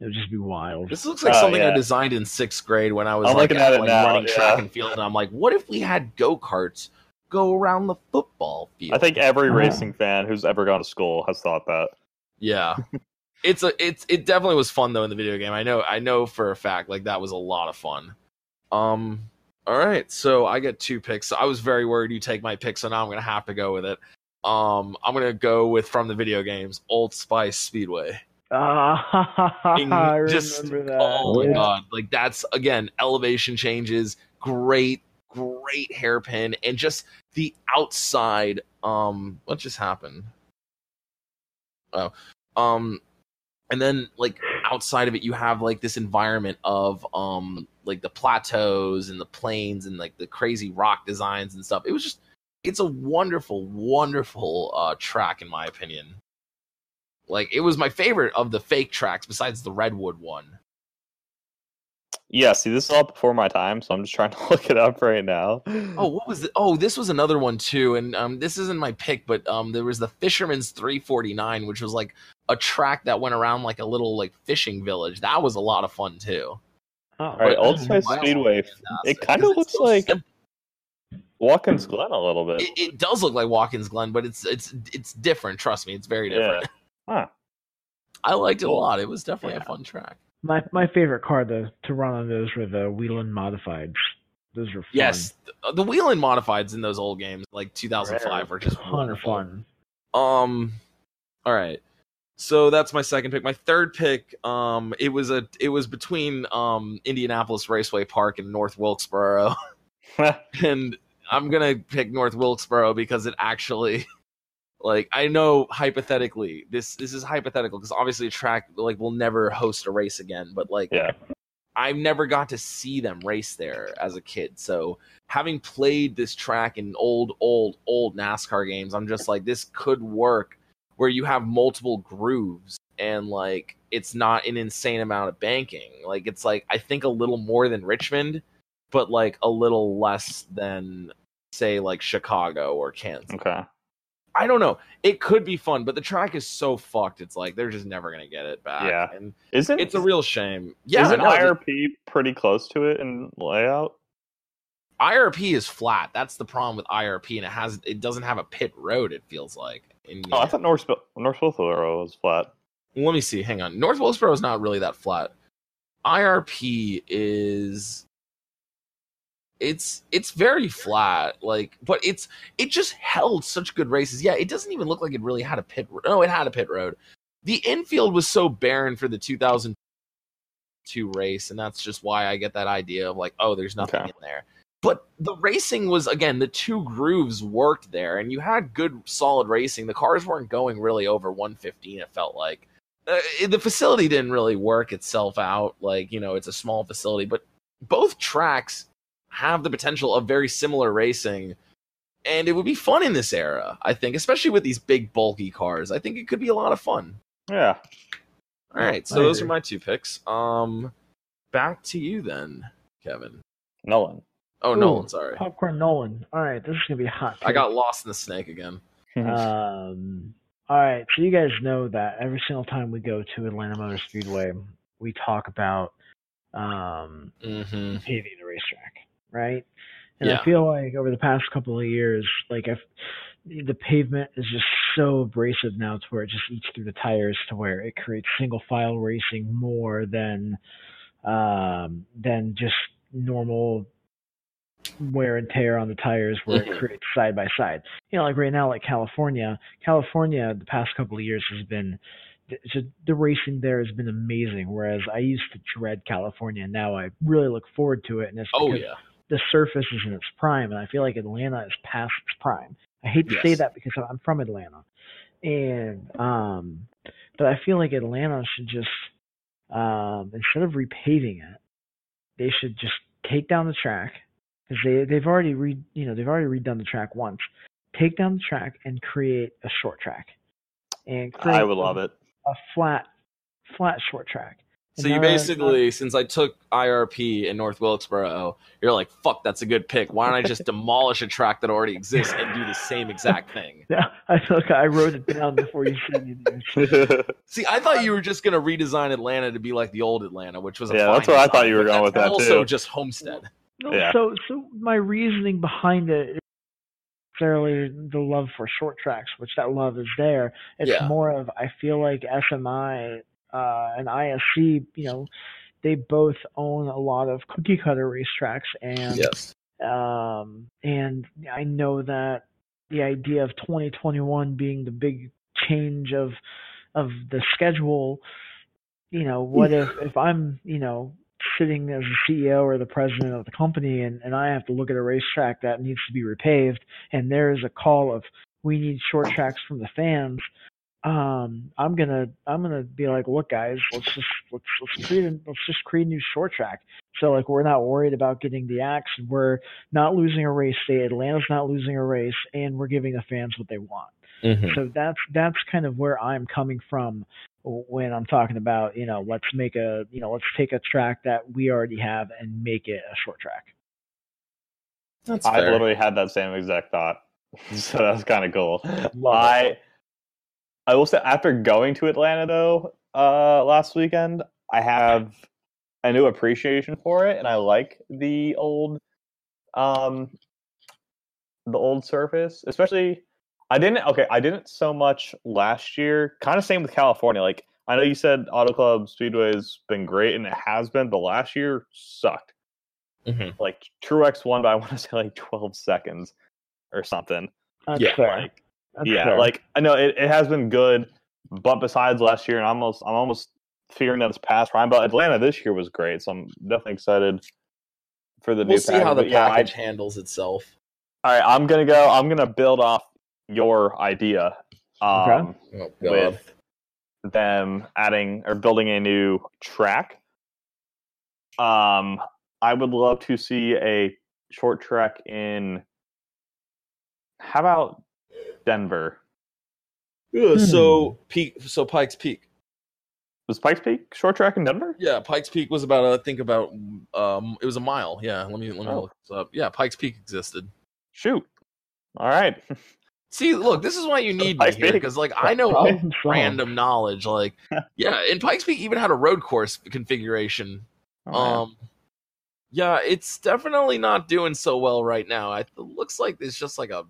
[SPEAKER 3] it would just be wild.
[SPEAKER 1] this looks like
[SPEAKER 2] Oh,
[SPEAKER 1] something I designed in sixth grade when I was
[SPEAKER 2] I'm
[SPEAKER 1] like,
[SPEAKER 2] looking at it
[SPEAKER 1] like
[SPEAKER 2] now,
[SPEAKER 1] running track and field, and I'm like, what if we had go karts go around the football field?
[SPEAKER 2] I think every
[SPEAKER 3] Oh.
[SPEAKER 2] racing fan who's ever gone to school has thought that.
[SPEAKER 1] Yeah. it's a it's it definitely was fun though in the video game. I know I know for a fact like that was a lot of fun. Um all right, so I get two picks. So I was very worried you take my pick, so now I'm gonna have to go with it. Um I'm gonna go with from the video games, Old Spice Speedway.
[SPEAKER 3] Ah,
[SPEAKER 1] In-
[SPEAKER 3] I remember
[SPEAKER 1] just-
[SPEAKER 3] that.
[SPEAKER 1] Oh my god. Like that's again elevation changes, great, great hairpin, and just the outside. Um what just happened? Oh. Um and then like outside of it you have like this environment of um like the plateaus and the plains and like the crazy rock designs and stuff. It was just it's a wonderful, wonderful uh track in my opinion. Like it was my favorite of the fake tracks besides the redwood one.
[SPEAKER 2] Yeah, see, this is all before my time, so I'm just trying to look it up right now.
[SPEAKER 1] Oh, what was it? Oh, this was another one too, and um, this isn't my pick, but um, there was the Fisherman's 349, which was like a track that went around like a little like fishing village. That was a lot of fun too.
[SPEAKER 3] Oh,
[SPEAKER 2] All right, Old Spice Speedway. It kind of looks
[SPEAKER 1] so
[SPEAKER 2] like
[SPEAKER 1] simple.
[SPEAKER 2] Watkins Glen a little bit.
[SPEAKER 1] It, it does look like Watkins Glen, but it's it's it's different. Trust me, it's very different.
[SPEAKER 2] Huh.
[SPEAKER 1] I liked it a lot. It was definitely
[SPEAKER 2] Yeah.
[SPEAKER 1] a fun track.
[SPEAKER 3] my my favorite car to to run on those were the Whelen modifieds. Those were fun.
[SPEAKER 1] Yes, the, the Whelen modifieds in those old games, like 2005, were just
[SPEAKER 3] ton of
[SPEAKER 1] wonderful.
[SPEAKER 3] fun.
[SPEAKER 1] Um, all right. So that's my second pick. My third pick, um, it was a it was between um Indianapolis Raceway Park and North Wilkesboro, and I'm gonna pick North Wilkesboro because it actually, like, I know hypothetically this this is hypothetical because obviously a track like will never host a race again, but like
[SPEAKER 2] yeah.
[SPEAKER 1] I've never got to see them race there as a kid. So having played this track in old, old, old NASCAR games, I'm just like, this could work where you have multiple grooves and like it's not an insane amount of banking. Like it's like I think a little more than Richmond, but like a little less than say like Chicago or Kansas.
[SPEAKER 2] Okay.
[SPEAKER 1] I don't know. It could be fun, but the track is so fucked. It's like they're just never gonna get it back.
[SPEAKER 2] Yeah.
[SPEAKER 1] and
[SPEAKER 2] Isn't
[SPEAKER 1] it's a real shame. Yeah,
[SPEAKER 2] isn't
[SPEAKER 1] no,
[SPEAKER 2] IRP pretty close to it in layout?
[SPEAKER 1] IRP is flat. That's the problem with IRP, and it has it doesn't have a pit road. It feels like. And,
[SPEAKER 2] Oh, I thought North North Wilkesboro was flat.
[SPEAKER 1] Let me see. Hang on. North Wilkesboro is not really that flat. IRP is. It's it's very flat, like, but it's it just held such good races. Yeah, it doesn't even look like it really had a pit. ro- No, it had a pit road. The infield was so barren for the 2002 race, and that's just why I get that idea of like, oh, there's nothing
[SPEAKER 2] Okay.
[SPEAKER 1] in there. But the racing was again the two grooves worked there, and you had good solid racing. The cars weren't going really over 115. It felt like uh, the facility didn't really work itself out. Like you know, it's a small facility, but both tracks have the potential of very similar racing, and it would be fun in this era. I think, especially with these big bulky cars. I think it could be a lot of fun.
[SPEAKER 2] Yeah.
[SPEAKER 1] All right, so those are my two picks. Um, back to you then, Kevin.
[SPEAKER 2] Nolan.
[SPEAKER 1] Oh,
[SPEAKER 3] Ooh,
[SPEAKER 1] Nolan, sorry.
[SPEAKER 3] Popcorn Nolan. All right, this is gonna be a hot.
[SPEAKER 1] I got lost in the snake again.
[SPEAKER 3] Um, all right, so you guys know that every single time we go to Atlanta Motor Speedway, we talk about um,
[SPEAKER 1] Mm-hmm.
[SPEAKER 3] paving the racetrack, right? And
[SPEAKER 1] Yeah.
[SPEAKER 3] I feel like over the past couple of years, like I've, the pavement is just so abrasive now to where it just eats through the tires to where it creates single file racing more than um, than just normal wear and tear on the tires where it creates side by side. You know, like right now, like California, California the past couple of years has been just the racing there has been amazing. Whereas I used to dread California, now I really look forward to it, and it's
[SPEAKER 1] Oh yeah.
[SPEAKER 3] The surface is in its prime, and I feel like Atlanta is past its prime. I hate to say that because I'm from Atlanta, and um, but I feel like Atlanta should just um, instead of repaving it, they should just take down the track because they they've already re you know they've already redone the track once. Take down the track and create a short track, and create
[SPEAKER 2] I would
[SPEAKER 3] a-
[SPEAKER 2] love it.
[SPEAKER 3] a flat flat short track.
[SPEAKER 1] So you
[SPEAKER 3] No,
[SPEAKER 1] basically, since I took IRP in North Wilkesboro, you're like, "Fuck, that's a good pick. Why don't I just demolish a track that already exists and do the same exact thing?"
[SPEAKER 3] Yeah, I look, I wrote it down before you said anything.
[SPEAKER 1] See, I thought you were just gonna redesign Atlanta to be like the old Atlanta, which was a
[SPEAKER 2] Yeah,
[SPEAKER 1] fine
[SPEAKER 2] that's where I thought you were going with that,
[SPEAKER 1] Also,
[SPEAKER 2] too.
[SPEAKER 1] just Homestead.
[SPEAKER 3] No,
[SPEAKER 2] Yeah.
[SPEAKER 3] so so my reasoning behind it is necessarily the love for short tracks, which that love is there. It's
[SPEAKER 1] Yeah.
[SPEAKER 3] more of I feel like SMI uh, and ISC, you know, they both own a lot of cookie cutter racetracks, and
[SPEAKER 1] Yes.
[SPEAKER 3] um, and I know that the idea of 2021 being the big change of of the schedule, you know, what if if I'm, you know, sitting as a CEO or the president of the company and, and I have to look at a racetrack that needs to be repaved and there is a call of we need short tracks from the fans, um, I'm gonna I'm gonna be like, look guys, let's just let's let's create a, let's just create a new short track. So like we're not worried about getting the axe and we're not losing a race day. Atlanta's not losing a race and we're giving the fans what they want.
[SPEAKER 1] Mm-hmm.
[SPEAKER 3] So that's that's kind of where I'm coming from when I'm talking about, you know, let's make a, you know, let's take a track that we already have and make it a short track.
[SPEAKER 1] That's
[SPEAKER 2] I
[SPEAKER 1] fair.
[SPEAKER 2] literally had that same exact thought. So that's kind of cool.
[SPEAKER 3] Love
[SPEAKER 2] I I will say after going to Atlanta though uh last weekend, I have a new appreciation for it and I like the old um the old surface, especially I didn't okay, I didn't so much last year. Kind of same with California. Like I know you said Auto Club Speedway's been great and it has been, but last year sucked.
[SPEAKER 1] Mhm.
[SPEAKER 2] Like Truex won by I want to say like 12 seconds or something.
[SPEAKER 3] That's
[SPEAKER 1] Yeah,
[SPEAKER 3] fair.
[SPEAKER 2] Like
[SPEAKER 3] That's
[SPEAKER 2] yeah,
[SPEAKER 3] fair.
[SPEAKER 2] like I know it, it has been good, but besides last year, and I'm almost I'm almost fearing that it's past prime. But Atlanta this year was great, so I'm definitely excited for the new side.
[SPEAKER 1] We'll
[SPEAKER 2] new.
[SPEAKER 1] see how the
[SPEAKER 2] But yeah, I-
[SPEAKER 1] package handles itself.
[SPEAKER 2] all right, I'm gonna go. I'm gonna build off your idea
[SPEAKER 3] Okay.
[SPEAKER 2] um,
[SPEAKER 1] Oh
[SPEAKER 2] with them adding or building a new track. Um, I would love to see a short track in. How about Denver?
[SPEAKER 1] Yeah, so Peak, so Pikes Peak.
[SPEAKER 2] Was Pikes Peak short track in Denver?
[SPEAKER 1] Yeah, Pikes Peak was about I think about um it was a mile. Yeah, let me let me
[SPEAKER 2] Oh.
[SPEAKER 1] look this up. Yeah, Pikes Peak existed.
[SPEAKER 2] Shoot. All right.
[SPEAKER 1] See, look, this is why you need me here because like I know
[SPEAKER 3] Problem solved.
[SPEAKER 1] random knowledge. Like, yeah, and Pikes Peak even had a road course configuration.
[SPEAKER 2] Oh,
[SPEAKER 1] Um, yeah, it's definitely not doing so well right now. It looks like it's just like a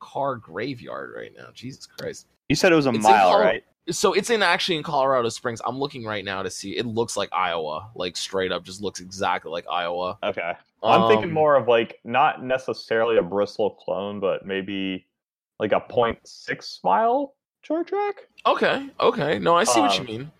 [SPEAKER 1] car graveyard right now. Jesus Christ.
[SPEAKER 2] you said it was a
[SPEAKER 1] It's
[SPEAKER 2] mile,
[SPEAKER 1] Col-
[SPEAKER 2] right?
[SPEAKER 1] So it's in actually in Colorado Springs. I'm looking right now to see. It looks like Iowa, like straight up, just looks exactly like Iowa.
[SPEAKER 2] Okay. I'm thinking
[SPEAKER 1] Um,
[SPEAKER 2] more of like not necessarily a Bristol clone, but maybe like a 0.6 mile short track
[SPEAKER 1] Okay, okay. No, I see what you
[SPEAKER 2] Um,
[SPEAKER 1] mean.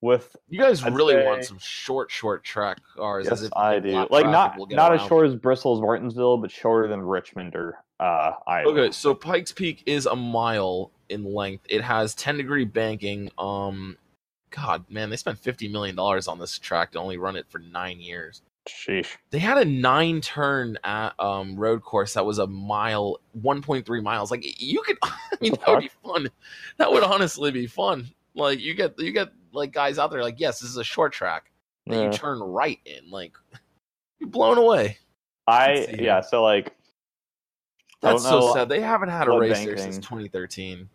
[SPEAKER 2] With
[SPEAKER 1] You guys
[SPEAKER 2] I'd
[SPEAKER 1] really
[SPEAKER 2] say-
[SPEAKER 1] want some short, short track cars. as
[SPEAKER 2] yes,
[SPEAKER 1] if
[SPEAKER 2] I do. Like not not as
[SPEAKER 1] around.
[SPEAKER 2] short as Bristol's Martinsville, but shorter than Richmond or uh Iowa.
[SPEAKER 1] Okay, so Pikes Peak is a mile in length. It has 10 degree banking. Um, God, man, they spent 50 million dollars on this track to only run it for nine years.
[SPEAKER 2] Sheesh.
[SPEAKER 1] They had a nine turn at, um road course that was a mile, 1.3 miles. Like you could, I mean, that would be fun. That would honestly be fun. Like you get you get like guys out there like, yes, this is a short track that
[SPEAKER 2] Yeah.
[SPEAKER 1] you turn right in. Like you're blown away.
[SPEAKER 2] I yeah. So like,
[SPEAKER 1] That's so sad. They haven't had a
[SPEAKER 2] what
[SPEAKER 1] race there since 2013.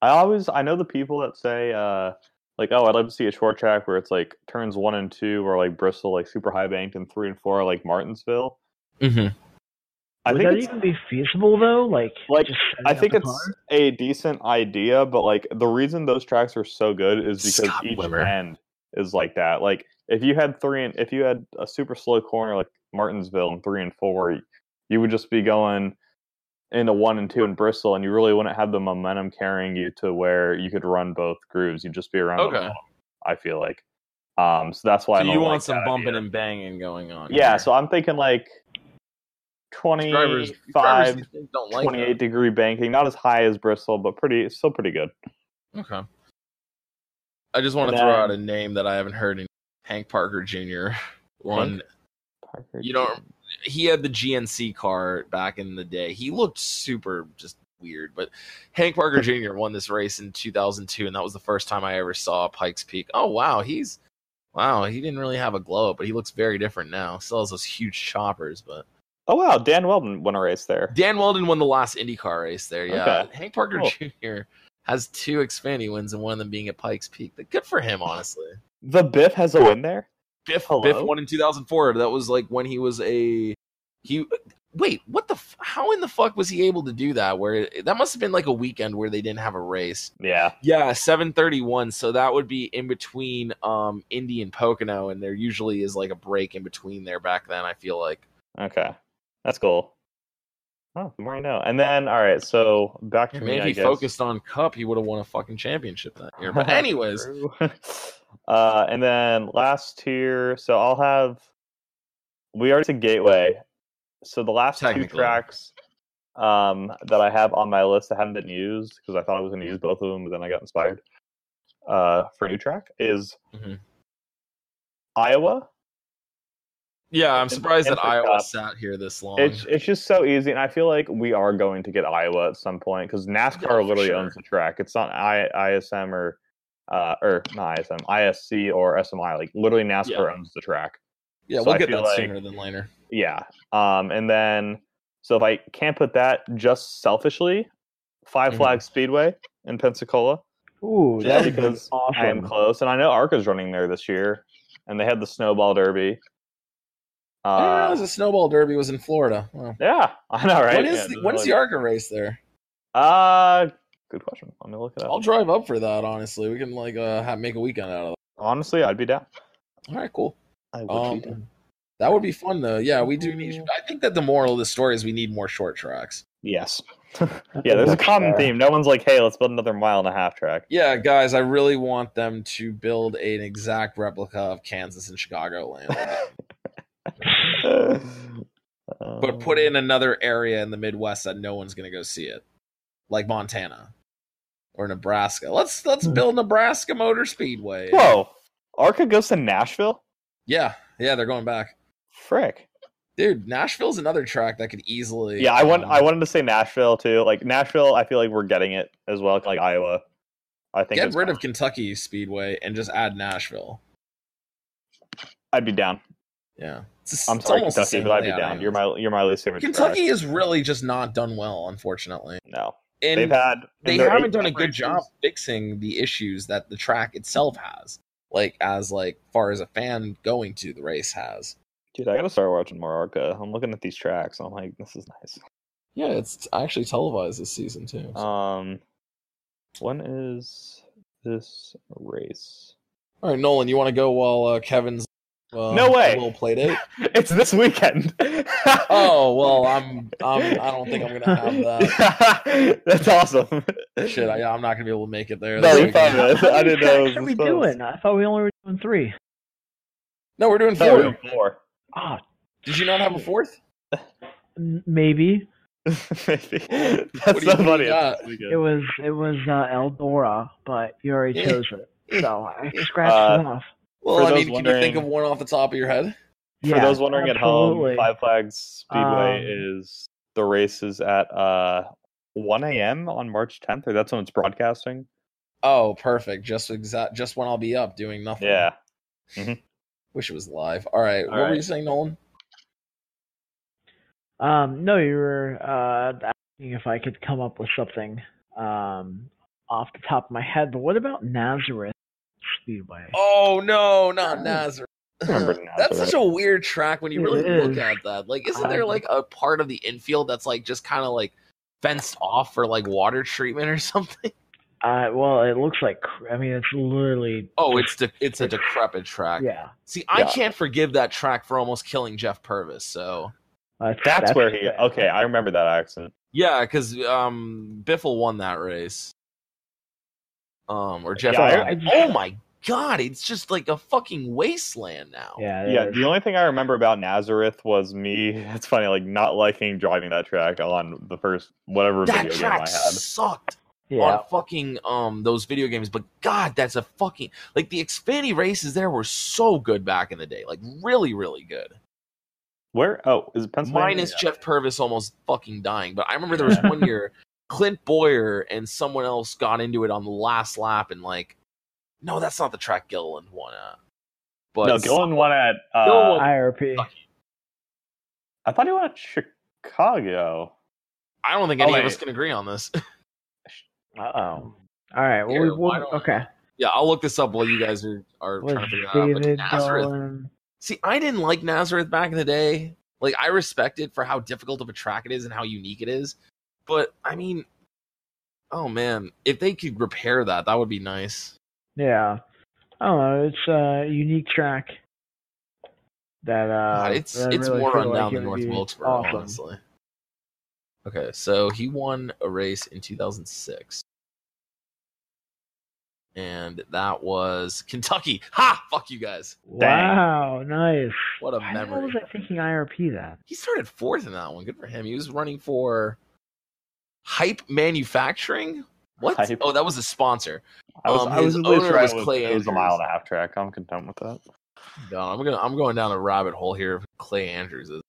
[SPEAKER 2] I always I know the people that say uh like oh I'd love to see a short track where it's like turns one and two or like Bristol like super high banked and three and four are like Martinsville.
[SPEAKER 1] Mm-hmm.
[SPEAKER 2] I
[SPEAKER 3] Would
[SPEAKER 2] think
[SPEAKER 3] that
[SPEAKER 2] it's,
[SPEAKER 3] even be feasible though? Like,
[SPEAKER 2] Like,
[SPEAKER 3] just
[SPEAKER 2] I think it's
[SPEAKER 3] car?
[SPEAKER 2] a decent idea, but like the reason those tracks are so good is because
[SPEAKER 1] Scott
[SPEAKER 2] each
[SPEAKER 1] Wimmer.
[SPEAKER 2] end is like that. Like if you had three and if you had a super slow corner like Martinsville and three and four, you would just be going into one and two in Bristol, and you really wouldn't have the momentum carrying you to where you could run both grooves. You'd just be around.
[SPEAKER 1] Okay.
[SPEAKER 2] bottom, I feel like. Um, so that's why I
[SPEAKER 1] So you want
[SPEAKER 2] like
[SPEAKER 1] some bumping
[SPEAKER 2] idea.
[SPEAKER 1] and banging going on?
[SPEAKER 2] Yeah,
[SPEAKER 1] here.
[SPEAKER 2] so I'm thinking like 25,
[SPEAKER 1] drivers, drivers don't like
[SPEAKER 2] 28 degree banking, not as high as Bristol, but pretty, still pretty good.
[SPEAKER 1] Okay. I just want to
[SPEAKER 2] And
[SPEAKER 1] throw
[SPEAKER 2] then-
[SPEAKER 1] out a name that I haven't heard in Hank Parker Jr. One,
[SPEAKER 2] Parker
[SPEAKER 1] You don't- he had the GNC car back in the day. He looked super just weird, but Hank Parker Jr. won this race in 2002, and that was the first time I ever saw Pikes Peak. Oh wow, he's wow. He didn't really have a glow up, but he looks very different now. Still has those huge choppers, but
[SPEAKER 2] Oh wow, Dan Wheldon won a race there.
[SPEAKER 1] Dan Wheldon won the last IndyCar race there. Yeah,
[SPEAKER 2] Okay.
[SPEAKER 1] Hank Parker
[SPEAKER 2] Cool.
[SPEAKER 1] Jr. has two Xfinity wins, and one of them being at Pikes Peak. Good for him, honestly.
[SPEAKER 2] The Biff has a win there.
[SPEAKER 1] Biff
[SPEAKER 2] Hello?
[SPEAKER 1] Biff won in 2004. That was like when he was a he. Wait, what the? f- How in the fuck was he able to do that? Where that must have been like a weekend where they didn't have a race.
[SPEAKER 2] Yeah,
[SPEAKER 1] Yeah, 731. So that would be in between um Indy and Pocono, and there usually is like a break in between there back then. I feel like.
[SPEAKER 2] okay, that's cool. Oh, the more you know. And then, all right, so back to me.
[SPEAKER 1] if he
[SPEAKER 2] guess.
[SPEAKER 1] focused on Cup, he would have won a fucking championship that year. But anyways,
[SPEAKER 2] uh, and then last tier. So I'll have. We already said Gateway. So the last two tracks um, that I have on my list that haven't been used because I thought I was going to use both of them, but then I got inspired uh, for a new track is
[SPEAKER 1] Mhm.
[SPEAKER 2] Iowa.
[SPEAKER 1] Yeah, I'm surprised that Iowa
[SPEAKER 2] Cup.
[SPEAKER 1] sat here this long.
[SPEAKER 2] It's it's just so easy, and I feel like we are going to get Iowa at some point because NASCAR
[SPEAKER 1] Yeah,
[SPEAKER 2] literally
[SPEAKER 1] sure.
[SPEAKER 2] owns the track. It's not I, ISM or uh, or not ISM, ISC or SMI. Like literally, NASCAR
[SPEAKER 1] Yeah.
[SPEAKER 2] owns the track.
[SPEAKER 1] yeah,
[SPEAKER 2] so
[SPEAKER 1] we'll
[SPEAKER 2] I
[SPEAKER 1] get that
[SPEAKER 2] like-
[SPEAKER 1] sooner than later.
[SPEAKER 2] Yeah. Um, and then so if I can't put that just selfishly, Five
[SPEAKER 1] Mhm.
[SPEAKER 2] Flags Speedway in Pensacola
[SPEAKER 3] Ooh,
[SPEAKER 1] Yeah,
[SPEAKER 3] that would be
[SPEAKER 2] because I am close, and I know Arca's running there this year, and they had the Snowball Derby.
[SPEAKER 1] I didn't
[SPEAKER 2] Uh,
[SPEAKER 1] realize the snowball derby was in Florida. Wow.
[SPEAKER 2] yeah, I know, right?
[SPEAKER 1] When
[SPEAKER 2] Yeah,
[SPEAKER 1] the,
[SPEAKER 2] doesn't
[SPEAKER 1] when's
[SPEAKER 2] really-
[SPEAKER 1] the ARCA race there?
[SPEAKER 2] Uh, good question. Let me look it up.
[SPEAKER 1] I'll drive up for that. Honestly, we can like uh have, make a weekend out of it.
[SPEAKER 2] Honestly, I'd be down.
[SPEAKER 1] All right, cool.
[SPEAKER 2] I would
[SPEAKER 1] Um,
[SPEAKER 2] be down.
[SPEAKER 1] that would be fun though. Yeah, we do need. I think that the moral of the story is we need more short tracks.
[SPEAKER 2] Yes. yeah, there's a common theme. No one's like, "Hey, let's build another mile and a half track."
[SPEAKER 1] Yeah, guys, I really want them to build an exact replica of Kansas and Chicagoland, but put in another area in the Midwest that no one's gonna go see it, like Montana or Nebraska. Let's let's build Nebraska Motor Speedway.
[SPEAKER 2] Whoa, Arca goes to Nashville.
[SPEAKER 1] Yeah, yeah, they're going back.
[SPEAKER 2] Frick.
[SPEAKER 1] Dude, Nashville's another track that could easily.
[SPEAKER 2] Yeah, I want.
[SPEAKER 1] um,
[SPEAKER 2] I wanted to say Nashville too. Like Nashville, I feel like we're getting it as well. Like Iowa, I think.
[SPEAKER 1] get rid of. Kentucky Speedway and just add Nashville.
[SPEAKER 2] I'd be down.
[SPEAKER 1] Yeah, it's,
[SPEAKER 2] I'm sorry, Kentucky, but I'd be down. You're my. You're my least favorite.
[SPEAKER 1] Kentucky
[SPEAKER 2] track.
[SPEAKER 1] is really just not done well, unfortunately.
[SPEAKER 2] No,
[SPEAKER 1] And
[SPEAKER 2] they've had.
[SPEAKER 1] they haven't done a good job fixing the issues that the track itself has. Like as like far as a fan going to the race has.
[SPEAKER 2] Dude, I gotta start watching more Arca. I'm looking at these tracks. And I'm like, this is nice.
[SPEAKER 1] Yeah, it's actually televised this season too.
[SPEAKER 2] Um, when is this race?
[SPEAKER 1] All right, Nolan, you want to go while uh, Kevin's uh,
[SPEAKER 2] No way.
[SPEAKER 1] little play date?
[SPEAKER 2] It's this weekend.
[SPEAKER 1] oh well, I'm, I'm I don't think I'm gonna have that.
[SPEAKER 2] That's awesome.
[SPEAKER 1] Shit, I, I'm not gonna be able to make it there.
[SPEAKER 2] No, you're
[SPEAKER 1] weekend.
[SPEAKER 2] fine, I didn't know it
[SPEAKER 3] tracks
[SPEAKER 2] was
[SPEAKER 3] are we
[SPEAKER 2] supposed.
[SPEAKER 3] doing? I thought we only were doing three.
[SPEAKER 1] No, we're doing
[SPEAKER 2] No,
[SPEAKER 1] four.
[SPEAKER 2] we're doing four.
[SPEAKER 3] Ah,
[SPEAKER 1] Did you not have a fourth?
[SPEAKER 3] maybe
[SPEAKER 2] Maybe. That's
[SPEAKER 1] do
[SPEAKER 2] so funny.
[SPEAKER 3] it was it was uh, Eldora, but you already chose it, so I scratched
[SPEAKER 2] Uh,
[SPEAKER 3] it off.
[SPEAKER 1] Well, I mean, can you think of one off the top of your head?
[SPEAKER 2] For
[SPEAKER 3] Yeah,
[SPEAKER 2] those wondering at home. Five Flags Speedway
[SPEAKER 3] Um,
[SPEAKER 2] is the race is at uh 1 a.m. on March 10th, or that's when it's broadcasting.
[SPEAKER 1] Oh, perfect. Just exact. Just when I'll be up doing nothing.
[SPEAKER 2] Yeah.
[SPEAKER 1] Wish it was live. All right.
[SPEAKER 2] All
[SPEAKER 1] what were you saying, Nolan?
[SPEAKER 3] Um, no, you were uh, asking if I could come up with something um, off the top of my head. But what about Nazareth Speedway?
[SPEAKER 1] Oh no, not Nazareth. That's
[SPEAKER 2] Nazareth.
[SPEAKER 1] such a weird track when you really
[SPEAKER 3] It
[SPEAKER 1] look
[SPEAKER 3] is.
[SPEAKER 1] at that. Like, isn't there like a part of the infield that's like just kind of like fenced off for like water treatment or something?
[SPEAKER 3] Uh, well, it looks like I mean, it's literally.
[SPEAKER 1] Oh, it's de- it's a decrepit track.
[SPEAKER 3] yeah.
[SPEAKER 1] See, I
[SPEAKER 2] Yeah.
[SPEAKER 1] can't forgive that track for almost killing Jeff Purvis. So
[SPEAKER 3] Uh,
[SPEAKER 2] That's, where he. Okay, I remember that accident.
[SPEAKER 1] yeah, because um, Biffle won that race. Um, or Jeff.
[SPEAKER 2] Yeah, I-
[SPEAKER 1] Purvis. oh my god, it's just like a fucking wasteland now.
[SPEAKER 3] Yeah.
[SPEAKER 2] Yeah, the only thing I remember about Nazareth was me. It's funny, like not liking driving that track on the first whatever
[SPEAKER 1] that
[SPEAKER 2] video game I
[SPEAKER 1] track
[SPEAKER 2] had.
[SPEAKER 1] sucked.
[SPEAKER 3] yeah.
[SPEAKER 1] on fucking um those video games. But God, that's a fucking like the Xfinity races there were so good back in the day, like really, really good.
[SPEAKER 2] Where? Oh, is it Pennsylvania?
[SPEAKER 1] Minus
[SPEAKER 2] Yeah.
[SPEAKER 1] Jeff Purvis almost fucking dying. But I remember there was one year Clint Bowyer and someone else got into it on the last lap and like, no, that's not the track Gilliland won at. But
[SPEAKER 2] no, Gilliland won at. Uh,
[SPEAKER 1] Gilliland won-
[SPEAKER 3] IRP.
[SPEAKER 2] I thought he won at Chicago.
[SPEAKER 1] I don't think any
[SPEAKER 2] Oh,
[SPEAKER 1] of us can agree on this.
[SPEAKER 3] Uh oh. All right. Well,
[SPEAKER 1] Here,
[SPEAKER 3] we, we'll, okay.
[SPEAKER 1] yeah, I'll look this up while you guys are, are
[SPEAKER 3] Was
[SPEAKER 1] trying to figure it out. But Nazareth,
[SPEAKER 3] going?
[SPEAKER 1] See, I didn't like Nazareth back in the day. Like, I respect it for how difficult of a track it is and how unique it is. But, I mean, oh man, if they could repair that, that would be nice.
[SPEAKER 3] Yeah. I don't know. It's a unique track. That uh,
[SPEAKER 1] God, it's
[SPEAKER 3] that
[SPEAKER 1] it's
[SPEAKER 3] really
[SPEAKER 1] more
[SPEAKER 3] feel
[SPEAKER 1] run down
[SPEAKER 3] it
[SPEAKER 1] than North Wilkesboro,
[SPEAKER 3] awesome.
[SPEAKER 1] honestly. Okay, so he won a race in 2006. And that was Kentucky. Ha! Fuck you guys.
[SPEAKER 3] Wow, nice.
[SPEAKER 1] What a
[SPEAKER 3] Why the hell
[SPEAKER 1] memory.
[SPEAKER 3] was I thinking IRP that?
[SPEAKER 1] He started fourth in that one. Good for him. He was running for Hype Manufacturing. What?
[SPEAKER 2] Hype.
[SPEAKER 1] Oh, that was a sponsor.
[SPEAKER 2] I was,
[SPEAKER 1] Um,
[SPEAKER 2] I was
[SPEAKER 1] his owner
[SPEAKER 2] right
[SPEAKER 1] was
[SPEAKER 2] with-
[SPEAKER 1] Clay
[SPEAKER 2] It was a mile and a half track. I'm content with that.
[SPEAKER 1] No, I'm gonna. I'm going down a rabbit hole here. Clay Andrews is.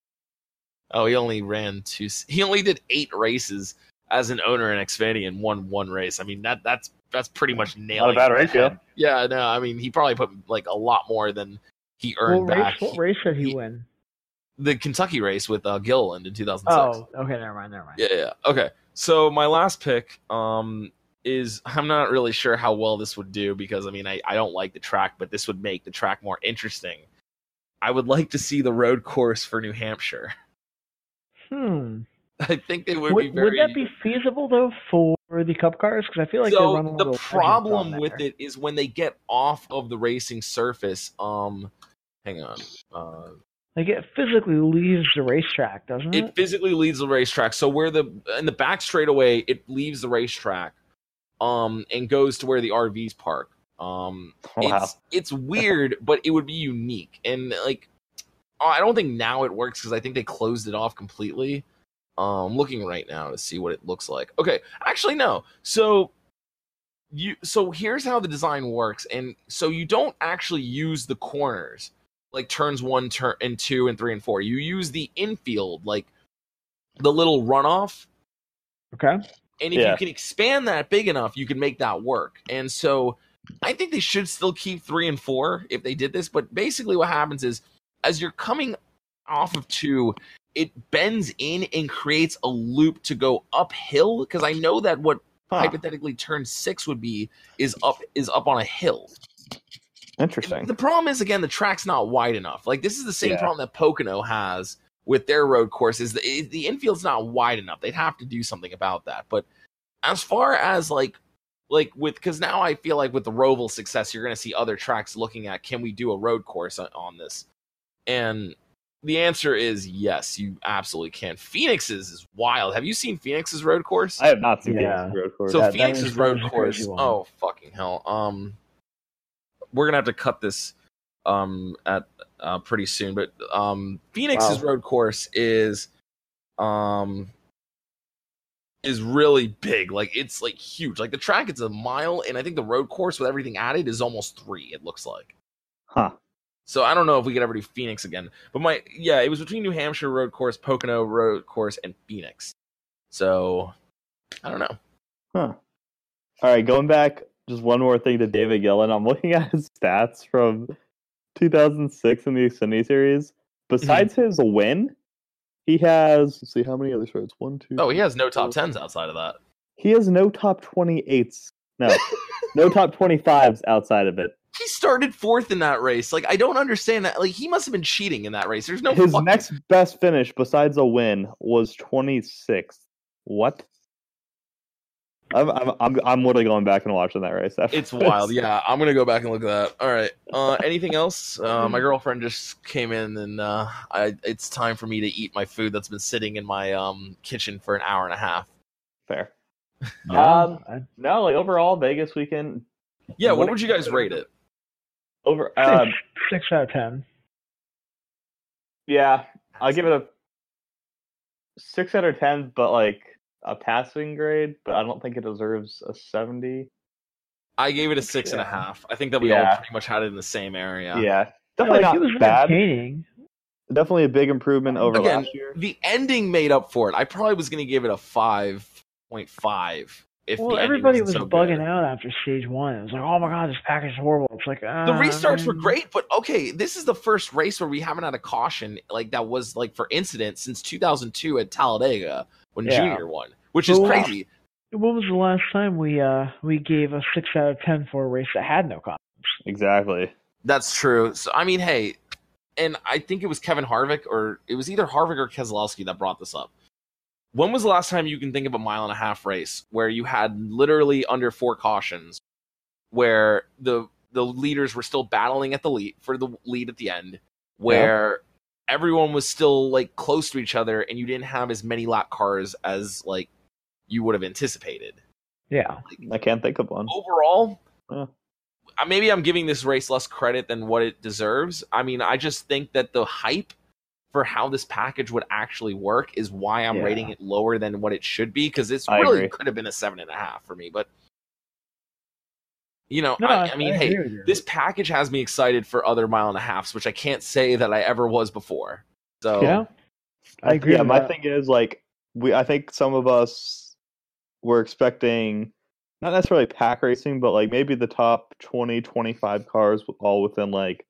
[SPEAKER 1] Oh, he only ran two. He only did eight races as an owner in Xfinity and won one race. I mean that that's that's pretty much nailing.
[SPEAKER 2] bad
[SPEAKER 1] it.
[SPEAKER 2] ratio.
[SPEAKER 1] Yeah, no, I mean he probably put like a lot more than he earned
[SPEAKER 3] What race?
[SPEAKER 1] back.
[SPEAKER 3] What race did he,
[SPEAKER 1] he-
[SPEAKER 3] win?
[SPEAKER 1] The Kentucky race with uh, Gilliland in 2006.
[SPEAKER 3] Oh, okay. Never mind. Never mind.
[SPEAKER 1] Yeah, yeah. Okay. So my last pick um is I'm not really sure how well this would do because I mean I, I don't like the track, but this would make the track more interesting. I would like to see the road course for New Hampshire.
[SPEAKER 3] Hmm.
[SPEAKER 1] I think they would,
[SPEAKER 3] Would,
[SPEAKER 1] be very
[SPEAKER 3] would that be feasible though for the Cup cars? Because I feel like
[SPEAKER 1] so the problem with
[SPEAKER 3] there.
[SPEAKER 1] it is when they get off of the racing surface, um hang on. Uh
[SPEAKER 3] like it physically leaves the racetrack, doesn't it?
[SPEAKER 1] it physically leaves the racetrack. So where the in the back straightaway, it leaves the racetrack, um, and goes to where the RVs park. Um,
[SPEAKER 2] Wow.
[SPEAKER 1] it's it's weird, but it would be unique. And like, I don't think now it works because I think they closed it off completely. Um, I'm looking right now to see what it looks like. Okay, actually no. So you so here's how the design works, and so you don't actually use the corners like turns one, turn and two, and three and four. You use the infield, like the little runoff,
[SPEAKER 3] okay.
[SPEAKER 1] And if
[SPEAKER 2] Yeah.
[SPEAKER 1] you can expand that big enough, you can make that work. And so I think they should still keep three and four if they did this. But basically, what happens is as you're coming off of two, it bends in and creates a loop to go uphill. Because I know that what
[SPEAKER 2] Huh.
[SPEAKER 1] hypothetically turn six would be is up is up on a hill.
[SPEAKER 2] Interesting.
[SPEAKER 1] The problem is again the track's not wide enough. Like this is the same
[SPEAKER 2] Yeah.
[SPEAKER 1] problem that Pocono has with their road course is the the infield's not wide enough. They'd have to do something about that. But as far as like like with because now I feel like with the Roval success, you're going to see other tracks looking at can we do a road course on, on this, and the answer is yes, you absolutely can. Phoenix's is wild. Have you seen Phoenix's road course?
[SPEAKER 2] I have not seen
[SPEAKER 3] Yeah.
[SPEAKER 2] Phoenix Road Course.
[SPEAKER 1] So
[SPEAKER 3] That- that
[SPEAKER 1] Phoenix's
[SPEAKER 3] that
[SPEAKER 1] road course.
[SPEAKER 3] crazy.
[SPEAKER 1] Oh fucking hell. Um, we're gonna have to cut this um at uh pretty soon, but um Phoenix's
[SPEAKER 3] Wow.
[SPEAKER 1] road course is um is really big. Like it's like huge. Like the track it's a mile, and I think the road course with everything added is almost three. It looks like.
[SPEAKER 2] huh.
[SPEAKER 1] So I don't know if we could ever do Phoenix again. But my yeah, it was between New Hampshire road course, Pocono road course, and Phoenix. So I don't know.
[SPEAKER 2] Huh. All right, going back, just one more thing to David Gilliland. I'm looking at his stats from 2006 in the Xfinity Series. Besides mm-hmm. his win, He has. Let's see how many other starts. One, two.
[SPEAKER 1] Oh, he has no top tens outside of that.
[SPEAKER 2] He has no top twenty eights. No, no top twenty fives outside of it.
[SPEAKER 1] He started fourth in that race. Like I don't understand that. Like he must have been cheating in that race. There's no
[SPEAKER 2] His
[SPEAKER 1] fucking-
[SPEAKER 2] next best finish besides a win was twenty sixth. What? I'm, I'm I'm I'm literally going back and watching that race. after
[SPEAKER 1] It's
[SPEAKER 2] this.
[SPEAKER 1] wild. Yeah, I'm gonna go back and look at that. All right. Uh, anything else? Uh, my girlfriend just came in, and uh, I, it's time for me to eat my food that's been sitting in my um, kitchen for an hour and a half.
[SPEAKER 2] fair.
[SPEAKER 3] Yeah,
[SPEAKER 2] Um, No, like overall Vegas weekend
[SPEAKER 1] Yeah. What
[SPEAKER 2] What
[SPEAKER 1] would you guys rate it?
[SPEAKER 2] over.
[SPEAKER 3] six,
[SPEAKER 2] Um,
[SPEAKER 3] six out of ten.
[SPEAKER 2] yeah, I'll give it a six out of ten, but like a passing grade. But I don't think it deserves a seventy.
[SPEAKER 1] I gave it a six and a half. I think that we all pretty much had it in the same area.
[SPEAKER 2] Yeah, definitely
[SPEAKER 3] like, it was
[SPEAKER 2] not bad.
[SPEAKER 3] entertaining.
[SPEAKER 2] Definitely a big improvement over
[SPEAKER 1] Again,
[SPEAKER 2] last year.
[SPEAKER 1] The ending made up for it. I probably was gonna give it a five point five. If
[SPEAKER 3] Well, everybody was
[SPEAKER 1] so
[SPEAKER 3] bugging
[SPEAKER 1] good.
[SPEAKER 3] out after stage one. It was like, oh my god, this package is horrible. It's like uh,
[SPEAKER 1] The restarts were great, but okay, this is the first race where we haven't had a caution like that was like for incident since 2002 at Talladega when
[SPEAKER 3] Yeah.
[SPEAKER 1] Junior won, which is
[SPEAKER 3] But what-
[SPEAKER 1] crazy.
[SPEAKER 3] When was the last time we uh we gave a six out of ten for a race that had no cops?
[SPEAKER 2] Exactly.
[SPEAKER 1] That's true. So I mean, hey, and I think it was Kevin Harvick or it was either Harvick or Keselowski that brought this up. When was the last time you can think of a mile and a half race where you had literally under four cautions, where the the leaders were still battling at the lead for the lead at the end, where everyone was still like close to each other, and you didn't have as many lap cars as like you would have anticipated
[SPEAKER 3] Yeah.
[SPEAKER 2] I can't think of one.
[SPEAKER 1] overall,
[SPEAKER 2] Yeah.
[SPEAKER 1] maybe I'm giving this race less credit than what it deserves. I mean, I just think that the hype for how this package would actually work is why I'm
[SPEAKER 3] Yeah.
[SPEAKER 1] rating it lower than what it should be because it's
[SPEAKER 2] I
[SPEAKER 1] really
[SPEAKER 2] agree.
[SPEAKER 1] could have been a seven and a half for me. But you know,
[SPEAKER 3] No,
[SPEAKER 1] I, I mean, hey,
[SPEAKER 3] agree with you.
[SPEAKER 1] this package has me excited for other mile and a halfs, which I can't say that I ever was before. So
[SPEAKER 3] yeah. I agree
[SPEAKER 2] Yeah, my
[SPEAKER 3] that.
[SPEAKER 2] thing is like we. I think some of us were expecting not necessarily pack racing, but like maybe the top 20, 25 cars all within like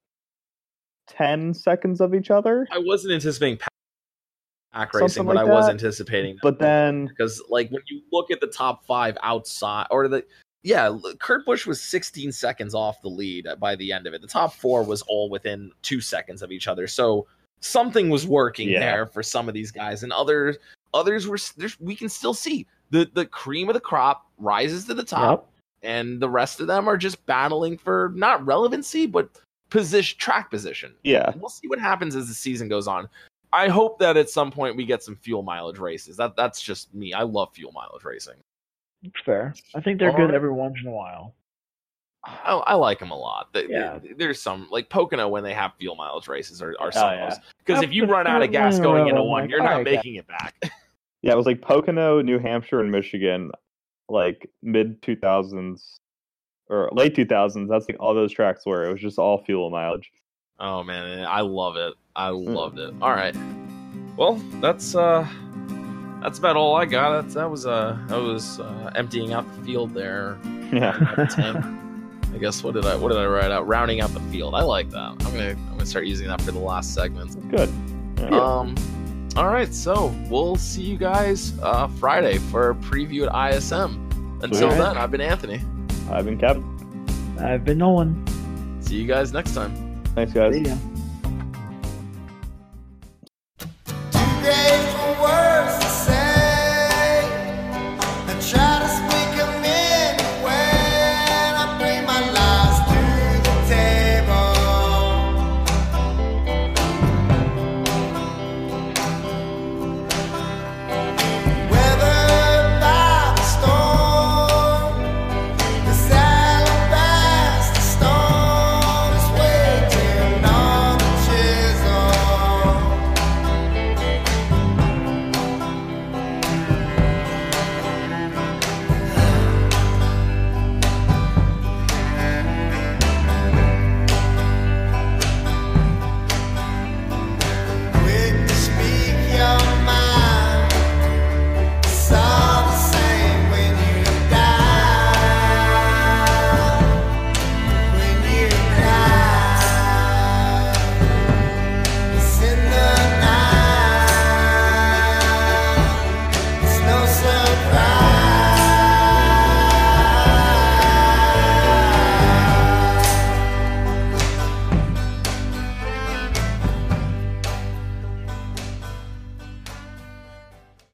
[SPEAKER 2] ten seconds of each other.
[SPEAKER 1] I wasn't anticipating pack
[SPEAKER 2] Something
[SPEAKER 1] racing, but
[SPEAKER 2] like
[SPEAKER 1] I was
[SPEAKER 2] that.
[SPEAKER 1] anticipating
[SPEAKER 2] But then
[SPEAKER 1] because like when you look at the top five outside or the yeah kurt busch was 16 seconds off the lead uh, by the end of it the top four was all within two seconds of each other so something was working
[SPEAKER 2] Yeah.
[SPEAKER 1] there for some of these guys and others others were we can still see the the cream of the crop rises to the top and the rest of them are just battling for not relevancy but position track position
[SPEAKER 2] yeah,
[SPEAKER 1] we'll see what happens as the season goes on. I hope that at some point we get some fuel mileage races. That that's just me. I love fuel mileage racing.
[SPEAKER 3] It's fair. I think they're good
[SPEAKER 1] Alright.
[SPEAKER 3] every once in a while.
[SPEAKER 1] I, I like them a lot. They-
[SPEAKER 3] Yeah.
[SPEAKER 1] they- there's some like Pocono when they have fuel mileage races are, are
[SPEAKER 2] Oh,
[SPEAKER 1] some
[SPEAKER 2] yeah.
[SPEAKER 1] because if you run out of gas going into one, you're not
[SPEAKER 3] Alright,
[SPEAKER 1] making it back.
[SPEAKER 2] yeah. It was like Pocono, New Hampshire, and Michigan, like mid two thousands or late two thousands. That's like all those tracks were. It was just all fuel mileage.
[SPEAKER 1] Oh man, I love it. I loved it. All right. Well, that's uh that's about all I got. That's, that was uh I was uh, emptying out the field there.
[SPEAKER 2] Yeah.
[SPEAKER 1] Rounding out the tank. I guess what did I what did I write out? Rounding out the field. I like that. I'm gonna I'm gonna start using that for the last segment.
[SPEAKER 2] Good. Yeah.
[SPEAKER 1] Um all right, so we'll see you guys uh Friday for a preview at ISM. Until
[SPEAKER 2] Sweet.
[SPEAKER 1] then, I've been Anthony.
[SPEAKER 2] I've been Kevin.
[SPEAKER 3] I've been Nolan.
[SPEAKER 1] See you guys next time.
[SPEAKER 2] Thanks, guys.
[SPEAKER 3] See ya.